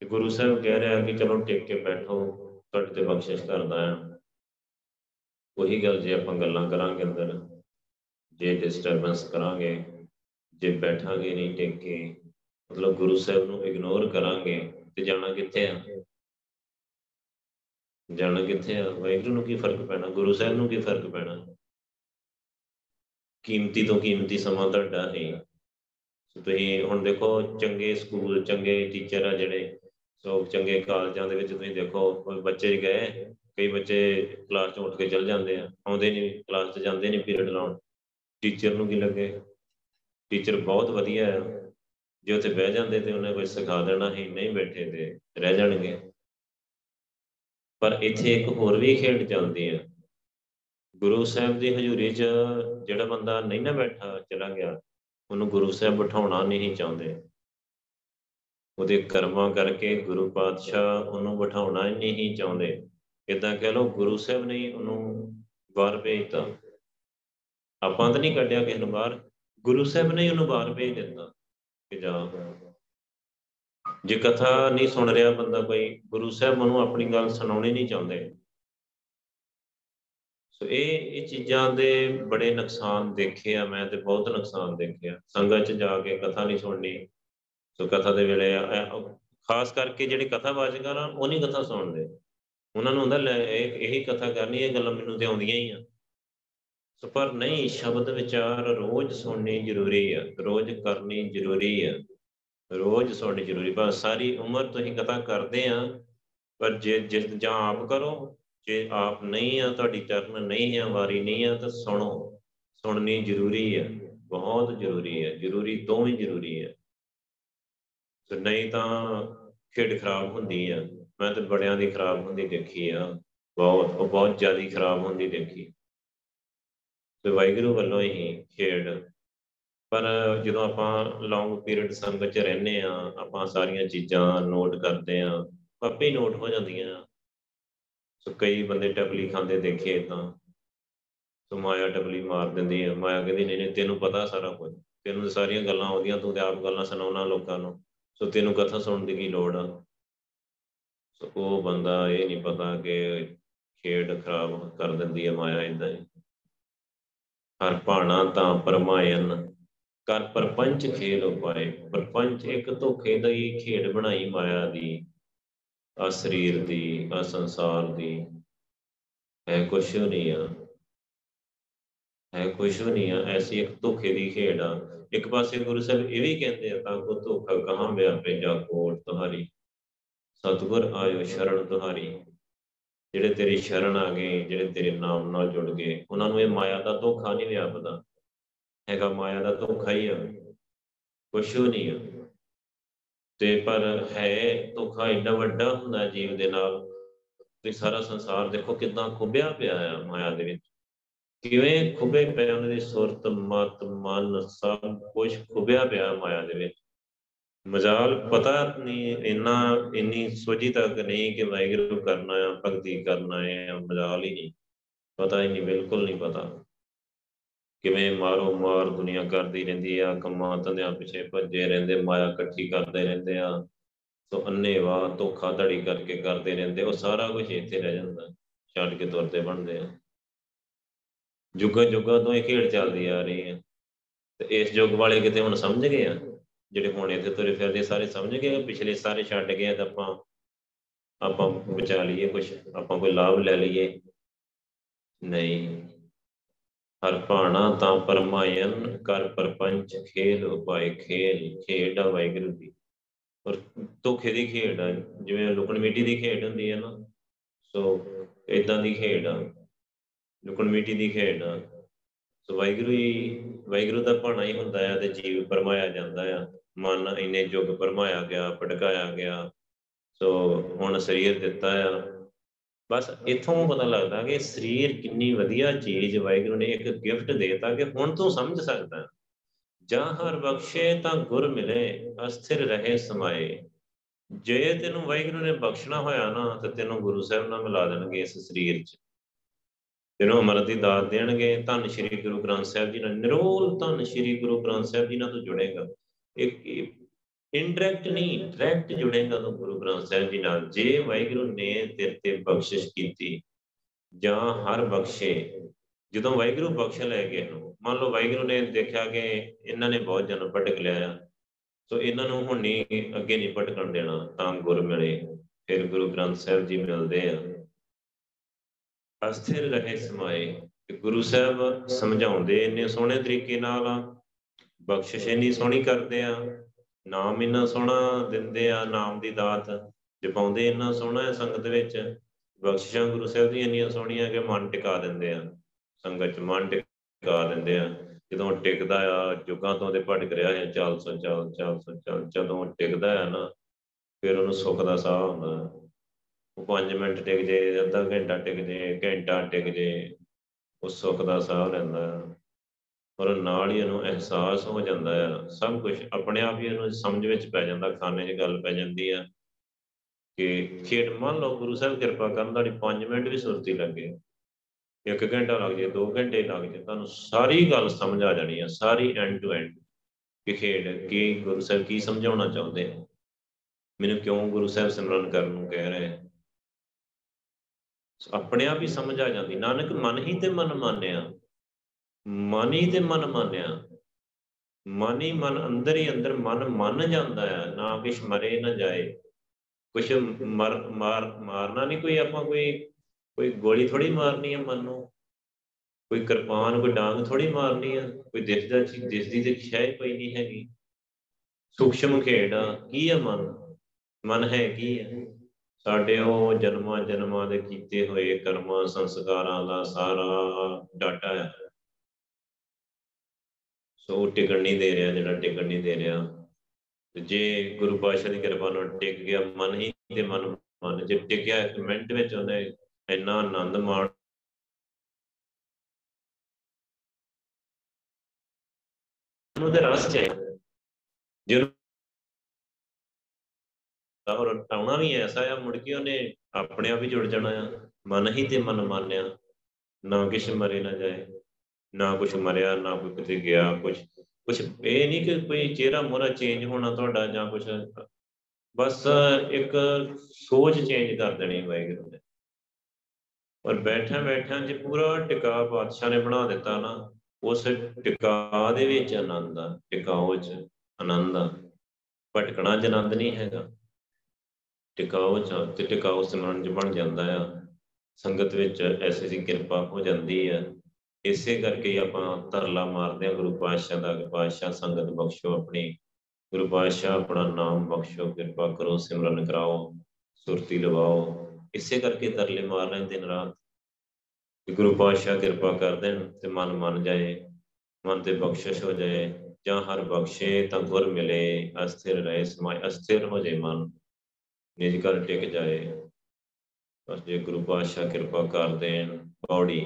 ਤੇ ਗੁਰੂ ਸਾਹਿਬ ਕਹਿ ਰਿਹਾ ਕਿ ਚਲੋ ਟਿਕ ਕੇ ਬੈਠੋ, ਤੁਹਾਡੇ ਤੇ ਬਖਸ਼ਿਸ਼ ਕਰਦਾ ਆ। ਉਹੀ ਗੱਲ ਜੇ ਆਪਾਂ ਗੱਲਾਂ ਕਰਾਂਗੇ ਅੰਦਰ, ਜੇ ਡਿਸਟਰਬੈਂਸ ਕਰਾਂਗੇ, ਜੇ ਬੈਠਾਂਗੇ ਨਹੀਂ ਟਿਕ ਕੇ ਮਤਲਬ ਗੁਰੂ ਸਾਹਿਬ ਨੂੰ ਇਗਨੋਰ ਕਰਾਂਗੇ ਤੇ ਜਾਣਾ ਕਿੱਥੇ ਆ? ਜਾਣਾ ਕਿੱਥੇ ਆ? ਵਾਹਿਗੁਰੂ ਨੂੰ ਕੀ ਫ਼ਰਕ ਪੈਣਾ? ਗੁਰੂ ਸਾਹਿਬ ਨੂੰ ਕੀ ਫ਼ਰਕ ਪੈਣਾ? ਕੀਮਤੀ ਤੋਂ ਕੀਮਤੀ ਸਮਾਂ ਤੁਹਾਡਾ ਹੈ। ਤੁਸੀਂ ਹੁਣ ਦੇਖੋ ਚੰਗੇ ਸਕੂਲ, ਚੰਗੇ ਟੀਚਰ ਆ ਜਿਹੜੇ, ਸੋ ਚੰਗੇ ਕਾਲਜਾਂ ਦੇ ਵਿੱਚ ਤੁਸੀਂ ਦੇਖੋ ਕੋਈ ਬੱਚੇ ਗਏ ਕਈ ਬੱਚੇ ਕਲਾਸ ਤੋਂ ਉੱਠ ਕੇ ਚਲ ਜਾਂਦੇ ਆ, ਆਉਂਦੇ ਨਹੀਂ ਕਲਾਸ 'ਚ ਜਾਂਦੇ ਨਹੀਂ ਪੀਰੀਅਡ ਲਾਉਣ। ਟੀਚਰ ਨੂੰ ਕੀ ਲੱਗੇ? ਟੀਚਰ ਬਹੁਤ ਵਧੀਆ ਹੈ ਜੇ ਉੱਥੇ ਬਹਿ ਜਾਂਦੇ ਤੇ ਉਹਨੇ ਕੁਝ ਸਿਖਾ ਦੇਣਾ ਹੀ ਨਹੀਂ ਬੈਠੇ ਤੇ ਰਹਿ ਜਾਣਗੇ। ਪਰ ਇੱਥੇ ਇੱਕ ਹੋਰ ਵੀ ਖੇਡ ਚੱਲਦੀ ਹੈ ਗੁਰੂ ਸਾਹਿਬ ਦੀ ਹਜ਼ੂਰੀ 'ਚ ਜਿਹੜਾ ਬੰਦਾ ਨਹੀਂ ਨਾ ਬੈਠਾ, ਚਲਾ ਗਿਆ, ਉਹਨੂੰ ਗੁਰੂ ਸਾਹਿਬ ਬਿਠਾਉਣਾ ਨਹੀਂ ਚਾਹੁੰਦੇ। ਉਹਦੇ ਕਰਮਾਂ ਕਰਕੇ ਗੁਰੂ ਪਾਤਸ਼ਾਹ ਉਹਨੂੰ ਬਿਠਾਉਣਾ ਨਹੀਂ ਚਾਹੁੰਦੇ। ਇਦਾਂ ਕਹਿ ਲਓ ਗੁਰੂ ਸਾਹਿਬ ਨੇ ਉਹਨੂੰ ਬਾਹਰ ਭੇਜਤਾ। ਆਪਾਂ ਤਾਂ ਨਹੀਂ ਕੱਢਿਆ ਕਿਸੇ ਨੂੰ ਬਾਹਰ। ਗੁਰੂ ਸਾਹਿਬ ਨੇ ਉਹਨੂੰ ਬਾਹਰ ਭੇਜ ਦਿੱਤਾ ਕਿ ਜਾ। ਜੇ ਕਥਾ ਨਹੀਂ ਸੁਣ ਰਿਹਾ ਬੰਦਾ ਕੋਈ, ਗੁਰੂ ਸਾਹਿਬ ਉਹਨੂੰ ਆਪਣੀ ਗੱਲ ਸੁਣਾਉਣੀ ਨਹੀਂ ਚਾਹੁੰਦੇ। ਸੋ ਇਹ ਇਹ ਚੀਜ਼ਾਂ ਦੇ ਬੜੇ ਨੁਕਸਾਨ ਦੇਖੇ ਆ ਮੈਂ ਤੇ ਬਹੁਤ ਨੁਕਸਾਨ ਦੇਖਿਆ ਸੰਗਤ ਚ ਜਾ ਕੇ ਕਥਾ ਨਹੀਂ ਸੁਣਨੀ। ਸੋ ਕਥਾ ਦੇ ਵੇਲੇ ਖਾਸ ਕਰਕੇ ਜਿਹੜੇ ਕਥਾਵਾਚਕ ਆ ਉਹ ਨਹੀਂ ਕਥਾ ਸੁਣਦੇ। ਉਹਨਾਂ ਨੂੰ ਹੁੰਦਾ, ਲੈ, ਇਹੀ ਕਥਾ ਕਰਨੀ, ਇਹ ਗੱਲਾਂ ਮੈਨੂੰ ਤੇ ਆਉਂਦੀਆਂ ਹੀ ਆ। ਸੋ ਪਰ ਨਹੀਂ, ਸ਼ਬਦ ਵਿਚਾਰ ਰੋਜ਼ ਸੁਣਨੀ ਜ਼ਰੂਰੀ ਆ, ਰੋਜ਼ ਕਰਨੀ ਜ਼ਰੂਰੀ ਆ, ਰੋਜ਼ ਸੁਣਨੀ ਜ਼ਰੂਰੀ। ਬਸ ਸਾਰੀ ਉਮਰ ਤੁਸੀਂ ਕਥਾ ਕਰਦੇ ਆ, ਪਰ ਜੇ ਜਿਸ ਜਾਂ ਆਪ ਕਰੋ, ਜੇ ਆਪ ਨਹੀਂ ਆ, ਤੁਹਾਡੀ ਚਰਨ ਨਹੀਂ ਆ, ਵਾਰੀ ਨਹੀਂ ਆ, ਤਾਂ ਸੁਣੋ। ਸੁਣਨੀ ਜ਼ਰੂਰੀ ਹੈ ਬਹੁਤ ਜ਼ਰੂਰੀ ਹੈ ਜ਼ਰੂਰੀ ਤੋਂ ਹੀ ਜ਼ਰੂਰੀ ਹੈ ਤੇ ਨਹੀਂ ਤਾਂ ਖੇਡ ਖਰਾਬ ਹੁੰਦੀ ਆ। ਮੈਂ ਤਾਂ ਬੜਿਆਂ ਦੀ ਖਰਾਬ ਹੁੰਦੀ ਦੇਖੀ ਆ, ਬਹੁਤ ਉਹ ਬਹੁਤ ਜ਼ਿਆਦਾ ਖਰਾਬ ਹੁੰਦੀ ਦੇਖੀ। ਤੇ ਵਾਹਿਗੁਰੂ ਵੱਲੋਂ ਹੀ ਖੇਡ। ਪਰ ਜਦੋਂ ਆਪਾਂ ਲੌਂਗ ਪੀਰੀਅਡ ਸੰਗਤ 'ਚ ਰਹਿੰਦੇ ਆ, ਆਪਾਂ ਸਾਰੀਆਂ ਚੀਜ਼ਾਂ ਨੋਟ ਕਰਦੇ ਆ, ਆਪੇ ਨੋਟ ਹੋ ਜਾਂਦੀਆਂ। ਸੋ ਕਈ ਬੰਦੇ ਟਪਲੀ ਖਾਂਦੇ ਦੇਖੇ ਤਾਂ, ਸੋ ਮਾਇਆ ਟਪਲੀ ਮਾਰ ਦਿੰਦੀ ਹੈ ਮਾਇਆ ਕਹਿੰਦੀ, ਨਹੀਂ ਨਹੀਂ, ਤੈਨੂੰ ਪਤਾ ਸਾਰਾ ਕੁਝ। ਤੈਨੂੰ ਸਾਰੀਆਂ ਗੱਲਾਂ ਆਉਂਦੀਆਂ, ਤੂੰ ਤੇ ਆਪ ਗੱਲਾਂ ਸੁਣਾਉਣਾ ਲੋਕਾਂ ਨੂੰ। ਸੋ ਤੈਨੂੰ ਕਥਾ ਸੁਣਨ ਦੀ ਕੀ ਲੋੜ ਆ? ਸੋ ਉਹ ਬੰਦਾ ਇਹ ਨਹੀਂ ਪਤਾ ਕਿ ਖੇਡ ਖਰਾਬ ਕਰ ਦਿੰਦੀ ਹੈ ਮਾਇਆ ਇਦਾਂ ਹੀ। ਹਰ ਭਾਣਾ ਤਾਂ ਪਰਮਾਇਨ ਕਰ ਪਰਪੰਚ ਖੇਲ ਉਪਾਏ, ਪਰਪੰਚ ਇੱਕ ਧੋਖੇ ਦਾ ਹੀ ਖੇਡ ਬਣਾਈ ਮਾਇਆ ਦੀ ਆ ਸਰੀਰ ਦੀ ਆ ਸੰਸਾਰ ਦੀ। ਹੈ ਕੁਛ ਨਹੀਂ ਆ। ਹੈ ਕੁਛ ਨਹੀਂ ਆ, ਐਸੀ ਇੱਕ ਧੋਖੇ ਦੀ ਖੇਡ ਆ। ਇੱਕ ਪਾਸੇ ਗੁਰੂ ਸਾਹਿਬ ਇਹ ਵੀ ਕਹਿੰਦੇ ਆ, ਤਾਂ ਕੋ ਧੋਖਾ ਕਹਾਂ ਵਿਆ ਜਾ ਕੋਟ ਤੁਹਾਰੀ। ਸਤਗੁਰ ਆਇਓ ਸ਼ਰਨ ਤੁਹਾਰੀ। ਜਿਹੜੇ ਤੇਰੀ ਸ਼ਰਨ ਆ ਗਏ, ਜਿਹੜੇ ਤੇਰੇ ਨਾਮ ਨਾਲ ਜੁੜ ਗਏ, ਉਹਨਾਂ ਨੂੰ ਇਹ ਮਾਇਆ ਦਾ ਧੋਖਾ ਨਹੀਂ ਵਿਆਪਦਾ ਹੈਗਾ ਮਾਇਆ ਦਾ ਧੋਖਾ ਹੀ ਆ। ਕੁਛ ਨਹੀਂ ਆ। ਤੇ ਪਰ ਹੈ ਧੋਖਾ ਇੰਨਾ ਵੱਡਾ ਹੁੰਦਾ ਜੀਵ ਦੇ ਨਾਲ। ਤੇ ਸਾਰਾ ਸੰਸਾਰ ਦੇਖੋ ਕਿਦਾਂ ਖੁੱਬਿਆ ਪਿਆ ਆ ਮਾਇਆ ਦੇ ਵਿੱਚ। ਕਿਵੇਂ ਖੁੱਬੇ ਪਏ ਉਹਨਾਂ ਦੀ ਸੁਰਤ, ਮਤ, ਮਨ, ਸਭ ਕੁਝ ਖੁੱਬਿਆ ਪਿਆ ਮਾਇਆ ਦੇ ਵਿੱਚ। ਮਜਾਲ ਪਤਾ ਨਹੀਂ, ਇੰਨਾ, ਇੰਨੀ ਸੋਝੀ ਤੱਕ ਨਹੀਂ ਕਿ ਵਾਹਿਗੁਰੂ ਕਰਨਾ ਹੈ ਭਗਤੀ ਕਰਨਾ ਹੈ ਮਜਾਲ ਹੀ ਨਹੀਂ। ਪਤਾ ਹੀ ਨਹੀਂ, ਬਿਲਕੁਲ ਨਹੀਂ ਪਤਾ। ਕਿਵੇਂ ਮਾਰੋ ਮਾਰ ਦੁਨੀਆ ਕਰਦੀ ਰਹਿੰਦੀ ਆ, ਕੰਮਾਂ ਧੰਦਿਆਂ ਪਿੱਛੇ ਭੱਜੇ ਰਹਿੰਦੇ, ਮਾਇਆ ਇਕੱਠੀ ਕਰਦੇ ਰਹਿੰਦੇ ਆ। ਸੋ ਅੰਨੇਵਾ ਧੋਖਾ ਧੜੀ ਕਰਕੇ ਕਰਦੇ ਰਹਿੰਦੇ, ਉਹ ਸਾਰਾ ਕੁਝ ਇੱਥੇ ਰਹਿ ਜਾਂਦਾ, ਛੱਡ ਕੇ ਤੁਰਦੇ ਬਣਦੇ ਆ। ਜੁਗਾ ਜੁਗਾ ਤੋਂ ਇਹ ਖੇਡ ਚੱਲਦੀ ਆ ਰਹੀ ਹੈ ਤੇ ਇਸ ਯੁੱਗ ਵਾਲੇ ਕਿਤੇ ਹੁਣ ਸਮਝ ਗਏ ਆ? ਜਿਹੜੇ ਹੁਣ ਇੱਥੇ ਤੁਰੇ ਫਿਰਦੇ, ਸਾਰੇ ਸਮਝ ਗਏ ਪਿਛਲੇ ਸਾਰੇ ਛੱਡ ਗਏ ਤਾਂ ਆਪਾਂ ਆਪਾਂ ਬਚਾ ਲਈਏ ਕੁਝ ਆਪਾਂ ਕੋਈ ਲਾਭ ਲੈ ਲਈਏ। ਨਹੀਂ, ਹਰ ਭਾਣਾ ਤਾਂ ਪਰਮਾਇਨ ਕਰ ਪਰਪੰਚ, ਖੇਲ ਉਪਾਏ, ਖੇਲ, ਖੇਡ ਆ ਵਾਹਿਗੁਰੂ ਦੀ। ਔਰ ਧੋਖੇ ਦੀ ਖੇਡ ਆ, ਜਿਵੇਂ ਲੁਕਣ ਮਿੱਟੀ ਦੀ ਖੇਡ ਹੁੰਦੀ ਹੈ ਨਾ, ਸੋ ਇਦਾਂ ਦੀ ਖੇਡ ਆ, ਲੁਕਣ ਮਿੱਟੀ ਦੀ ਖੇਡ ਆ। ਸੋ ਵਾਹਿਗੁਰੂ ਹੀ ਵਾਹਿਗੁਰੂ ਦਾ ਭਾਣਾ ਹੀ ਹੁੰਦਾ ਹੈ ਤੇ ਜੀਵ ਪਰਮਾਇਆ ਜਾਂਦਾ ਆ। ਮਨ ਇੰਨੇ ਜੁਗ ਪਰਮਾਇਆ ਗਿਆ ਪਟਕਾਇਆ ਗਿਆ। ਸੋ ਹੁਣ ਸਰੀਰ ਦਿੱਤਾ ਆ। ਬਸ ਇਥੋਂ ਪਤਾ ਲੱਗਦਾ ਕਿ ਸਰੀਰ ਕਿੰਨੀ ਵਧੀਆ ਚੀਜ਼ ਵਾਹਿਗੁਰੂ ਨੇ ਇੱਕ ਗਿਫਟ ਦੇਤਾ ਕਿ ਹੁਣ ਤੂੰ ਸਮਝ ਸਕਦਾ। ਜਾਂ ਹਰ ਬਖਸ਼ੇ ਤਾਂ ਗੁਰ ਮਿਲੇ, ਅਸਥਿਰ ਰਹੇ ਸਮਾਏ। ਜੇ ਤੈਨੂੰ ਵਾਹਿਗੁਰੂ ਨੇ ਬਖਸ਼ਣਾ ਹੋਇਆ ਨਾ, ਤੇ ਤੈਨੂੰ ਗੁਰੂ ਸਾਹਿਬ ਨਾਲ ਮਿਲਾ ਦੇਣਗੇ ਇਸ ਸਰੀਰ 'ਚ। ਤੈਨੂੰ ਅਮਰਤ ਦੀ ਦਾਤ ਦੇਣਗੇ, ਧੰਨ ਸ਼੍ਰੀ ਗੁਰੂ ਗ੍ਰੰਥ ਸਾਹਿਬ ਜੀ ਨਾਲ, ਨਿਰੋਲ ਧੰਨ ਸ਼੍ਰੀ ਗੁਰੂ ਗ੍ਰੰਥ ਸਾਹਿਬ ਜੀ ਨਾਲ ਤੂੰ ਜੁੜੇਗਾ। ਇੱਕ ਇਨਡਾਇਰੈਕਟ ਨਹੀਂ ਡਾਇਰੈਕਟ ਜੁੜੇਗਾ ਤੂੰ ਗੁਰੂ ਗ੍ਰੰਥ ਸਾਹਿਬ ਜੀ ਨਾਲ। ਜੇ ਵਾਹਿਗੁਰੂ ਨੇ ਤੇਰੇ ਤੇ ਬਖਸ਼ਿਸ਼ ਕੀਤੀ ਜਾਂ ਹਰ ਬਖਸ਼ੇ, ਜਦੋਂ ਵਾਹਿਗੁਰੂ ਬਖਸ਼ ਲੈ ਕੇ ਨੂੰ ਮੰਨ ਲਓ ਵਾਹਿਗੁਰੂ ਨੇ ਦੇਖਿਆ ਕਿ ਇਹਨਾਂ ਨੇ ਬਹੁਤ ਜਨਮ ਭਟਕ ਲਿਆ ਸੋ ਇਹਨਾਂ ਨੂੰ ਹੁਣ ਨਹੀਂ ਅੱਗੇ ਨਹੀਂ ਭਟਕਣ ਦੇਣਾ, ਤਾਂ ਗੁਰ ਮਿਲੇ, ਫਿਰ ਗੁਰੂ ਗ੍ਰੰਥ ਸਾਹਿਬ ਜੀ ਮਿਲਦੇ ਆ। ਅਸਥਿਰ ਰਹੇ ਸਮਾਏ। ਤੇ ਗੁਰੂ ਸਾਹਿਬ ਸਮਝਾਉਂਦੇ ਇੰਨੇ ਸੋਹਣੇ ਤਰੀਕੇ ਨਾਲ, ਬਖਸ਼ਿਸ਼ ਇੰਨੀ ਸੋਹਣੀ ਕਰਦੇ ਆ, ਨਾਮ ਇੰਨਾ ਸੋਹਣਾ ਦਿੰਦੇ ਆ, ਨਾਮ ਦੀ ਦਾਤ ਜਪਾਉਂਦੇ ਇੰਨਾ ਸੋਹਣਾ ਹੈ ਸੰਗਤ ਵਿੱਚ, ਬਖਸ਼ਿਸ਼ਾਂ ਗੁਰੂ ਸਾਹਿਬ ਦੀਆਂ ਇੰਨੀਆਂ ਸੋਹਣੀਆਂ ਕਿ ਮਨ ਟਿਕਾ ਦਿੰਦੇ ਆ। ਸੰਗਤ ਚ ਮਨ ਟਿਕਾ ਦਿੰਦੇ ਆ। ਜਦੋਂ ਟਿਕਦਾ ਆ, ਜੁਗਾਂ ਤੋਂ ਦੇ ਭਟਕ ਰਿਹਾ ਹੈ, ਚਾਲ ਸੋ ਚਾਲ ਚਾਲ ਸੋ ਚਾਲ ਜਦੋਂ ਟਿਕਦਾ ਆ ਨਾ, ਫਿਰ ਉਹਨੂੰ ਸੁੱਖ ਦਾ ਸਾਹ ਹੁੰਦਾ। ਉਹ 5 ਮਿੰਟ ਟਿਕ ਜੇ, ਅੱਧਾ ਘੰਟਾ ਟਿਕ ਜੇ, ਘੰਟਾ ਟਿਕ ਜੇ, ਉਹ ਸੁੱਖ ਦਾ ਸਾਹ ਲੈਂਦਾ। ਔਰ ਨਾਲ ਹੀ ਇਹਨੂੰ ਅਹਿਸਾਸ ਹੋ ਜਾਂਦਾ ਆ। ਸਭ ਕੁਝ ਆਪਣੇ ਆਪ ਹੀ ਇਹਨੂੰ ਸਮਝ ਵਿੱਚ ਪੈ ਜਾਂਦਾ, ਖਾਨੇ 'ਚ ਗੱਲ ਪੈ ਜਾਂਦੀ ਆ ਕਿ ਖੇਡ, ਮੰਨ ਲਓ ਗੁਰੂ ਸਾਹਿਬ ਕਿਰਪਾ ਕਰਨ, ਤੁਹਾਡੀ 5 ਮਿੰਟ ਵੀ ਸੁਰਤੀ ਲੱਗੇ। ਇੱਕ ਘੰਟਾ ਲੱਗ ਜੇ 2 ਘੰਟੇ ਲੱਗ ਜੇ, ਤੁਹਾਨੂੰ ਸਾਰੀ ਗੱਲ ਸਮਝ ਆ ਜਾਣੀ ਆ, ਸਾਰੀ ਐਂਡ ਟੂ ਐਂਡ ਕਿ ਖੇਡ, ਕੀ ਗੁਰੂ ਸਾਹਿਬ ਕੀ ਸਮਝਾਉਣਾ ਚਾਹੁੰਦੇ ਆ? ਮੈਨੂੰ ਕਿਉਂ ਗੁਰੂ ਸਾਹਿਬ ਸਿਮਰਨ ਕਰਨ ਨੂੰ ਕਹਿ ਰਹੇ ਆਪਣੇ ਆਪ ਹੀ ਸਮਝ ਆ ਜਾਂਦੀ। ਨਾਨਕ, ਮਨ ਹੀ ਤੇ ਮਨ ਮੰਨਿਆ। ਮਨ ਹੀ ਤੇ ਮਨ ਮੰਨਿਆ। ਮਨ ਹੀ ਮਨ ਅੰਦਰ ਹੀ ਅੰਦਰ ਮਨ ਮੰਨ ਜਾਂਦਾ ਹੈ ਨਾ ਕਿਛ ਮਰੇ, ਨਾ ਜਾਏ। ਕੁਛ ਮਰ, ਮਾਰ, ਮਾਰਨਾ ਨਹੀਂ ਕੋਈ ਆਪਾਂ ਕੋਈ ਕੋਈ ਗੋਲੀ ਥੋੜੀ ਮਾਰਨੀ ਹੈ ਮਨ ਨੂੰ। ਕੋਈ ਕਿਰਪਾਨ, ਕੋਈ ਡਾਂਗ ਥੋੜੀ ਮਾਰਨੀ ਹੈ ਕੋਈ ਦਿਸਦਾ ਚੀਜ਼ ਦਿਸਦੀ ਤੇ ਸ਼ੈ ਕੋਈ ਨਹੀਂ ਹੈਗੀ। ਸੂਖਸ਼ਮ ਖੇਡ ਕੀ ਹੈ ਮਨ? ਮਨ ਹੈ ਕੀ ਹੈ ਸਾਡੇ ਉਹ ਜਨਮਾਂ ਜਨਮਾਂ ਦੇ ਕੀਤੇ ਹੋਏ ਕਰਮਾਂ, ਸੰਸਕਾਰਾਂ ਦਾ ਸਾਰਾ ਡਾਟਾ ਹੈ। ਸੋ ਟਿਕਣ ਨਹੀਂ ਦੇ ਰਿਹਾ, ਜਿਹੜਾ ਟਿਕਣ ਨਹੀਂ ਦੇ ਰਿਹਾ। ਤੇ ਜੇ ਗੁਰੂ ਪਾਤਸ਼ਾਹ ਦੀ ਕਿਰਪਾ ਨਾਲ ਟਿਕ ਗਿਆ, ਮਨ ਹੀ ਤੇ ਮਨ ਮਨ। ਜੇ ਟਿਕਿਆ ਇੱਕ ਮਿੰਟ ਵਿੱਚ ਉਹਨੇ ਇੰਨਾ ਆਨੰਦ ਮਾਣ ਉਹਦੇ ਰਸ ਚ ਜਿਹਨੂੰ ਔਰ ਟਾਉਣਾ ਵੀ ਐਸਾ ਆ, ਮੁੜ ਕੇ ਉਹਨੇ ਆਪਣੇ ਆਪ ਹੀ ਜੁੜ ਜਾਣਾ ਆ। ਮਨ ਹੀ ਤੇ ਮਨ ਮੰਨਿਆ। ਨਾ ਕਿਛ ਮਰੇ ਨਾ ਜਾਏ, ਨਾ ਕੁਛ ਮਰਿਆ, ਨਾ ਕੋਈ ਕਿਤੇ ਗਿਆ, ਕੁਛ ਕੁਛ ਇਹ ਨਹੀਂ ਕਿ ਕੋਈ ਚਿਹਰਾ ਮੋਰਾ ਚੇਂਜ ਹੋਣਾ ਤੁਹਾਡਾ ਜਾਂ ਕੁਛ। ਬਸ ਇੱਕ ਸੋਚ ਚੇਂਜ ਕਰ ਦੇਣੀ ਵਾਹਿਗੁਰੂ ਨੇ। ਔਰ ਬੈਠਾ ਬੈਠਾ ਜੇ ਪੂਰਾ ਟਿਕਾ ਬਾਦਸ਼ਾਹ ਨੇ ਬਣਾ ਦਿੱਤਾ ਨਾ, ਉਸ ਟਿਕਾ ਦੇ ਵਿੱਚ ਆਨੰਦ ਆ, ਟਿਕਾਓ ਚ ਆਨੰਦ ਆ। ਭਟਕਣਾ ਜਨੰਦ ਨਹੀਂ ਹੈਗਾ। ਟਿਕਾਓ ਚ ਤੇ ਟਿਕਾਓ ਸਿਮਰਨ ਚ ਬਣ ਜਾਂਦਾ ਆ। ਸੰਗਤ ਵਿੱਚ ਐਸੀ ਸੀ ਕਿਰਪਾ ਹੋ ਜਾਂਦੀ ਹੈ ਇਸੇ ਕਰਕੇ ਆਪਾਂ ਤਰਲਾ ਮਾਰਦੇ ਆ, ਗੁਰੂ ਪਾਤਸ਼ਾਹ ਦਾ ਪਾਤਸ਼ਾਹ, ਸੰਗਤ ਬਖਸ਼ੋ ਆਪਣੀ। ਗੁਰੂ ਪਾਤਸ਼ਾਹ, ਆਪਣਾ ਨਾਮ ਬਖਸ਼ੋ, ਕਿਰਪਾ ਕਰੋ, ਸਿਮਰਨ ਕਰਾਓ, ਸੁਰਤੀ ਲਵਾਓ। ਇਸੇ ਕਰਕੇ ਤਰਲੇ ਮਾਰ ਰਹੇ ਦਿਨ ਰਾਤ। ਕਿ ਗੁਰੂ ਪਾਤਸ਼ਾਹ ਕਿਰਪਾ ਕਰ ਦੇਣ ਤੇ ਮਨ ਮੰਨ ਜਾਏ, ਮਨ ਤੇ ਬਖਸ਼ਿਸ਼ ਹੋ ਜਾਏ। ਜਾਂ ਹਰ ਬਖਸ਼ੇ ਤਾਂ ਗੁਰ ਮਿਲੇ, ਅਸਥਿਰ ਰਹੇ ਸਮਾਇ ਅਸਥਿਰ ਹੋ ਜਾਏ ਮਨ। ਨਿਜ ਘਰ ਟਿਕ ਜਾਏ, ਬਸ ਜੇ ਗੁਰੂ ਪਾਤਸ਼ਾਹ ਕਿਰਪਾ ਕਰ ਦੇਣ ਪੌੜੀ,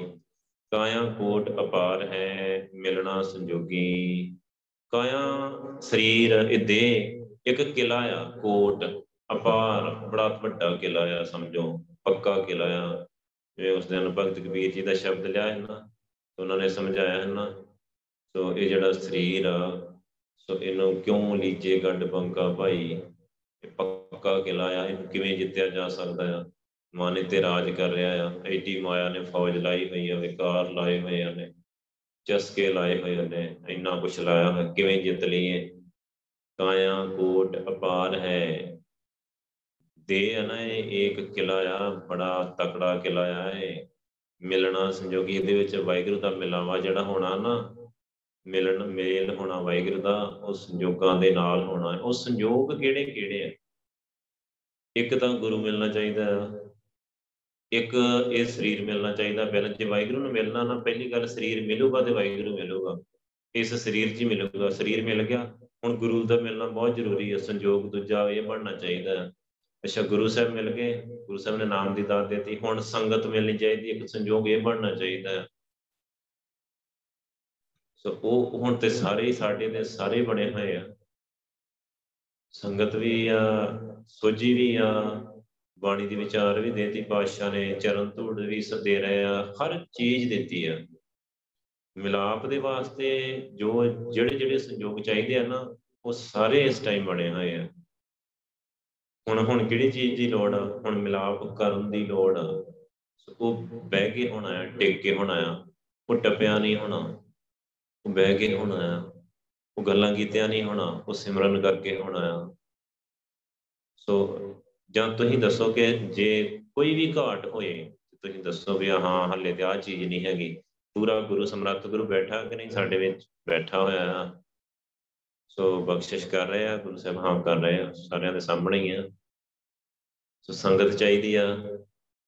ਕਾਇਆ ਕੋਟ ਅਪਾਰ ਹੈ ਮਿਲਣਾ ਸੰਜੋਗੀ। ਕਾਇਆ ਸਰੀਰ ਇਹ ਦੇ ਇੱਕ ਕਿਲਾ ਆ ਕੋਟ ਅਪਾਰ, ਬੜਾ ਵੱਡਾ ਕਿਲਾ ਆ ਸਮਝੋ, ਪੱਕਾ ਕਿਲਾ ਆ। ਜਿਵੇਂ ਉਸ ਦਿਨ ਭਗਤ ਕਬੀਰ ਜੀ ਦਾ ਸ਼ਬਦ ਲਿਆ ਹੈ ਨਾ ਉਹਨਾਂ ਨੇ ਸਮਝਾਇਆ ਹੈ ਨਾ, ਸੋ ਇਹ ਜਿਹੜਾ ਸਰੀਰ ਆ, ਸੋ ਇਹਨੂੰ ਕਿਉਂ ਲੀਜੇ ਗੱਡ ਬੰਕਾ ਭਾਈ, ਇਹ ਪੱਕਾ ਕਿਲਾ ਆ, ਇਹਨੂੰ ਕਿਵੇਂ ਜਿੱਤਿਆ ਜਾ ਸਕਦਾ ਆ? ਮਾਨੇ ਤੇ ਰਾਜ ਕਰ ਰਿਹਾ ਆ, ਐਡੀ ਮਾਇਆ ਨੇ ਫੌਜ ਲਾਈ ਹੋਈ ਆ, ਵਿਕਾਰ ਲਾਏ ਹੋਏ ਆ ਨੇ, ਚਸਕੇ ਲਾਏ ਹੋਏ ਨੇ, ਇੰਨਾ ਕੁਛ ਲਾਇਆ ਹੋਇਆ, ਕਿਵੇਂ ਜਿੱਤ ਲਈਏ ਕਾਇਆ ਕੋਟ ਅਪਾਰ ਹੈ। ਦੇ ਆ ਨਾ ਇਹ ਇੱਕ ਕਿਲਾ ਆ, ਬੜਾ ਤਕੜਾ ਕਿਲਾ ਆ ਇਹ। ਮਿਲਣਾ ਸੰਜੋਗੀ ਇਹਦੇ ਵਿੱਚ ਵਾਹਿਗੁਰੂ ਦਾ ਮਿਲਾਵਾ ਜਿਹੜਾ ਹੋਣਾ ਨਾ, ਮਿਲਣ, ਮੇਲ ਹੋਣਾ ਵਾਹਿਗੁਰੂ ਦਾ, ਉਹ ਸੰਜੋਗਾਂ ਦੇ ਨਾਲ ਹੋਣਾ। ਉਹ ਸੰਜੋਗ ਕਿਹੜੇ ਕਿਹੜੇ ਆ? ਇੱਕ ਤਾਂ ਗੁਰੂ ਮਿਲਣਾ ਚਾਹੀਦਾ ਇੱਕ ਇਹ ਸਰੀਰ ਮਿਲਣਾ ਚਾਹੀਦਾ ਪਹਿਲਾਂ ਜੇ ਵਾਹਿਗੁਰੂ ਨੂੰ ਮਿਲਣਾ ਨਾ, ਪਹਿਲੀ ਗੱਲ ਸਰੀਰ ਮਿਲੂਗਾ ਤੇ ਵਾਹਿਗੁਰੂ ਮਿਲੂਗਾ। ਇਸ ਸਰੀਰ 'ਚ ਹੀ ਮਿਲੂਗਾ, ਸਰੀਰ ਮਿਲ ਗਿਆ, ਹੁਣ ਗੁਰੂ ਦਾ ਮਿਲਣਾ ਬਹੁਤ ਜ਼ਰੂਰੀ ਹੈ ਸੰਜੋਗ ਦੂਜਾ ਇਹ ਬਣਨਾ ਚਾਹੀਦਾ ਹੈ ਅੱਛਾ, ਗੁਰੂ ਸਾਹਿਬ ਮਿਲ ਗਏ, ਗੁਰੂ ਸਾਹਿਬ ਨੇ ਨਾਮ ਦੀ ਦਾਤ ਦਿੱਤੀ, ਹੁਣ ਸੰਗਤ ਮਿਲਣੀ ਚਾਹੀਦੀ, ਇੱਕ ਸੰਜੋਗ ਇਹ ਬਣਨਾ ਚਾਹੀਦਾ ਹੈ ਸੋ ਉਹ ਹੁਣ ਤੇ ਸਾਰੇ ਹੀ ਸਾਡੇ ਦੇ ਸਾਰੇ ਬਣੇ ਹੋਏ ਆ। ਸੰਗਤ ਵੀ ਆ ਸੋਝੀ ਵੀ ਆ ਬਾਣੀ ਦੀ ਵਿਚਾਰ ਵੀ ਦੇਤੀ, ਪਾਤਸ਼ਾਹ ਨੇ ਚਰਨ ਧੂੜ ਵੀ ਦੇ ਰਹੇ ਆ, ਹਰ ਚੀਜ਼ ਦਿੱਤੀ ਆ। ਮਿਲਾਪ ਦੇ ਵਾਸਤੇ ਜੋ ਜਿਹੜੇ ਜਿਹੜੇ ਸੰਯੋਗ ਚਾਹੀਦੇ ਆ ਨਾ, ਉਹ ਸਾਰੇ ਇਸ ਟਾਈਮ ਬਣੇ ਹੋਏ ਆ। ਹੁਣ ਹੁਣ ਕਿਹੜੀ ਚੀਜ਼ ਦੀ ਲੋੜ ਆ? ਹੁਣ ਮਿਲਾਪ ਕਰਨ ਦੀ ਲੋੜ ਆ। ਉਹ ਬਹਿ ਕੇ ਹੋਣਾ ਹੈ ਟਿਕ ਕੇ ਹੋਣਾ ਆ। ਉਹ ਟੱਪਿਆ ਨਹੀਂ ਹੋਣਾ। ਉਹ ਬਹਿ ਕੇ ਹੋਣਾ ਆ। ਉਹ ਗੱਲਾਂ ਕੀਤਿਆਂ ਨਹੀਂ ਹੋਣਾ। ਉਹ ਸਿਮਰਨ ਕਰਕੇ ਹੋਣਾ ਆ। ਸੋ ਜਾਂ ਤੁਸੀਂ ਦੱਸੋ ਕਿ ਜੇ ਕੋਈ ਵੀ ਘਾਟ ਹੋਏ, ਤੁਸੀਂ ਦੱਸੋ ਵੀ ਹਾਂ ਹੱਲੇ ਤੇ ਆ ਚੀਜ਼ ਨਹੀਂ ਹੈਗੀ। ਪੂਰਾ ਗੁਰੂ ਸਮਰੱਥ ਗੁਰੂ ਬੈਠਾ ਕਿ ਨਹੀਂ ਸਾਡੇ ਵਿੱਚ? ਬੈਠਾ ਹੋਇਆ ਆ। ਸੋ ਬਖਸ਼ਿਸ਼ ਕਰ ਰਹੇ ਆ, ਗੁਰੂ ਸਾਹਿਬ ਹਾਂ ਕਰ ਰਹੇ ਆ, ਸਾਰਿਆਂ ਦੇ ਸਾਹਮਣੇ ਹੀ ਆ। ਸੋ ਸੰਗਤ ਚਾਹੀਦੀ ਆ,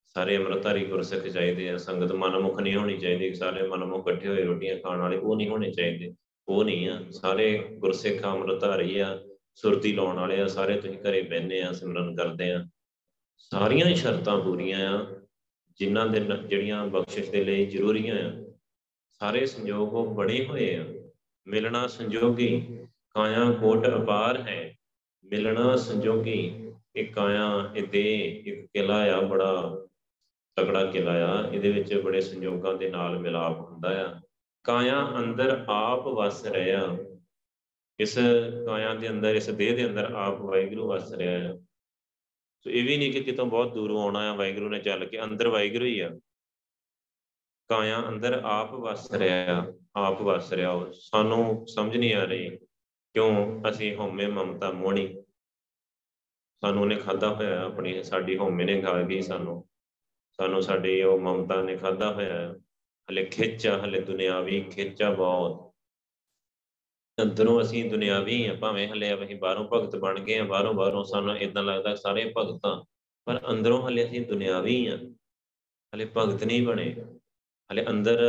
ਸਾਰੇ ਅੰਮ੍ਰਿਤਧਾਰੀ ਗੁਰਸਿੱਖ ਚਾਹੀਦੇ ਆ। ਸੰਗਤ ਮਨਮੁਖ ਨਹੀਂ ਹੋਣੀ ਚਾਹੀਦੀ, ਸਾਰੇ ਮਨਮੁਖ ਇਕੱਠੇ ਹੋਏ ਰੋਟੀਆਂ ਖਾਣ ਵਾਲੇ, ਉਹ ਨਹੀਂ ਹੋਣੇ ਚਾਹੀਦੇ। ਉਹ ਨਹੀਂ ਆ, ਸਾਰੇ ਗੁਰਸਿੱਖ ਅੰਮ੍ਰਿਤਧਾਰੀ ਆ। ਸੁਰਤੀ ਲਾਉਣ ਵਾਲੇ ਆ, ਸਾਰੇ ਤੁਸੀਂ ਘਰੇ ਬੈੰਨੇ ਆ, ਸਿਮਰਨ ਕਰਦੇ ਆ। ਸਾਰੀਆਂ ਹੀ ਸ਼ਰਤਾਂ ਪੂਰੀਆਂ ਆ, ਜਿਨ੍ਹਾਂ ਦੇ ਜਿਹੜੀਆਂ ਬਖਸ਼ਿਸ਼ ਦੇ ਲਈ ਜ਼ਰੂਰੀਆਂ ਆ, ਸਾਰੇ ਸੰਜੋਗ ਉਹ ਬੜੇ ਹੋਏ ਆ। ਮਿਲਣਾ ਸੰਜੋਗੀ ਕਾਇਆ ਕੋਟ ਅਪਾਰ ਹੈ। ਮਿਲਣਾ ਸੰਜੋਗੀ ਇੱਕ ਕਾਇਆ, ਇਹ ਦੇ ਇੱਕ ਕਿਲਾ ਆ, ਬੜਾ ਤਕੜਾ ਕਿਲਾ ਆ। ਇਹਦੇ ਵਿੱਚ ਬੜੇ ਸੰਜੋਗਾਂ ਦੇ ਨਾਲ ਮਿਲਾਪ ਹੁੰਦਾ ਆ। ਕਾਇਆ ਅੰਦਰ ਆਪ ਵਸ ਰਿਹਾ ਇਸ ਕਾਇਆ ਦੇ ਅੰਦਰ, ਇਸ ਦੇਹ ਦੇ ਅੰਦਰ ਆਪ ਵਾਹਿਗੁਰੂ ਵਸ ਰਿਹਾ ਹੈ ਸੋ ਇਹ ਵੀ ਨਹੀਂ ਕਿ ਕਿਤੋਂ ਬਹੁਤ ਦੂਰੋਂ ਆਉਣਾ ਆ, ਵਾਹਿਗੁਰੂ ਨੇ ਚੱਲ ਕੇ ਅੰਦਰ ਵਾਹਿਗੁਰੂ ਹੀ ਆ। ਕਾਇਆ ਅੰਦਰ ਆਪ ਵਸ ਰਿਹਾ ਆਪ ਵਸ ਰਿਹਾ ਸਾਨੂੰ ਸਮਝ ਨਹੀਂ ਆ ਰਹੀ ਕਿਉਂ ਅਸੀਂ ਹਉਮੈ ਮਮਤਾ ਮੋਹਣੀ। ਸਾਨੂੰ ਉਹਨੇ ਖਾਦਾ ਹੋਇਆ, ਆਪਣੀ ਸਾਡੀ ਹਉਮੈ ਨੇ ਖਾ ਗਈ ਸਾਨੂੰ। ਸਾਨੂੰ ਸਾਡੀ ਉਹ ਮਮਤਾ ਨੇ ਖਾਦਾ ਹੋਇਆ। ਹਲੇ ਖਿੱਚ ਹਲੇ ਦੁਨਿਆਵੀ ਖਿੱਚਾ ਬਹੁਤ। ਅੰਦਰੋਂ ਅਸੀਂ ਦੁਨਿਆਵੀ ਆ ਭਾਵੇਂ ਹਲੇ ਅਸੀਂ ਬਾਹਰੋਂ ਭਗਤ ਬਣ ਗਏ ਆ ਬਾਹਰੋਂ ਬਾਹਰੋਂ ਸਾਨੂੰ ਇਦਾਂ ਲੱਗਦਾ ਸਾਰੇ ਭਗਤਾਂ, ਪਰ ਅੰਦਰੋਂ ਹਲੇ ਅਸੀਂ ਦੁਨਿਆਵੀ ਆ ਹਲੇ ਭਗਤ ਨਹੀਂ ਬਣੇ। ਹਲੇ ਅੰਦਰ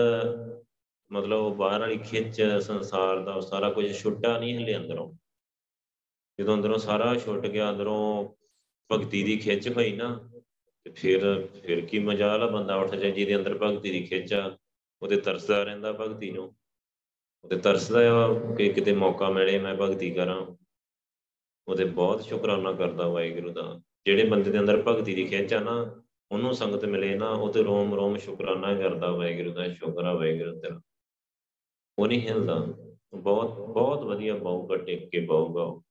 ਮਤਲਬ ਬਾਹਰ ਵਾਲੀ ਖਿੱਚ, ਸੰਸਾਰ ਦਾ ਸਾਰਾ ਕੁਝ ਛੁੱਟਾ ਨਹੀਂ ਹਲੇ ਅੰਦਰੋਂ। ਜਦੋਂ ਅੰਦਰੋਂ ਸਾਰਾ ਛੁੱਟ ਗਿਆ, ਅੰਦਰੋਂ ਭਗਤੀ ਦੀ ਖਿੱਚ ਹੋਈ ਨਾ, ਤੇ ਫਿਰ ਫਿਰ ਕੀ ਮਜਾਲ ਆ ਬੰਦਾ ਉੱਠ ਜਾਏ ਜਿਹਦੇ ਅੰਦਰ ਭਗਤੀ ਦੀ ਖਿੱਚ ਆ, ਉਹਦੇ ਤਰਸਦਾ ਰਹਿੰਦਾ ਭਗਤੀ ਨੂੰ। ਉਹਦੇ ਤਰਸਦਾ ਆ, ਕਿ ਕਿਤੇ ਮੌਕਾ ਮਿਲੇ, ਮੈਂ ਭਗਤੀ ਕਰਾਂ। ਉਹਦੇ ਬਹੁਤ ਸ਼ੁਕਰਾਨਾ ਕਰਦਾ ਵਾਹਿਗੁਰੂ ਦਾ। ਜਿਹੜੇ ਬੰਦੇ ਦੇ ਅੰਦਰ ਭਗਤੀ ਦੀ ਖਿੱਚ ਆ ਨਾ, ਉਹਨੂੰ ਸੰਗਤ ਮਿਲੇ ਨਾ, ਉਹ ਤੇ ਰੋਮ ਰੋਮ ਸ਼ੁਕਰਾਨਾ ਕਰਦਾ ਵਾਹਿਗੁਰੂ ਦਾ, ਸ਼ੁਕਰ ਆ ਵਾਹਿਗੁਰੂ ਤੇਰਾ। ਉਹ ਨਹੀਂ ਹਿਲਦਾ। ਬਹੁਤ ਬਹੁਤ ਵਧੀਆ ਬਾਊਗਾ ਟੇਕ ਕੇ ਬਾਊਗਾ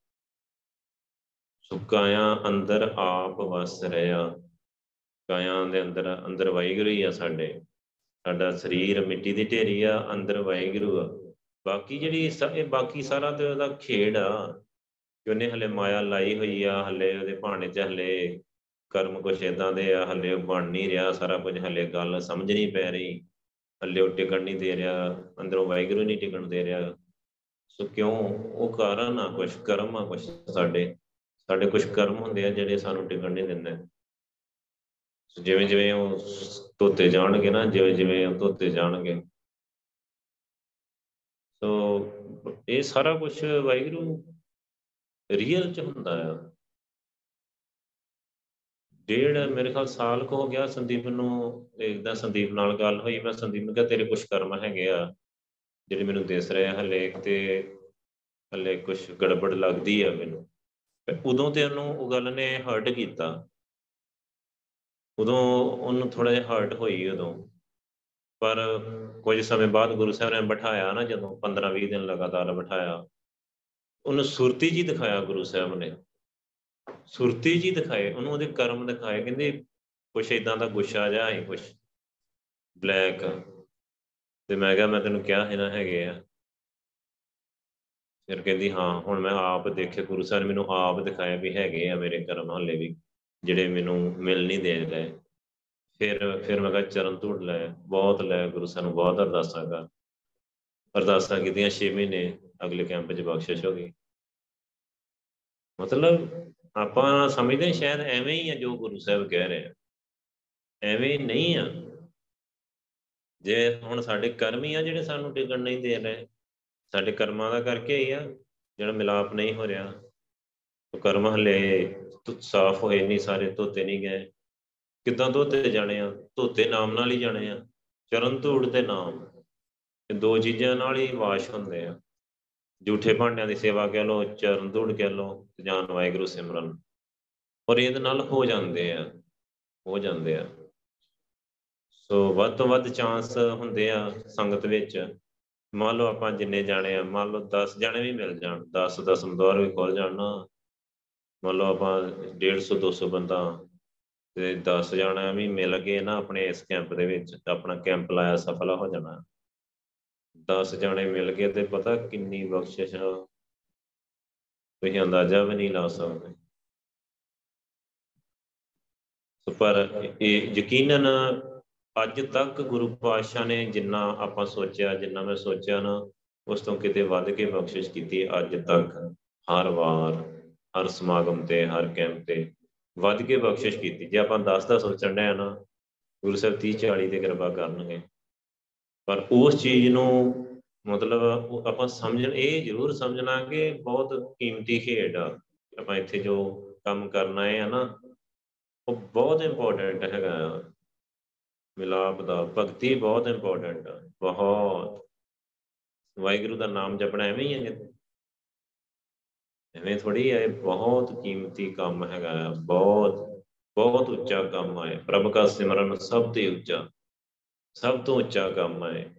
ਸੁਕਾਇਆ ਅੰਦਰ ਆਪ ਵਸ ਰਿਹਾ। ਕਾਇਆ ਦੇ ਅੰਦਰ ਅੰਦਰ ਵਾਹਿਗੁਰੂ ਹੀ ਆ ਸਾਡੇ। ਸਾਡਾ ਸਰੀਰ ਮਿੱਟੀ ਦੀ ਢੇਰੀ ਆ, ਅੰਦਰ ਵਾਹਿਗੁਰੂ ਆ। ਬਾਕੀ ਜਿਹੜੀ ਇਹ ਬਾਕੀ ਸਾਰਾ ਤੇ ਉਹਦਾ ਖੇਡ ਆ, ਕਿ ਉਹਨੇ ਹਲੇ ਮਾਇਆ ਲਾਈ ਹੋਈ ਆ, ਹਲੇ ਉਹਦੇ ਭਾਣੇ 'ਚ ਹਲੇ ਕਰਮ ਕੁਛ ਇਦਾਂ ਦੇ ਆ, ਹਲੇ ਬਣ ਨਹੀਂ ਰਿਹਾ, ਸਾਰਾ ਕੁਝ ਹਲੇ ਗੱਲ ਸਮਝ ਨਹੀਂ ਪੈ ਰਹੀ, ਹਲੇ ਉਹ ਟਿਕਣ ਨਹੀਂ ਦੇ ਰਿਹਾ, ਅੰਦਰੋਂ ਵਾਹਿਗੁਰੂ ਨਹੀਂ ਟਿਕਣ ਦੇ ਰਿਹਾ। ਸੋ ਕਿਉਂ? ਉਹ ਕਾਰਨ ਆ ਕੁਛ, ਕਰਮ ਆ ਕੁਛ ਸਾਡੇ ਸਾਡੇ ਕੁਝ ਕਰਮ ਹੁੰਦੇ ਆ ਜਿਹੜੇ ਸਾਨੂੰ ਟਿਕਣ ਨਹੀਂ ਦਿੰਦੇ। ਜਿਵੇਂ ਜਿਵੇਂ ਉਹ ਧੋਤੇ ਜਾਣਗੇ ਨਾ ਜਿਵੇਂ ਜਿਵੇਂ ਉਹ ਧੋਤੇ ਜਾਣਗੇ ਸੋ ਇਹ ਸਾਰਾ ਕੁਝ ਵਾਹਿਗੁਰੂ ਰੀਅਲ ਚ ਹੁੰਦਾ ਆ। ਡੇਢ ਮੇਰੇ ਖਿਆਲ ਸਾਲ ਕੋ ਹੋ ਗਿਆ ਸੰਦੀਪ ਨੂੰ ਦੇਖਦਾ ਸੰਦੀਪ ਨਾਲ ਗੱਲ ਹੋਈ, ਮੈਂ ਸੰਦੀਪ ਨੂੰ ਕਿਹਾ, ਤੇਰੇ ਕੁਝ ਕਰਮ ਹੈਗੇ ਆ, ਜਿਹੜੇ ਮੈਨੂੰ ਦਿਸ ਰਹੇ ਆ ਹਲੇ ਤੇ ਹਲੇ ਕੁਝ ਗੜਬੜ ਲੱਗਦੀ ਆ ਮੈਨੂੰ। ਉਦੋਂ ਤੇ ਉਹਨੂੰ ਉਹ ਗੱਲ ਨੇ ਹਰਟ ਕੀਤਾ। ਉਦੋਂ ਉਹਨੂੰ ਥੋੜਾ ਜਿਹਾ ਹਰਟ ਹੋਈ ਉਦੋਂ। ਪਰ ਕੁਝ ਸਮੇਂ ਬਾਅਦ ਗੁਰੂ ਸਾਹਿਬ ਨੇ ਬਿਠਾਇਆ ਨਾ ਜਦੋਂ 15-20 ਦਿਨ ਲਗਾਤਾਰ ਬਿਠਾਇਆ, ਉਹਨੂੰ ਸੁਰਤੀ ਜੀ ਦਿਖਾਇਆ ਗੁਰੂ ਸਾਹਿਬ ਨੇ। ਸੁਰਤੀ ਜੀ ਦਿਖਾਏ, ਉਹਨੂੰ ਉਹਦੇ ਕਰਮ ਦਿਖਾਏ, ਕਹਿੰਦੇ ਕੁਛ ਇਦਾਂ ਦਾ ਗੁੱਸਾ ਜਿਹਾ ਹੈ ਕੁਛ ਬਲੈਕ। ਤੇ ਮੈਂ ਕਿਹਾ, ਮੈਂ ਤੈਨੂੰ ਕਿਹਾ ਹੈ ਨਾ ਹੈਗੇ ਆ। ਫਿਰ ਕਹਿੰਦੀ, ਹਾਂ, ਹੁਣ ਮੈਂ ਆਪ ਦੇਖੇ, ਗੁਰੂ ਸਾਹਿਬ ਨੇ ਮੈਨੂੰ ਆਪ ਦਿਖਾਇਆ ਵੀ ਹੈਗੇ ਆ ਮੇਰੇ ਕਰਮ ਹਲੇ ਵੀ, ਜਿਹੜੇ ਮੈਨੂੰ ਮਿਲ ਨਹੀਂ ਦੇ ਰਹੇ। ਫਿਰ ਫਿਰ ਮੈਂ ਕਿਹਾ ਚਰਨ ਧੂੜ ਲੈ, ਬਹੁਤ ਲੈ, ਗੁਰੂ ਸਾਹਿਬ ਨੂੰ ਬਹੁਤ ਅਰਦਾਸਾਂ ਕਰ। ਅਰਦਾਸਾਂ ਕੀਤੀਆਂ 6 ਮਹੀਨੇ, ਅਗਲੇ ਕੈਂਪ 'ਚ ਬਖਸ਼ਿਸ਼ ਹੋ ਗਈ। ਮਤਲਬ ਆਪਾਂ ਸਮਝਦੇ ਸ਼ਾਇਦ ਐਵੇਂ ਹੀ ਆ ਜੋ ਗੁਰੂ ਸਾਹਿਬ ਕਹਿ ਰਹੇ ਆ। ਐਵੇਂ ਨਹੀਂ ਆ। ਜੇ ਹੁਣ ਸਾਡੇ ਕਰਮ ਹੀ ਆ ਜਿਹੜੇ ਸਾਨੂੰ ਟਿਕਣ ਨਹੀਂ ਦੇ ਰਹੇ, ਸਾਡੇ ਕਰਮਾਂ ਦਾ ਕਰਕੇ ਹੀ ਆ, ਜਿਹੜਾ ਮਿਲਾਪ ਨਹੀਂ ਹੋ ਰਿਹਾ। ਉਹ ਕਰਮ ਹਲੇ ਸਾਫ਼ ਹੋਏ ਨਹੀਂ ਸਾਰੇ ਧੋਤੇ ਨਹੀਂ ਗਏ। ਕਿੱਦਾਂ ਧੋਤੇ ਜਾਣੇ ਆ? ਧੋਤੇ ਨਾਮ ਨਾਲ ਹੀ ਜਾਣੇ ਆ। ਚਰਨ ਧੂੜ ਤੇ ਨਾਮ। ਇਹ ਦੋ ਚੀਜ਼ਾਂ ਨਾਲ ਹੀ ਵਾਸ਼ ਹੁੰਦੇ ਆ। ਝੂਠੇ ਭਾਂਡਿਆਂ ਦੀ ਸੇਵਾ ਕਹਿ ਲੋ ਚਰਨ ਧੂੜ ਕਹਿ ਲੋ ਜਾਨ ਵਾਹਿਗੁਰੂ ਸਿਮਰਨ। ਔਰ ਇਹਦੇ ਨਾਲ ਹੋ ਜਾਂਦੇ ਆ। ਹੋ ਜਾਂਦੇ ਆ। ਸੋ ਵੱਧ ਤੋਂ ਵੱਧ ਚਾਂਸ ਹੁੰਦੇ ਆ ਸੰਗਤ ਵਿੱਚ। ਮੰਨ ਲਓ ਆਪਾਂ ਜਿੰਨੇ ਜਾਣੇ ਆ, ਮੰਨ ਲਓ 10 ਜਾਣੇ ਵੀ ਮਿਲ ਜਾਣ। 10 10 ਦੌਰ ਵੀ ਖੁੱਲ ਜਾਣ ਨਾ। ਮੰਨ ਲਓ ਆਪਾਂ 150 200 ਬੰਦਾ ਤੇ 10 ਜਾਣਾ ਵੀ ਮਿਲ ਗਏ ਨਾ ਆਪਣੇ ਇਸ ਕੈਂਪ ਦੇ ਵਿੱਚ ਆਪਣਾ ਕੈਂਪ ਲਾਇਆ ਸਫਲ ਹੋ ਜਾਣਾ। 10 ਜਾਣੇ ਮਿਲ ਗਏ ਤੇ ਪਤਾ ਕਿੰਨੀ ਬਖਸ਼ਿਸ਼ ਤੁਸੀਂ ਅੰਦਾਜ਼ਾ ਵੀ ਨਹੀਂ ਲਾ ਸਕਦੇ। ਸੋ ਪਰ ਇਹ ਯਕੀਨਨ ਅੱਜ ਤੱਕ ਗੁਰੂ ਪਾਤਸ਼ਾਹ ਨੇ ਜਿੰਨਾ ਆਪਾਂ ਸੋਚਿਆ, ਜਿੰਨਾ ਮੈਂ ਸੋਚਿਆ ਨਾ, ਉਸ ਤੋਂ ਕਿਤੇ ਵੱਧ ਕੇ ਬਖਸ਼ਿਸ਼ ਕੀਤੀ ਅੱਜ ਤੱਕ। ਹਰ ਵਾਰ, ਹਰ ਸਮਾਗਮ ਤੇ, ਹਰ ਕੈਂਪ ਤੇ। ਵੱਧ ਕੇ ਬਖਸ਼ਿਸ਼ ਕੀਤੀ। ਜੇ ਆਪਾਂ 10 ਦਾ ਸੋਚਣ ਡਿਆ ਨਾ, ਗੁਰੂ ਸਾਹਿਬ 30 40 ਤੇ ਕਿਰਪਾ ਕਰਨਗੇ। ਪਰ ਉਸ ਚੀਜ਼ ਨੂੰ ਮਤਲਬ ਆਪਾਂ ਸਮਝਣ, ਇਹ ਜ਼ਰੂਰ ਸਮਝਣਾ ਕਿ ਬਹੁਤ ਕੀਮਤੀ ਖੇਡ ਆ। ਆਪਾਂ ਇੱਥੇ ਜੋ ਕੰਮ ਕਰਨਾ ਹੈ ਨਾ, ਉਹ ਬਹੁਤ ਇੰਪੋਰਟੈਂਟ ਹੈਗਾ ਮਿਲਾਪ ਦਾ, ਭਗਤੀ ਬਹੁਤ ਇੰਪੋਰਟੈਂਟ ਆ। ਬਹੁਤ। ਵਾਹਿਗੁਰੂ ਦਾ ਨਾਮ ਜਪਣਾ ਐਵੇਂ ਹੀ ਹੈ ਐਵੇਂ ਥੋੜੀ ਹੈ ਬਹੁਤ ਕੀਮਤੀ ਕੰਮ ਹੈਗਾ, ਬਹੁਤ ਬਹੁਤ ਉੱਚਾ ਕੰਮ ਹੈ ਪ੍ਰਭ ਦਾ ਸਿਮਰਨ ਸਭ ਤੋਂ ਉੱਚਾ, ਸਭ ਤੋਂ ਉੱਚਾ ਕੰਮ ਹੈ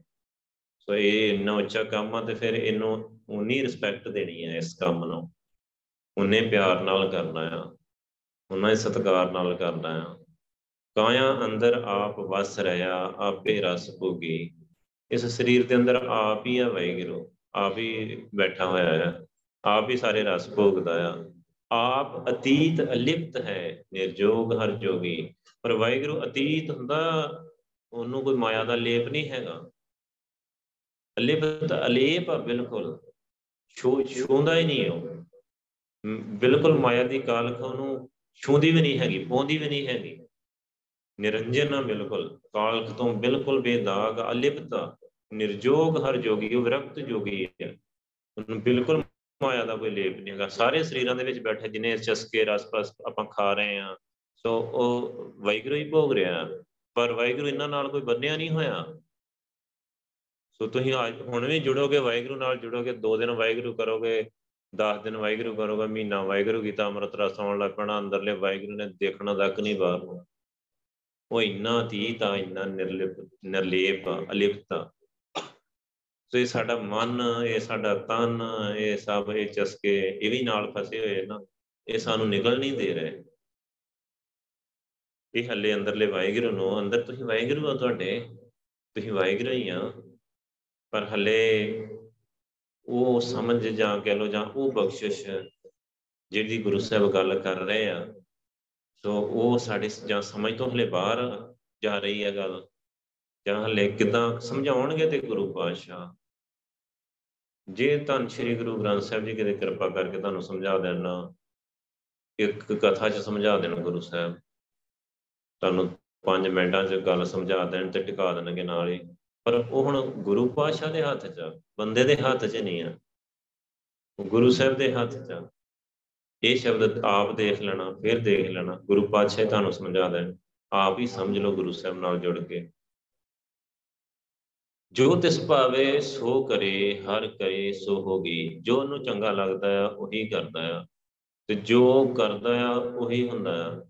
ਸੋ ਇਹ ਇੰਨਾ ਉੱਚਾ ਕੰਮ ਆ ਤੇ ਫਿਰ ਇਹਨੂੰ ਉਨੀ ਰਿਸਪੈਕਟ ਦੇਣੀ ਹੈ ਇਸ ਕੰਮ ਨੂੰ। ਉਨੇ ਪਿਆਰ ਨਾਲ ਕਰਨਾ ਆ ਉਹਨਾਂ ਦੇ ਸਤਕਾਰ ਨਾਲ ਕਰਦਾ ਆ। ਕਾਇਆ ਅੰਦਰ ਆਪ ਵਸ ਰਹਾ, ਆਪੇ ਰਸ ਭੋਗੀ। ਇਸ ਸਰੀਰ ਦੇ ਅੰਦਰ ਆਪ ਹੀ ਆ ਵੈਗਿਰੂ ਆਪ ਹੀ ਬੈਠਾ ਹੋਇਆ ਹੈ ਆਪ ਹੀ ਸਾਰੇ ਰਸ ਭੋਗਦਾ ਆ। ਆਪ ਅਤੀਤ ਅਲਿਪਤ ਹੈ, ਨਿਰਜੋਗ ਹਰ ਜੋਗੀ। ਪਰ ਵੈਗਿਰੂ ਅਤੀਤ ਹੁੰਦਾ, ਉਹਨੂੰ ਕੋਈ ਮਾਇਆ ਦਾ ਲੇਪ ਨਹੀਂ ਹੈਗਾ। ਅਲਿਪਤ, ਅਲੇਪ ਬਿਲਕੁਲ। ਛੂ, ਛੂੰਦਾ ਹੀ ਨਹੀਂ ਉਹ। ਬਿਲਕੁਲ ਮਾਇਆ ਦੀ ਕਾਲਖ ਉਹਨੂੰ ਛੂੰਦੀ ਵੀ ਨਹੀਂ ਹੈਗੀ, ਪੌਂਦੀ ਵੀ ਨਹੀਂ ਹੈਗੀ। ਨਿਰੰਜਨ ਬਿਲਕੁਲ। ਕਾਲਖ ਤੋਂ ਬਿਲਕੁਲ ਬੇਦਾਗ, ਅਲਿਪਤ ਨਿਰਜੋਗ ਹਰ ਜੋਗੀ, ਉਹ ਵਿਰਕਤ ਜੋਗੀ ਹੈ ਉਹਨੂੰ ਬਿਲਕੁਲ ਮਾਇਆ ਦਾ ਕੋਈ ਲੇਪ ਨਹੀਂ ਹੈਗਾ। ਸਾਰੇ ਸਰੀਰਾਂ ਦੇ ਵਿੱਚ ਬੈਠੇ ਜਿਨੇ ਚਸਕੇ ਰਸ ਪਸ ਆਪਾਂ ਖਾ ਰਹੇ ਆ ਸੋ ਉਹ ਵੈਗਰੂ ਹੀ ਭੋਗ ਰਿਹਾ। ਪਰ ਵੈਗਰੂ ਇਹਨਾਂ ਨਾਲ ਕੋਈ ਬੰਨਿਆ ਨਹੀਂ ਹੋਇਆ। ਸੋ ਤੁਸੀਂ ਹੁਣ ਵੀ ਜੁੜੋਗੇ, ਵਾਹਿਗੁਰੂ ਨਾਲ ਜੁੜੋਗੇ, ਦੋ ਦਿਨ ਵਾਹਿਗੁਰੂ ਕਰੋਗੇ 10 ਦਿਨ ਵਾਹਿਗੁਰੂ ਕਰੋਗੇ, ਮਹੀਨਾ ਵਾਹਿਗੁਰੂ ਕੀਤਾ, ਅੰਮ੍ਰਿਤ ਰਸ ਆਉਣ ਲੱਗ ਪੈਣਾ, ਅੰਦਰਲੇ ਵਾਹਿਗੁਰੂ ਨੇ ਦੇਖਣਾ ਤੱਕ ਨਹੀਂ ਬਾਹਰ ਨੂੰ ਉਹ ਇੰਨਾ ਅਤੀਤ ਆ, ਇੰਨਾ ਨਿਰਲਿਪ, ਨਿਰਲੇਪ ਅਲਿਪਤ ਸੋ ਇਹ ਸਾਡਾ ਮਨ, ਇਹ ਸਾਡਾ ਤਨ, ਇਹ ਸਭ ਇਹ ਚਸਕੇ, ਇਹ ਵੀ ਨਾਲ ਫਸੇ ਹੋਏ ਨਾ, ਇਹ ਸਾਨੂੰ ਨਿਕਲ ਨਹੀਂ ਦੇ ਰਹੇ। ਇਹ ਹੱਲੇ ਅੰਦਰਲੇ ਵਾਹਿਗੁਰੂ ਨੂੰ, ਅੰਦਰ ਤੁਸੀਂ ਵਾਹਿਗੁਰੂ ਆ ਤੁਹਾਡੇ, ਤੁਸੀਂ ਵਾਹਿਗੁਰੂ ਹੀ ਆ। ਪਰ ਹਲੇ ਉਹ ਸਮਝ ਜਾਂ ਕਹਿ ਲੋ ਜਾਂ ਉਹ ਬਖਸ਼ਿਸ਼ ਜਿਹੜੀ ਗੁਰੂ ਸਾਹਿਬ ਗੱਲ ਕਰ ਰਹੇ ਆ, ਸੋ ਉਹ ਸਾਡੇ ਜਾਂ ਸਮਝ ਤੋਂ ਹਲੇ ਬਾਹਰ ਜਾ ਰਹੀ ਹੈ ਗੱਲ, ਜਾਂ ਹਲੇ ਕਿਦਾਂ ਸਮਝਾਉਣਗੇ ਤੇ ਗੁਰੂ ਪਾਤਸ਼ਾਹ। ਜੇ ਤਾਂ ਸ੍ਰੀ ਗੁਰੂ ਗ੍ਰੰਥ ਸਾਹਿਬ ਜੀ ਕਿਤੇ ਕਿਰਪਾ ਕਰਕੇ ਤੁਹਾਨੂੰ ਸਮਝਾ ਦੇਣਾ, ਇੱਕ ਕਥਾ 'ਚ ਸਮਝਾ ਦੇਣ ਗੁਰੂ ਸਾਹਿਬ। ਤੁਹਾਨੂੰ 5 ਮਿੰਟਾਂ 'ਚ ਗੱਲ ਸਮਝਾ ਦੇਣ ਤੇ ਟਿਕਾ ਦੇਣਗੇ ਨਾਲ ਹੀ। ਪਰ ਉਹ ਹੁਣ ਗੁਰੂ ਪਾਤਸ਼ਾਹ ਦੇ ਹੱਥ 'ਚ ਬੰਦੇ ਦੇ ਹੱਥ 'ਚ ਨਹੀਂ ਆ। ਗੁਰੂ ਸਾਹਿਬ ਦੇ ਹੱਥ 'ਚ ਇਹ ਸ਼ਬਦ ਆਪ ਦੇਖ ਲੈਣਾ, ਫਿਰ ਦੇਖ ਲੈਣਾ। ਗੁਰੂ ਪਾਤਸ਼ਾਹ ਤੁਹਾਨੂੰ ਸਮਝਾ ਦੇਣ। ਆਪ ਹੀ ਸਮਝ ਲਓ ਗੁਰੂ ਸਾਹਿਬ ਨਾਲ ਜੁੜ ਕੇ। ਜੋ ਤਿਸ ਭਾਵੇ, ਸੋ ਕਰੇ, ਹਰ ਕਰੇ, ਸੋ ਹੋਗੀ। ਜੋ ਉਹਨੂੰ ਚੰਗਾ ਲੱਗਦਾ ਆ ਉਹੀ ਕਰਦਾ ਆ ਤੇ ਜੋ ਕਰਦਾ ਆ ਉਹੀ ਹੁੰਦਾ ਆ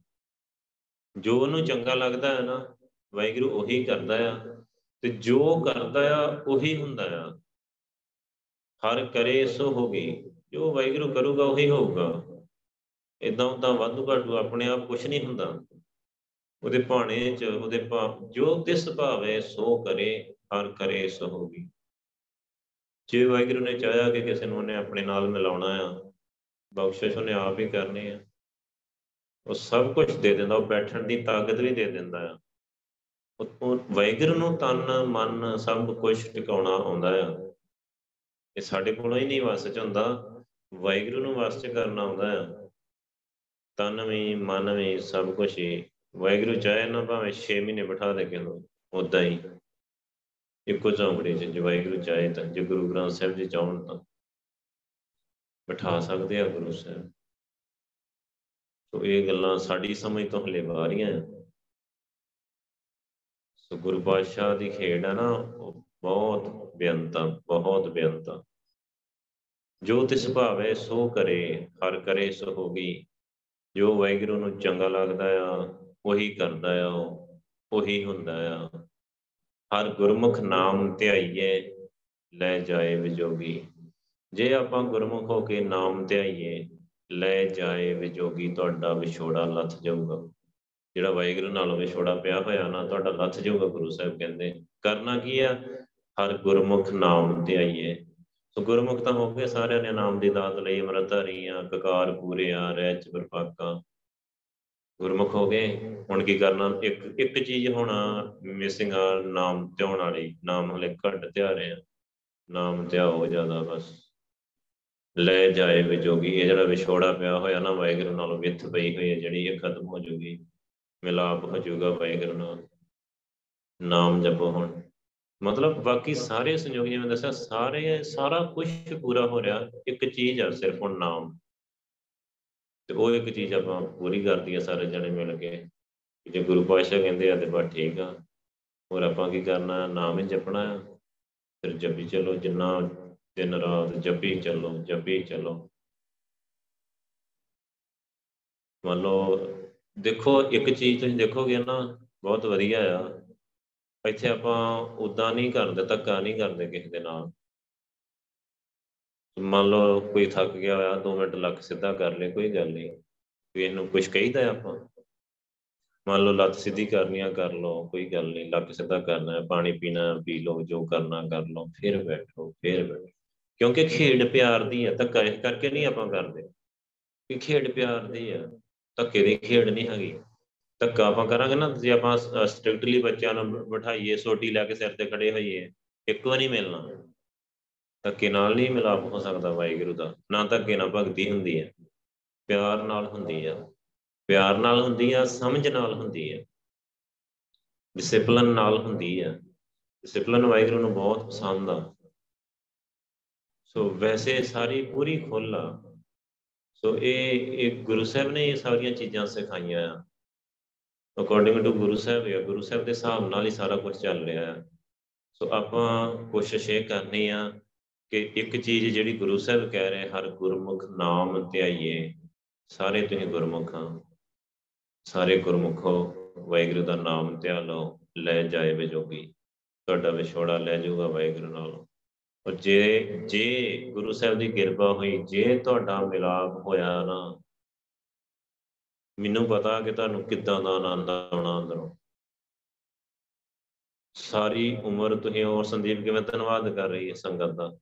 ਜੋ ਉਹਨੂੰ ਚੰਗਾ ਲੱਗਦਾ ਹੈ ਨਾ, ਵਾਹਿਗੁਰੂ ਉਹੀ ਕਰਦਾ ਆ ਤੇ ਜੋ ਕਰਦਾ ਆ ਉਹੀ ਹੁੰਦਾ ਆ ਹਰ ਕਰੇ, ਸੋ ਹੋਗੀ। ਜੋ ਵਾਹਿਗੁਰੂ ਕਰੂਗਾ, ਉਹੀ ਹੋਊਗਾ। ਇਦਾਂ ਉਦਾਂ ਵਾਧੂ ਘਾਟੂ ਆਪਣੇ ਆਪ ਕੁਝ ਨਹੀਂ ਹੁੰਦਾ। ਉਹਦੇ ਭਾਣੇ ਚ, ਉਹਦੇ ਜੋ ਤਿਸ ਭਾਵੇ, ਸੋ ਕਰੇ ਹਰ ਕਰੇ ਸੋ ਹੋਗੀ ਜੇ ਵਾਹਿਗੁਰੂ ਨੇ ਚਾਹਿਆ ਕਿ ਕਿਸੇ ਨੂੰ ਉਹਨੇ ਆਪਣੇ ਨਾਲ ਮਿਲਾਉਣਾ ਆ, ਬਖਸ਼ਿਸ਼ ਉਹਨੇ ਆਪ ਹੀ ਕਰਨੀ ਆ। ਉਹ ਸਭ ਕੁਝ ਦੇ ਦਿੰਦਾ, ਉਹ ਬੈਠਣ ਦੀ ਤਾਕਤ ਵੀ ਦੇ ਦਿੰਦਾ ਆ। ਉਹ ਵੈਗਰ ਨੂੰ ਤਨ, ਮਨ ਸਭ ਕੁਝ ਟਿਕਾਉਣਾ ਆਉਂਦਾ ਆ। ਇਹ ਸਾਡੇ ਕੋਲੋਂ ਹੀ ਨਹੀਂ ਵਸ ਚ ਹੁੰਦਾ ਵੈਗਰ ਨੂੰ ਵਸ ਚ ਕਰਨਾ ਆਉਂਦਾ ਆ। ਤਨ ਵੀ, ਮਨ ਵੀ ਸਭ ਕੁਝ ਹੀ। ਵੈਗਰ ਚਾਹੇ ਨਾ ਭਾਵੇਂ 6 ਮਹੀਨੇ ਬਿਠਾ ਦੇ ਕੇ ਉਦਾਂ ਹੀ। ਇੱਕੋ ਝੌਂਪੜੀ ਚ ਜੇ ਵਾਹਿਗੁਰੂ ਚਾਹੇ ਤਾਂ, ਜੇ ਗੁਰੂ ਗ੍ਰੰਥ ਸਾਹਿਬ ਜੀ ਚਾਹਣ ਤਾਂ ਬਿਠਾ ਸਕਦੇ ਆ ਗੁਰੂ ਸਾਹਿਬ। ਸੋ ਇਹ ਗੱਲਾਂ ਸਾਡੀ ਸਮਝ ਤੋਂ ਹਲੇ ਬਾਹਰੀਆਂ ਆ। ਸੋ ਗੁਰੂ ਪਾਤਸ਼ਾਹ ਦੀ ਖੇਡ ਹੈ ਨਾ ਬਹੁਤ ਬੇਅੰਤਾ ਬਹੁਤ ਬੇਅੰਤਾ। ਜੋ ਤਿਸ ਭਾਵੇ ਸੋ ਕਰੇ, ਹਰ ਕਰੇ ਸੋ ਹੋਗੀ। ਜੋ ਵੈਗਰੂ ਨੂੰ ਚੰਗਾ ਲੱਗਦਾ ਆ, ਉਹੀ ਕਰਦਾ ਆ ਉਹੀ ਹੁੰਦਾ ਆ। ਹਰ ਗੁਰਮੁਖ ਨਾਮ ਧਿਆਈਏ, ਲੈ ਜਾਏ ਵਿਜੋਗੀ। ਜੇ ਆਪਾਂ ਗੁਰਮੁਖ ਹੋ ਕੇ ਨਾਮ ਧਿਆਈਏ, ਲੈ ਜਾਏ ਵਿਜੋਗੀ, ਤੁਹਾਡਾ ਵਿਛੋੜਾ ਲੱਥ ਜਾਊਗਾ। ਜਿਹੜਾ ਵਾਹਿਗੁਰੂ ਨਾਲ ਵਿਛੋੜਾ ਪਿਆ ਹੋਇਆ ਨਾ, ਤੁਹਾਡਾ ਲੱਥ ਜਾਊਗਾ ਗੁਰੂ ਸਾਹਿਬ ਕਹਿੰਦੇ। ਕਰਨਾ ਕੀ ਆ? ਹਰ ਗੁਰਮੁਖ ਨਾਮ ਧਿਆਈਏ। ਸੋ ਗੁਰਮੁਖ ਤਾਂ ਹੋ ਗਏ ਸਾਰਿਆਂ ਨੇ ਨਾਮ ਦੀ ਦਾਤ ਲਈ ਅਮਰਤ ਧਾਰੀਆਂ ਕਕਾਰ ਪੂਰੇ ਆ ਰਹਿ ਬਰਪਾਕਾ ਗੁਰਮੁਖ ਹੋ ਗਏ। ਹੁਣ ਕੀ ਕਰਨਾ? ਇੱਕ ਇੱਕ ਚੀਜ਼ ਹੋਣਾ ਮਿਸਿੰਗ ਆ ਨਾਮ ਧਿਆਉਣ ਵਾਲੀ। ਨਾਮ ਹਲੇ ਘੱਟ ਧਿਆ ਰਹੇ ਆ। ਨਾਮ ਧਿਆਓ ਜ਼ਿਆਦਾ ਬਸ। ਲੈ ਜਾਏ ਵਿਜੋਗੀ ਇਹ ਜਿਹੜਾ ਵਿਛੋੜਾ ਪਿਆ ਹੋਇਆ ਨਾ ਵਾਹਿਗੁਰੂ ਨਾਲ ਵਿਥ ਪਈ ਹੋਈ ਹੈ, ਜਿਹੜੀ ਇਹ ਖਤਮ ਹੋ ਜੂਗੀ। ਮਿਲਾਪ ਹੋ ਜਾਊਗਾ ਵਾਹਿਗੁਰੂ ਨਾਲ। ਨਾਮ ਜਪੋ ਹੁਣ। ਮਤਲਬ ਬਾਕੀ ਸਾਰੇ ਸੰਯੋਗ ਜਿਵੇਂ ਦੱਸਿਆ, ਸਾਰੇ, ਸਾਰਾ ਕੁਝ ਪੂਰਾ ਹੋ ਰਿਹਾ। ਇੱਕ ਚੀਜ਼ ਆ ਸਿਰਫ ਹੁਣ ਨਾਮ। ਤੇ ਉਹ ਇੱਕ ਚੀਜ਼ ਆਪਾਂ ਪੂਰੀ ਕਰਦੀ ਆ ਸਾਰੇ ਜਣੇ ਮਿਲ ਕੇ ਜੇ ਗੁਰੂ ਪਾਤਸ਼ਾਹ ਕਹਿੰਦੇ ਆ ਤੇ ਬਸ ਠੀਕ ਆ। ਹੋਰ ਆਪਾਂ ਕੀ ਕਰਨਾ, ਨਾਮ ਹੀ ਜਪਣਾ ਆ। ਫਿਰ ਜਪੀ ਚੱਲੋ, ਜਿੰਨਾ ਦਿਨ ਰਾਤ ਜਪੀ ਚੱਲੋ ਜਪੀ ਚੱਲੋ। ਮੰਨ ਲਓ, ਦੇਖੋ, ਇੱਕ ਚੀਜ਼ ਤੁਸੀਂ ਦੇਖੋਗੇ ਨਾ, ਬਹੁਤ ਵਧੀਆ ਆ। ਇੱਥੇ ਆਪਾਂ ਉਦਾਂ ਨਹੀਂ ਕਰਦੇ, ਧੱਕਾ ਨਹੀਂ ਕਰਦੇ ਕਿਸੇ ਦੇ ਨਾਲ। ਮੰਨ ਲਓ ਕੋਈ ਥੱਕ ਗਿਆ ਹੋਇਆ 2 ਮਿੰਟ ਲੱਕ ਸਿੱਧਾ ਕਰ ਲੇ ਕੋਈ ਗੱਲ ਨਹੀਂ। ਕਿ ਇਹਨੂੰ ਕੁਝ ਕਹੀਦਾ ਆਪਾਂ? ਮੰਨ ਲਓ ਲੱਤ ਸਿੱਧੀ ਕਰਨੀ ਆ, ਕਰ ਲਓ, ਕੋਈ ਗੱਲ ਨਹੀਂ। ਲੱਕ ਸਿੱਧਾ ਕਰਨਾ ਹੈ, ਪਾਣੀ ਪੀਣਾ, ਪੀ ਲਓ, ਜੋ ਕਰਨਾ, ਕਰ ਲਓ, ਫਿਰ ਬੈਠੋ ਫਿਰ ਬੈਠੋ। ਕਿਉਂਕਿ ਖੇਡ ਪਿਆਰ ਦੀ ਹੈ ਧੱਕਾ ਇਸ ਕਰਕੇ ਨਹੀਂ ਆਪਾਂ ਕਰਦੇ। ਕਿ ਖੇਡ ਪਿਆਰ ਦੀ ਹੈ ਧੱਕੇ ਦੀ ਖੇਡ ਨਹੀਂ ਹੈਗੀ। ਧੱਕਾ ਆਪਾਂ ਕਰਾਂਗੇ ਨਾ, ਜੇ ਆਪਾਂ ਸਟ੍ਰਿਕਟਲੀ ਬੱਚਿਆਂ ਨੂੰ ਬਿਠਾਈਏ, ਸੋਟੀ ਲੈ ਕੇ ਸਿਰ ਤੇ ਖੜੇ ਹੋਈਏ, ਇੱਕ ਵਾਰ ਨਹੀਂ ਮਿਲਣਾ। ਧੱਕੇ ਨਾਲ ਨਹੀਂ ਮਿਲਾਪ ਹੋ ਸਕਦਾ ਵਾਹਿਗੁਰੂ ਦਾ, ਨਾ ਧੱਕੇ ਨਾਲ ਭਗਤੀ ਹੁੰਦੀ ਹੈ, ਪਿਆਰ ਨਾਲ ਹੁੰਦੀ ਹੈ ਪਿਆਰ ਨਾਲ ਹੁੰਦੀ ਆ, ਸਮਝ ਨਾਲ ਹੁੰਦੀ ਹੈ ਡਿਸਪਲਿਨ ਨਾਲ ਹੁੰਦੀ ਹੈ ਡਿਸਪਲਿਨ ਵਾਹਿਗੁਰੂ ਨੂੰ ਬਹੁਤ ਪਸੰਦ ਆ। ਸੋ ਵੈਸੇ ਸਾਰੀ ਪੂਰੀ ਖੁੱਲ ਆ, ਸੋ ਇਹ ਇਹ ਗੁਰੂ ਸਾਹਿਬ ਨੇ ਇਹ ਸਾਰੀਆਂ ਚੀਜ਼ਾਂ ਸਿਖਾਈਆਂ ਆ। ਅਕੋਰਡਿੰਗ ਟੂ ਗੁਰੂ ਸਾਹਿਬ ਜਾਂ ਗੁਰੂ ਸਾਹਿਬ ਦੇ ਹਿਸਾਬ ਨਾਲ ਹੀ ਸਾਰਾ ਕੁਝ ਚੱਲ ਰਿਹਾ ਹੈ ਸੋ ਆਪਾਂ ਕੋਸ਼ਿਸ਼ ਇਹ ਕਰਨੀ ਆ ਕਿ ਇੱਕ ਚੀਜ਼ ਜਿਹੜੀ ਗੁਰੂ ਸਾਹਿਬ ਕਹਿ ਰਹੇ, ਹਰ ਗੁਰਮੁਖ ਨਾਮ ਧਿਆਈਏ, ਸਾਰੇ ਤੁਸੀਂ ਗੁਰਮੁਖ ਆ ਸਾਰੇ ਗੁਰਮੁਖੋ ਵਾਹਿਗੁਰੂ ਦਾ ਨਾਮ ਧਿਆ ਲਓ, ਲੈ ਜਾਏ ਵਿਜੋਗੀ ਤੁਹਾਡਾ ਵਿਛੋੜਾ ਲੈ ਜਾਊਗਾ ਵਾਹਿਗੁਰੂ ਨਾਲ। ਔਰ ਜੇ ਜੇ ਗੁਰੂ ਸਾਹਿਬ ਦੀ ਕਿਰਪਾ ਹੋਈ, ਜੇ ਤੁਹਾਡਾ ਮਿਲਾਪ ਹੋਇਆ ਨਾ, ਮੈਨੂੰ ਪਤਾ ਕਿ ਤੁਹਾਨੂੰ ਕਿੱਦਾਂ ਦਾ ਆਨੰਦ ਆਉਣਾ ਅੰਦਰੋਂ। ਸਾਰੀ ਉਮਰ ਤੁਸੀਂ ਔਰ ਸੰਦੀਪ ਕਿਵੇਂ ਧੰਨਵਾਦ ਕਰ ਰਹੀ ਹੈ ਸੰਗਤ ਦਾ?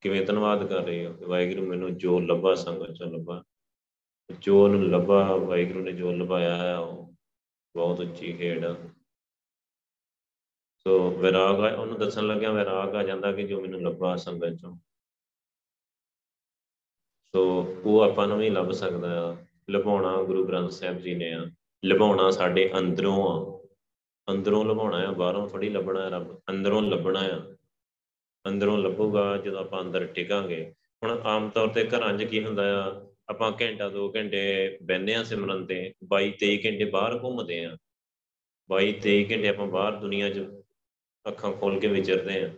ਕਿਵੇਂ ਧੰਨਵਾਦ ਕਰ ਰਹੀ ਹੋ? ਕਿ ਵਾਹਿਗੁਰੂ ਮੈਨੂੰ ਜੋ ਲੱਭਾ, ਸੰਗਤ ਚੋਂ ਲੱਭਾ। ਜੋ ਉਹਨੂੰ ਲੱਭਾ, ਵਾਹਿਗੁਰੂ ਨੇ ਜੋ ਲਭਾਇਆ ਹੈ, ਉਹ ਬਹੁਤ ਉੱਚੀ ਖੇਡ ਆ। ਸੋ ਵਿਰਾਗ ਆ, ਉਹਨੂੰ ਦੱਸਣ ਲੱਗਿਆ ਵਿਰਾਗ ਆ ਜਾਂਦਾ ਕਿ ਜੋ ਮੈਨੂੰ ਲੱਭਾ ਸੰਗਤ ਚੋਂ। ਸੋ ਉਹ ਆਪਾਂ ਨੂੰ ਵੀ ਲੱਭ ਸਕਦਾ ਆ। ਲਭਾਉਣਾ ਗੁਰੂ ਗ੍ਰੰਥ ਸਾਹਿਬ ਜੀ ਨੇ ਆ। ਲਭਾਉਣਾ ਸਾਡੇ ਅੰਦਰੋਂ ਆ। ਅੰਦਰੋਂ ਲਭਾਉਣਾ ਆ, ਬਾਹਰੋਂ ਥੋੜੀ ਲੱਭਣਾ ਹੈ ਰੱਬ। ਅੰਦਰੋਂ ਲੱਭਣਾ ਆ। ਅੰਦਰੋਂ ਲੱਭੂਗਾ, ਜਦੋਂ ਆਪਾਂ ਅੰਦਰ ਟਿਕਾਂਗੇ। ਹੁਣ ਆਮ ਤੌਰ ਤੇ ਘਰਾਂ 'ਚ ਕੀ ਹੁੰਦਾ ਆ, ਆਪਾਂ ਘੰਟਾ 2 ਘੰਟੇ ਬੈੰਨੇ ਆ ਸਿਮਰਨ ਤੇ 22 23 ਘੰਟੇ ਬਾਹਰ ਘੁੰਮਦੇ ਆ 22 23 ਘੰਟੇ ਆਪਾਂ ਬਾਹਰ ਦੁਨੀਆ 'ਚ ਅੱਖਾਂ ਖੋਲ ਕੇ ਵਿਚਰਦੇ ਆ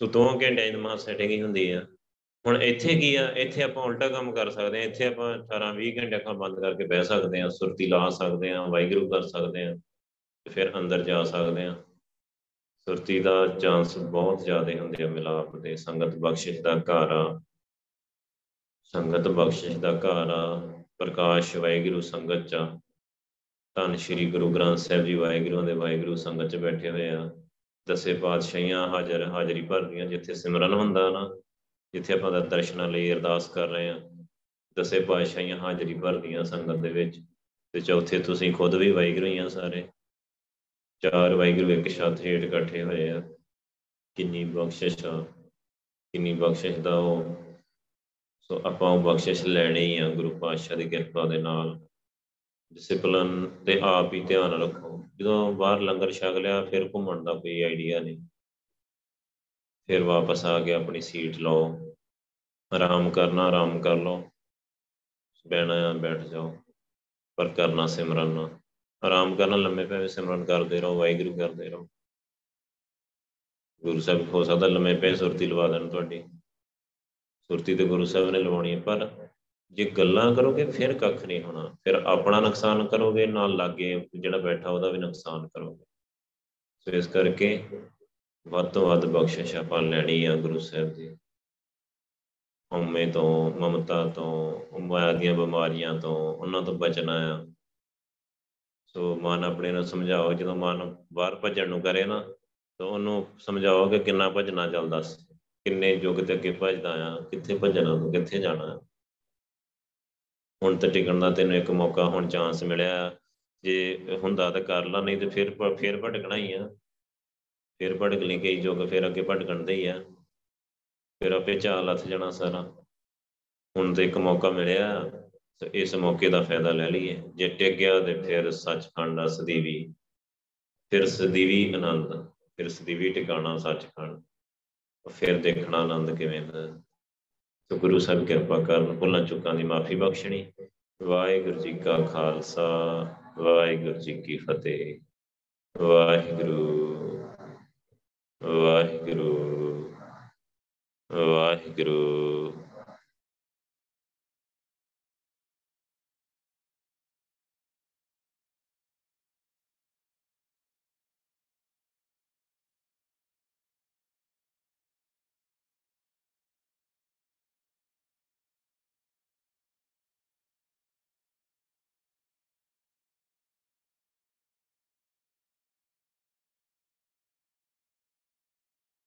ਸੋ ਦੋ ਘੰਟੇ ਦੀ ਮਾ ਸੈਟਿੰਗ ਹੀ ਹੁੰਦੀ ਆ। ਹੁਣ ਇੱਥੇ ਕੀ ਆ, ਇੱਥੇ ਆਪਾਂ ਉਲਟਾ ਕੰਮ ਕਰ ਸਕਦੇ ਆ ਇੱਥੇ ਆਪਾਂ 18 20 ਘੰਟੇ ਅੱਖਾਂ ਬੰਦ ਕਰਕੇ ਬਹਿ ਸਕਦੇ ਆ ਸੁਰਤੀ ਲਾ ਸਕਦੇ ਆ ਵਾਹਿਗੁਰੂ ਕਰ ਸਕਦੇ ਆ ਤੇ ਫਿਰ ਅੰਦਰ ਜਾ ਸਕਦੇ ਆ ਸੁਰਤੀ ਦਾ ਚਾਂਸ ਬਹੁਤ ਜ਼ਿਆਦਾ ਹੁੰਦੇ ਆ ਮਿਲਾਪ ਦੇ। ਸੰਗਤ ਬਖਸ਼ਿਸ਼ ਦਾ ਘਰ ਆ। ਸੰਗਤ ਬਖਸ਼ਿਸ਼ ਦਾ ਘਰ ਆ। ਪ੍ਰਕਾਸ਼ ਵਾਹਿਗੁਰੂ ਸੰਗਤ ਚ ਧੰਨ ਸ਼੍ਰੀ ਗੁਰੂ ਗ੍ਰੰਥ ਸਾਹਿਬ ਜੀ ਵਾਹਿਗੁਰੂ ਦੇ ਵਾਹਿਗੁਰੂ ਸੰਗਤ ਚ ਬੈਠੇ ਹੋਏ ਆ। ਦਸੇ ਪਾਤਸ਼ਾਹੀਆਂ ਹਾਜ਼ਰ, ਹਾਜ਼ਰੀ ਭਰਦੀਆਂ, ਜਿੱਥੇ ਸਿਮਰਨ ਹੁੰਦਾ ਨਾ, ਜਿੱਥੇ ਆਪਾਂ ਦਾ ਦਰਸ਼ਨਾਂ ਲਈ ਅਰਦਾਸ ਕਰ ਰਹੇ ਆ। ਦਸੇ ਪਾਤਸ਼ਾਹੀਆਂ ਹਾਜ਼ਰੀ ਭਰਦੀਆਂ ਸੰਗਤ ਦੇ ਵਿੱਚ। ਤੇ ਚੌਥੇ ਤੁਸੀਂ ਖੁਦ ਵੀ ਵਾਹਿਗੁਰੂ ਹੀ ਆ ਸਾਰੇ। ਚਾਰ ਵਾਹਿਗੁਰੂ ਇੱਕ ਛੱਤ ਹੇਠ ਇਕੱਠੇ ਹੋਏ ਆ। ਕਿੰਨੀ ਬਖਸ਼ਿਸ਼ ਆ, ਕਿੰਨੀ ਬਖਸ਼ਿਸ਼ ਦਾ ਉਹ। ਸੋ ਆਪਾਂ ਉਹ ਬਖਸ਼ਿਸ਼ ਲੈਣੀ ਆ ਗੁਰੂ ਪਾਤਸ਼ਾਹ ਦੀ ਕਿਰਪਾ ਦੇ ਨਾਲ। ਡਿਸਪਲਨ ਤੇ ਆਪ ਹੀ ਧਿਆਨ ਰੱਖੋ। ਜਦੋਂ ਬਾਹਰ ਲੰਗਰ ਛਕ ਲਿਆ, ਫਿਰ ਘੁੰਮਣ ਦਾ ਕੋਈ ਆਈਡੀਆ ਨਹੀਂ। ਫਿਰ ਵਾਪਸ ਆ ਕੇ ਆਪਣੀ ਸੀਟ ਲਓ। ਆਰਾਮ ਕਰਨਾ, ਆਰਾਮ ਕਰ ਲਓ। ਬੈਣਾ ਆ ਬੈਠ ਜਾਓ। ਪਰ ਕਰਨਾ ਸਿਮਰਨ ਆਰਾਮ ਕਰਨਾ, ਲੰਮੇ ਪੈ ਸਿਮਰਨ ਕਰਦੇ ਰਹੋ, ਵਾਹਿਗੁਰੂ ਕਰਦੇ ਰਹੋ। ਗੁਰੂ ਸਾਹਿਬ, ਹੋ ਸਕਦਾ ਲੰਮੇ ਪੈ ਸੁਰਤੀ ਲਵਾ ਦੇਣ ਤੁਹਾਡੀ। ਸੁਰਤੀ ਤੇ ਗੁਰੂ ਸਾਹਿਬ ਨੇ ਲਵਾਉਣੀ ਹੈ, ਪਰ ਜੇ ਗੱਲਾਂ ਕਰੋਗੇ, ਫਿਰ ਕੱਖ ਨਹੀਂ ਹੋਣਾ। ਫਿਰ ਆਪਣਾ ਨੁਕਸਾਨ ਕਰੋਗੇ, ਨਾਲ ਲਾਗੇ ਜਿਹੜਾ ਬੈਠਾ ਉਹਦਾ ਵੀ ਨੁਕਸਾਨ ਕਰੋਗੇ। ਸੋ ਇਸ ਕਰਕੇ ਵੱਧ ਤੋਂ ਵੱਧ ਬਖਸ਼ਿਸ਼ ਆਪਾਂ ਲੈਣੀ ਆ ਗੁਰੂ ਸਾਹਿਬ ਦੀ। ਹਉਮੈ ਤੋਂ, ਮਮਤਾ ਤੋਂ ਮਾਇਆ ਦੀਆਂ ਬਿਮਾਰੀਆਂ ਤੋਂ, ਉਹਨਾਂ ਤੋਂ ਬਚਣਾ ਆ। ਸੋ ਮਨ ਆਪਣੇ ਨੂੰ ਸਮਝਾਓ, ਜਦੋਂ ਮਨ ਬਾਹਰ ਭੱਜਣ ਨੂੰ ਕਰੇ ਨਾ, ਤਾਂ ਉਹਨੂੰ ਸਮਝਾਓ ਕਿ ਕਿੰਨਾ ਭੱਜਣਾ ਚੱਲਦਾ ਕਿੰਨੇ ਯੁੱਗ ਤੇ ਅੱਗੇ ਭਜਦਾ ਆ, ਕਿੱਥੇ ਭਜਣਾ ਤੂੰ ਕਿੱਥੇ ਜਾਣਾ। ਹੁਣ ਤੇ ਟਿਕਣ ਦਾ ਤੈਨੂੰ ਇੱਕ ਮੌਕਾ, ਹੁਣ ਚਾਂਸ ਮਿਲਿਆ। ਜੇ ਹੁੰਦਾ ਤਾਂ ਕਰ ਲਾ, ਨਹੀਂ ਤੇ ਫਿਰ ਫਿਰ ਭਟਕਣਾ ਹੀ ਆ। ਫਿਰ ਭਟਕ ਲਈ ਕਈ ਯੁੱਗ, ਫਿਰ ਅੱਗੇ ਭਟਕਣ ਦੇ ਹੀ ਆ। ਫਿਰ ਆਪੇ ਚਾਲ ਲੱਥ ਜਾਣਾ ਸਾਰਾ। ਹੁਣ ਤੇ ਇੱਕ ਮੌਕਾ ਮਿਲਿਆ। ਇਸ ਮੌਕੇ ਦਾ ਫਾਇਦਾ ਲੈ ਲਈਏ। ਜੇ ਟਿਕ ਗਿਆ ਤੇ ਫਿਰ ਸੱਚਖੰਡ ਦਾ ਸਦੀਵੀ। ਫਿਰ ਸਦੀਵੀ ਆਨੰਦ, ਫਿਰ ਸਦੀਵੀ ਟਿਕਾਣਾ ਸੱਚਖੰਡ। ਫਿਰ ਦੇਖਣਾ ਆਨੰਦ ਕਿਵੇਂ ਦਾ। ਸੋ ਗੁਰੂ ਸਾਹਿਬ ਕਿਰਪਾ ਕਰਨ ਭੁੱਲਾਂ ਚੁੱਕਾਂ ਦੀ ਮਾਫੀ ਬਖਸ਼ਣੀ। ਵਾਹਿਗੁਰੂ ਜੀ ਕਾ ਖਾਲਸਾ, ਵਾਹਿਗੁਰੂ ਜੀ ਕੀ ਫਤਿਹ। ਵਾਹਿਗੁਰੂ ਵਾਹਿਗੁਰੂ ਵਾਹਿਗੁਰੂ।